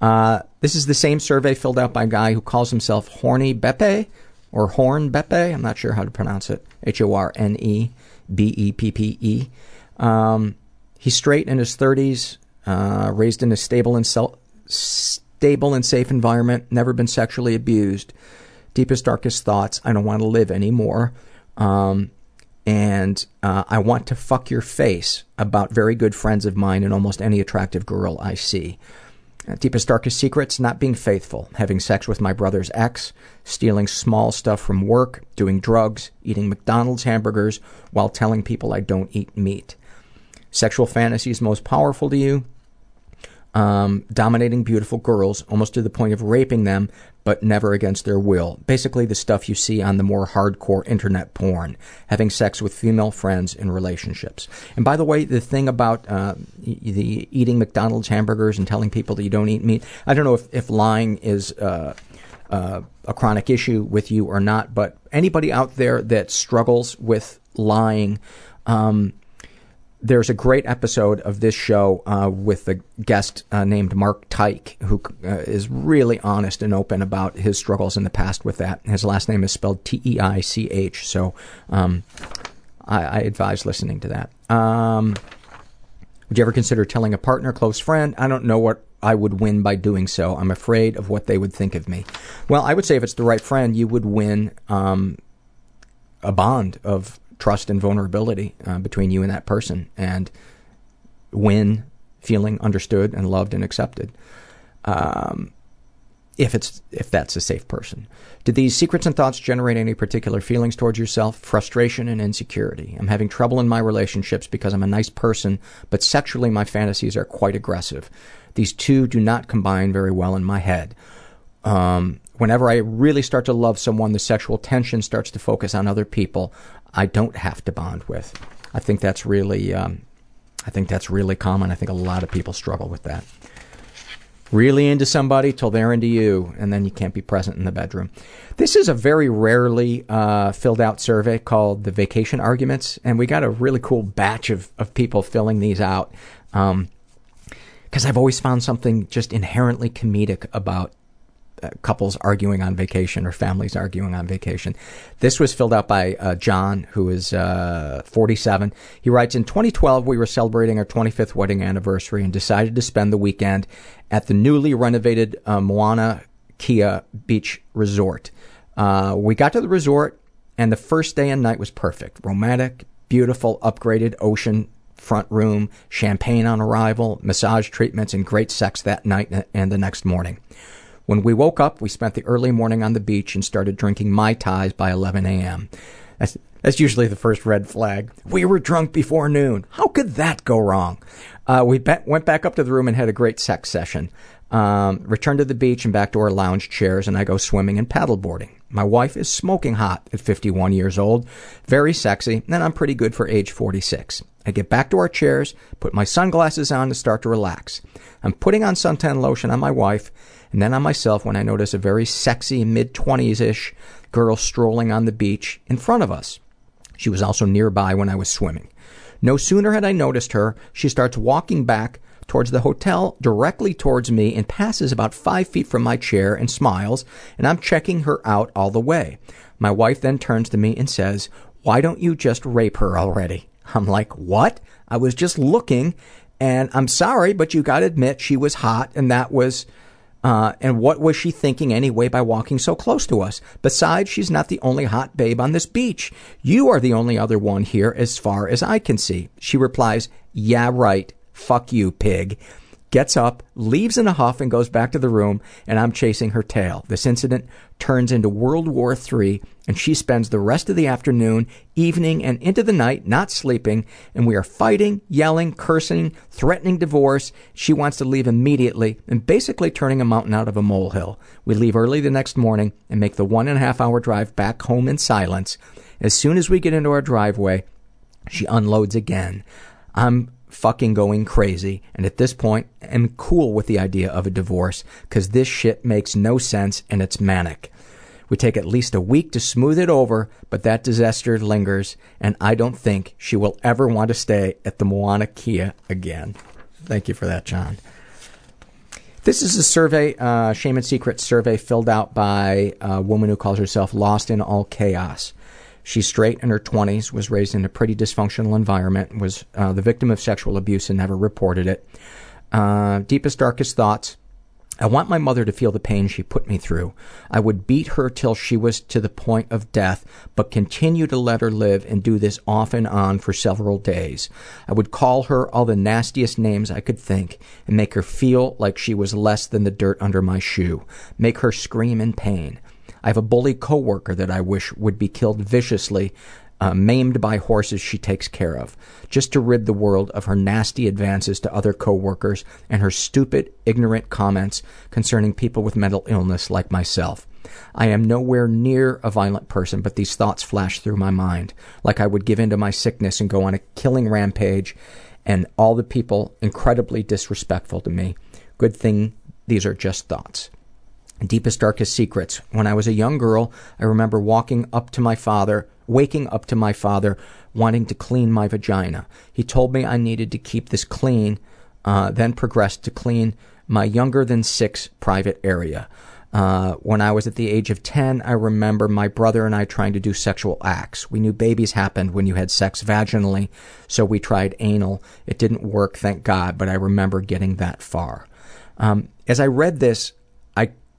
Uh, this is the same survey filled out by a guy who calls himself Horny Beppe or Horn Beppe. I'm not sure how to pronounce it. H O R N E B E P P E. Um, he's straight in his 30s, Uh, raised in a stable and sel- stable and safe environment. Never been sexually abused. Deepest, darkest thoughts. I don't want to live anymore. Um, and uh, I want to fuck your face about very good friends of mine and almost any attractive girl I see. Uh, deepest, darkest secrets not being faithful, having sex with my brother's ex, stealing small stuff from work, doing drugs, eating McDonald's hamburgers while telling people I don't eat meat. Sexual fantasies most powerful to you, um, dominating beautiful girls almost to the point of raping them, but never against their will. Basically, the stuff you see on the more hardcore internet porn. Having sex with female friends in relationships. And by the way, the thing about uh, the eating McDonald's hamburgers and telling people that you don't eat meat, I don't know if, if lying is. Uh, uh, a chronic issue with you or not, but anybody out there that struggles with lying, um, there's a great episode of this show uh, with a guest uh, named Mark Teich, who uh, is really honest and open about his struggles in the past with that. His last name is spelled T E I C H, so um, I, I advise listening to that. Um, would you ever consider telling a partner, close friend? I don't know what I would win by doing so. I'm afraid of what they would think of me. Well, I would say if it's the right friend, you would win um, a bond of trust and vulnerability uh, between you and that person and win feeling understood and loved and accepted. Um, if it's if that's a safe person. Did these secrets and thoughts generate any particular feelings towards yourself? Frustration and insecurity. I'm having trouble in my relationships because I'm a nice person, but sexually my fantasies are quite aggressive. These two do not combine very well in my head. Um, whenever I really start to love someone, the sexual tension starts to focus on other people I don't have to bond with. I think that's really, um, I think that's really common. I think a lot of people struggle with that. Really into somebody till they're into you, and then you can't be present in the bedroom. This is a very rarely uh, filled out survey called the Vacation Arguments, and we got a really cool batch of, of people filling these out. Um, because I've always found something just inherently comedic about couples arguing on vacation or families arguing on vacation. This was filled out by uh, John, who is uh, 47. He writes In 2012, we were celebrating our 25th wedding anniversary and decided to spend the weekend at the newly renovated uh, Mauna Kea Beach Resort. Uh, we got to the resort, and the first day and night was perfect. Romantic, beautiful, upgraded ocean front room, champagne on arrival, massage treatments, and great sex that night and the next morning. When we woke up, we spent the early morning on the beach and started drinking Mai Tais by 11 a.m. That's, that's usually the first red flag. We were drunk before noon. How could that go wrong? Uh, we went back up to the room and had a great sex session. Um, returned to the beach and back to our lounge chairs, and I go swimming and paddleboarding. My wife is smoking hot at 51 years old, very sexy, and I'm pretty good for age 46. I get back to our chairs, put my sunglasses on to start to relax. I'm putting on suntan lotion on my wife and then on myself when I notice a very sexy mid 20s ish girl strolling on the beach in front of us. She was also nearby when I was swimming. No sooner had I noticed her, she starts walking back towards the hotel directly towards me and passes about five feet from my chair and smiles, and I'm checking her out all the way. My wife then turns to me and says, Why don't you just rape her already? I'm like, What? I was just looking, and I'm sorry, but you gotta admit she was hot, and that was. Uh, and what was she thinking anyway by walking so close to us? Besides, she's not the only hot babe on this beach. You are the only other one here as far as I can see. She replies, Yeah, right. Fuck you, pig. Gets up, leaves in a huff, and goes back to the room, and I'm chasing her tail. This incident turns into World War III, and she spends the rest of the afternoon, evening, and into the night not sleeping, and we are fighting, yelling, cursing, threatening divorce. She wants to leave immediately, and basically turning a mountain out of a molehill. We leave early the next morning and make the one and a half hour drive back home in silence. As soon as we get into our driveway, she unloads again. I'm fucking going crazy, and at this point, am cool with the idea of a divorce, because this shit makes no sense and it's manic. We take at least a week to smooth it over, but that disaster lingers, and I don't think she will ever want to stay at the Mauna Kea again. Thank you for that, John. This is a survey, uh, Shame and Secret survey filled out by a woman who calls herself Lost in All Chaos. She's straight in her 20s, was raised in a pretty dysfunctional environment, was uh, the victim of sexual abuse and never reported it. Uh, deepest, darkest thoughts. I want my mother to feel the pain she put me through. I would beat her till she was to the point of death, but continue to let her live and do this off and on for several days. I would call her all the nastiest names I could think and make her feel like she was less than the dirt under my shoe, make her scream in pain. I have a bully coworker that I wish would be killed viciously uh, maimed by horses she takes care of, just to rid the world of her nasty advances to other coworkers and her stupid, ignorant comments concerning people with mental illness like myself. I am nowhere near a violent person, but these thoughts flash through my mind, like I would give in to my sickness and go on a killing rampage, and all the people incredibly disrespectful to me. Good thing these are just thoughts. Deepest, darkest secrets. When I was a young girl, I remember walking up to my father, waking up to my father wanting to clean my vagina. He told me I needed to keep this clean, uh, then progressed to clean my younger than six private area. Uh, when I was at the age of 10, I remember my brother and I trying to do sexual acts. We knew babies happened when you had sex vaginally, so we tried anal. It didn't work, thank God, but I remember getting that far. Um, as I read this,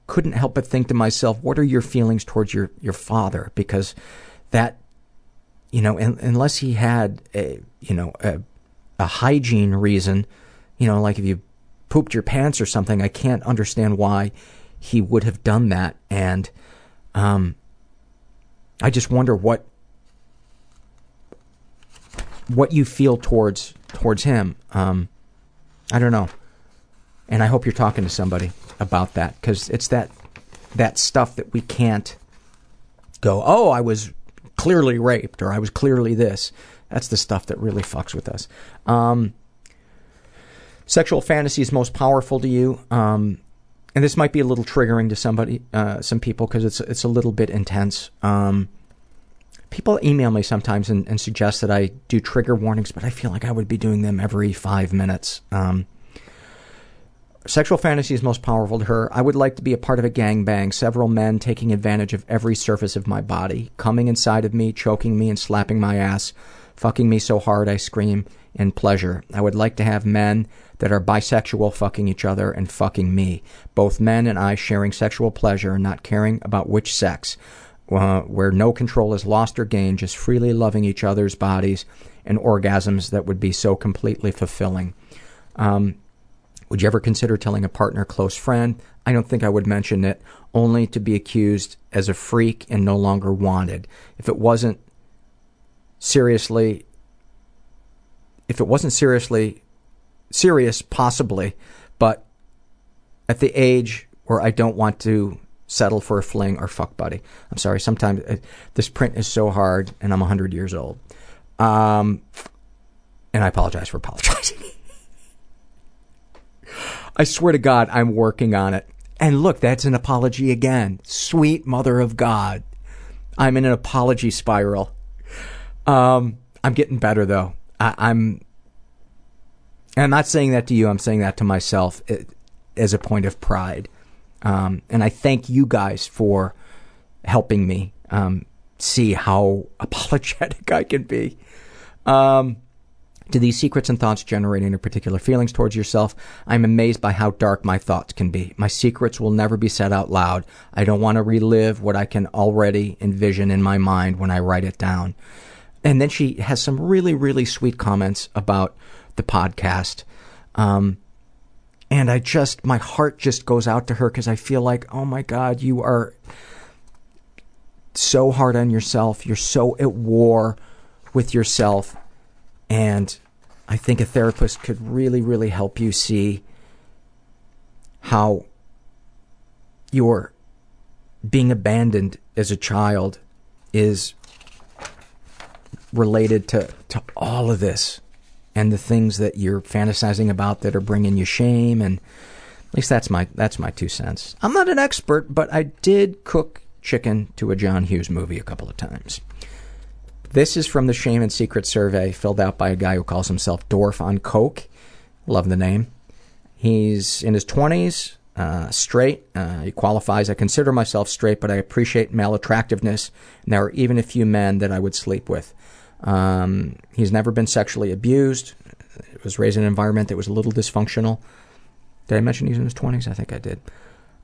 couldn't help but think to myself, what are your feelings towards your, your father? Because that, you know, un- unless he had a, you know, a, a hygiene reason, you know, like if you pooped your pants or something, I can't understand why he would have done that. And, um, I just wonder what, what you feel towards, towards him. Um, I don't know. And I hope you're talking to somebody about that because it's that that stuff that we can't go. Oh, I was clearly raped, or I was clearly this. That's the stuff that really fucks with us. Um, sexual fantasy is most powerful to you. Um, and this might be a little triggering to somebody, uh, some people, because it's it's a little bit intense. Um, people email me sometimes and, and suggest that I do trigger warnings, but I feel like I would be doing them every five minutes. Um, Sexual fantasies most powerful to her. I would like to be a part of a gangbang, several men taking advantage of every surface of my body, coming inside of me, choking me, and slapping my ass, fucking me so hard I scream in pleasure. I would like to have men that are bisexual fucking each other and fucking me. Both men and I sharing sexual pleasure and not caring about which sex. Uh, where no control is lost or gained, just freely loving each other's bodies and orgasms that would be so completely fulfilling. Um, would you ever consider telling a partner, close friend? I don't think I would mention it, only to be accused as a freak and no longer wanted. If it wasn't seriously, if it wasn't seriously serious, possibly, but at the age where I don't want to settle for a fling or fuck buddy. I'm sorry, sometimes uh, this print is so hard and I'm 100 years old. Um, and I apologize for apologizing. I swear to God, I'm working on it. And look, that's an apology again. Sweet mother of God. I'm in an apology spiral. Um, I'm getting better though. I, I'm. I'm not saying that to you. I'm saying that to myself it, as a point of pride. Um, and I thank you guys for helping me um, see how apologetic I can be. Um, do these secrets and thoughts generate any particular feelings towards yourself? I'm amazed by how dark my thoughts can be. My secrets will never be said out loud. I don't want to relive what I can already envision in my mind when I write it down. And then she has some really, really sweet comments about the podcast. Um, and I just, my heart just goes out to her because I feel like, oh my God, you are so hard on yourself. You're so at war with yourself and I think a therapist could really, really help you see how your being abandoned as a child is related to, to all of this and the things that you're fantasizing about that are bringing you shame and at least that's my that's my two cents. I'm not an expert, but I did cook chicken to a John Hughes movie a couple of times. This is from the Shame and Secret survey filled out by a guy who calls himself Dorf on Coke. Love the name. He's in his 20s, uh, straight. Uh, he qualifies. I consider myself straight, but I appreciate male attractiveness, and there are even a few men that I would sleep with. Um, he's never been sexually abused. was raised in an environment that was a little dysfunctional. Did I mention he's in his 20s? I think I did.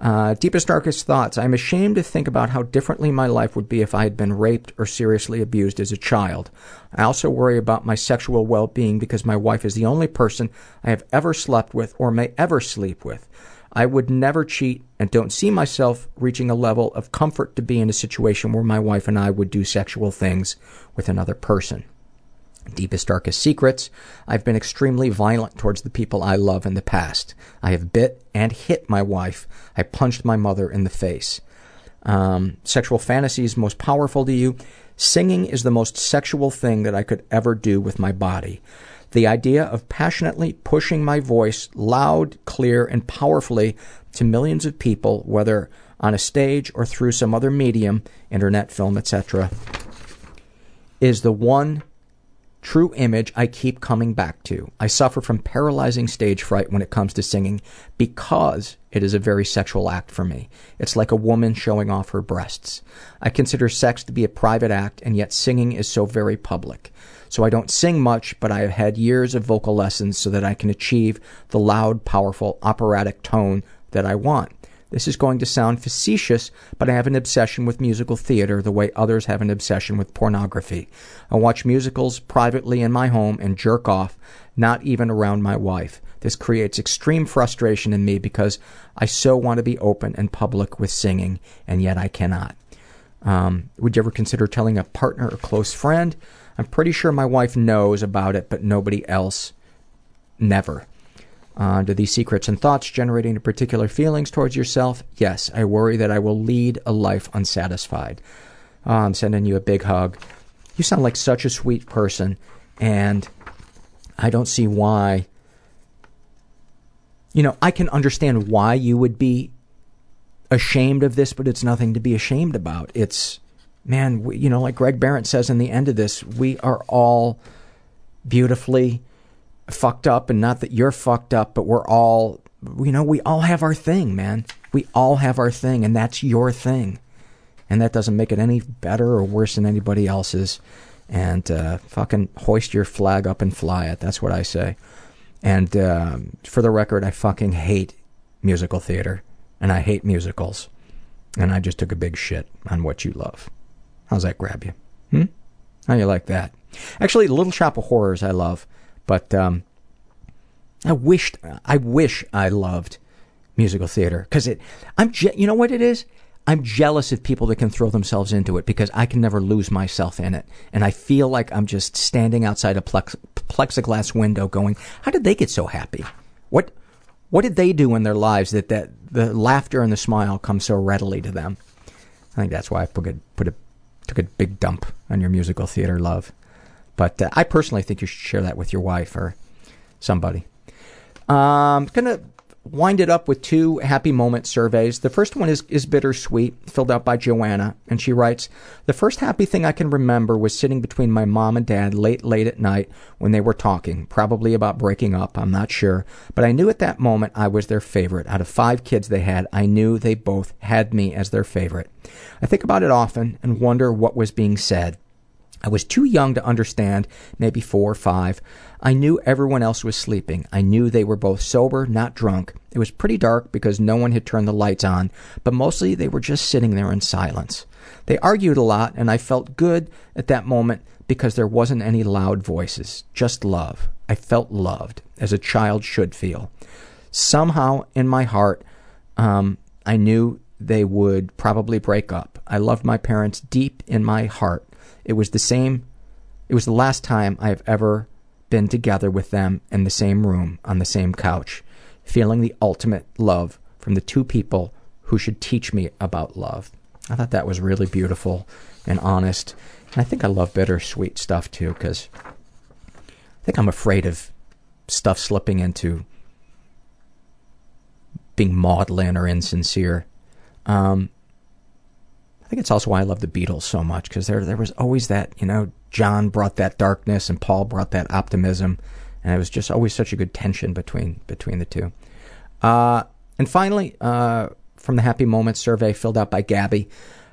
Uh, deepest, darkest thoughts. I'm ashamed to think about how differently my life would be if I had been raped or seriously abused as a child. I also worry about my sexual well being because my wife is the only person I have ever slept with or may ever sleep with. I would never cheat and don't see myself reaching a level of comfort to be in a situation where my wife and I would do sexual things with another person. Deepest, darkest secrets. I've been extremely violent towards the people I love in the past. I have bit and hit my wife. I punched my mother in the face. Um, sexual fantasies most powerful to you. Singing is the most sexual thing that I could ever do with my body. The idea of passionately pushing my voice loud, clear, and powerfully to millions of people, whether on a stage or through some other medium, internet, film, etc., is the one true image I keep coming back to. I suffer from paralyzing stage fright when it comes to singing because it is a very sexual act for me. It's like a woman showing off her breasts. I consider sex to be a private act, and yet singing is so very public. So I don't sing much, but I have had years of vocal lessons so that I can achieve the loud, powerful, operatic tone that I want. This is going to sound facetious, but I have an obsession with musical theater the way others have an obsession with pornography. I watch musicals privately in my home and jerk off, not even around my wife. This creates extreme frustration in me because I so want to be open and public with singing, and yet I cannot. Um, would you ever consider telling a partner or close friend? I'm pretty sure my wife knows about it, but nobody else. Never. Uh, do these secrets and thoughts generate any particular feelings towards yourself? Yes, I worry that I will lead a life unsatisfied. Uh, I'm sending you a big hug. You sound like such a sweet person, and I don't see why. You know, I can understand why you would be ashamed of this, but it's nothing to be ashamed about. It's, man, we, you know, like Greg Barrett says in the end of this, we are all beautifully fucked up and not that you're fucked up but we're all you know we all have our thing man. We all have our thing and that's your thing. And that doesn't make it any better or worse than anybody else's. And uh, fucking hoist your flag up and fly it that's what i say. And um, for the record i fucking hate musical theater and i hate musicals. And i just took a big shit on what you love. How's that grab you? Hmm? How you like that? Actually little shop of horrors i love but um, I wished, I wish I loved musical theater because it. I'm, je- you know what it is. I'm jealous of people that can throw themselves into it because I can never lose myself in it, and I feel like I'm just standing outside a plex- plexiglass window, going, "How did they get so happy? What, what did they do in their lives that that the laughter and the smile come so readily to them?" I think that's why I put a, put a took a big dump on your musical theater love. But uh, I personally think you should share that with your wife or somebody. Um, gonna wind it up with two happy moment surveys. The first one is is bittersweet, filled out by Joanna, and she writes: "The first happy thing I can remember was sitting between my mom and dad late, late at night when they were talking, probably about breaking up. I'm not sure, but I knew at that moment I was their favorite. Out of five kids they had, I knew they both had me as their favorite. I think about it often and wonder what was being said." I was too young to understand, maybe four or five. I knew everyone else was sleeping. I knew they were both sober, not drunk. It was pretty dark because no one had turned the lights on, but mostly they were just sitting there in silence. They argued a lot, and I felt good at that moment because there wasn't any loud voices, just love. I felt loved, as a child should feel. Somehow in my heart, um, I knew they would probably break up. I loved my parents deep in my heart. It was the same, it was the last time I have ever been together with them in the same room, on the same couch, feeling the ultimate love from the two people who should teach me about love. I thought that was really beautiful and honest. And I think I love bittersweet stuff too, because I think I'm afraid of stuff slipping into being maudlin or insincere. Um, think it's also why I love the Beatles so much because there there was always that you know John brought that darkness and Paul brought that optimism, and it was just always such a good tension between between the two. Uh, and finally, uh, from the Happy Moments survey filled out by Gabby.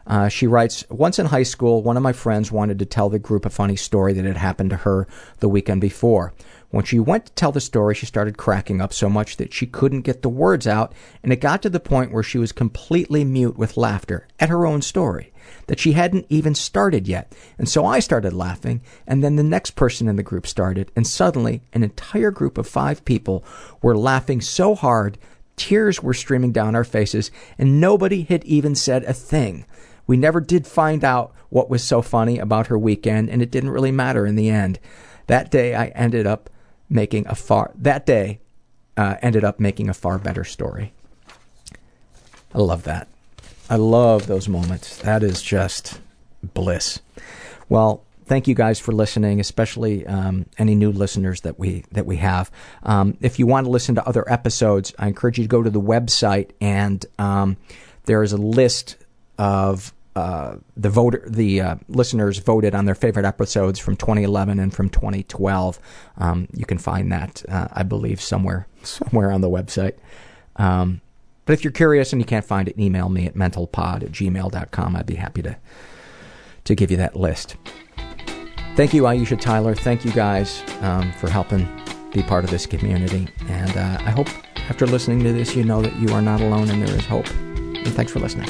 Uh, she writes, Once in high school, one of my friends wanted to tell the group a funny story that had happened to her the weekend before. When she went to tell the story, she started cracking up so much that she couldn't get the words out, and it got to the point where she was completely mute with laughter at her own story that she hadn't even started yet. And so I started laughing, and then the next person in the group started, and suddenly an entire group of five people were laughing so hard, tears were streaming down our faces, and nobody had even said a thing. We never did find out what was so funny about her weekend, and it didn't really matter in the end. That day, I ended up making a far that day uh, ended up making a far better story. I love that. I love those moments. That is just bliss. Well, thank you guys for listening, especially um, any new listeners that we that we have. Um, if you want to listen to other episodes, I encourage you to go to the website and um, there is a list of uh, the voter the uh, listeners voted on their favorite episodes from 2011 and from 2012. Um, you can find that, uh, I believe, somewhere somewhere on the website. Um, but if you're curious and you can't find it, email me at mentalpod at gmail.com. I'd be happy to to give you that list. Thank you, Aisha Tyler. Thank you guys um, for helping be part of this community. And uh, I hope after listening to this, you know that you are not alone and there is hope. And thanks for listening.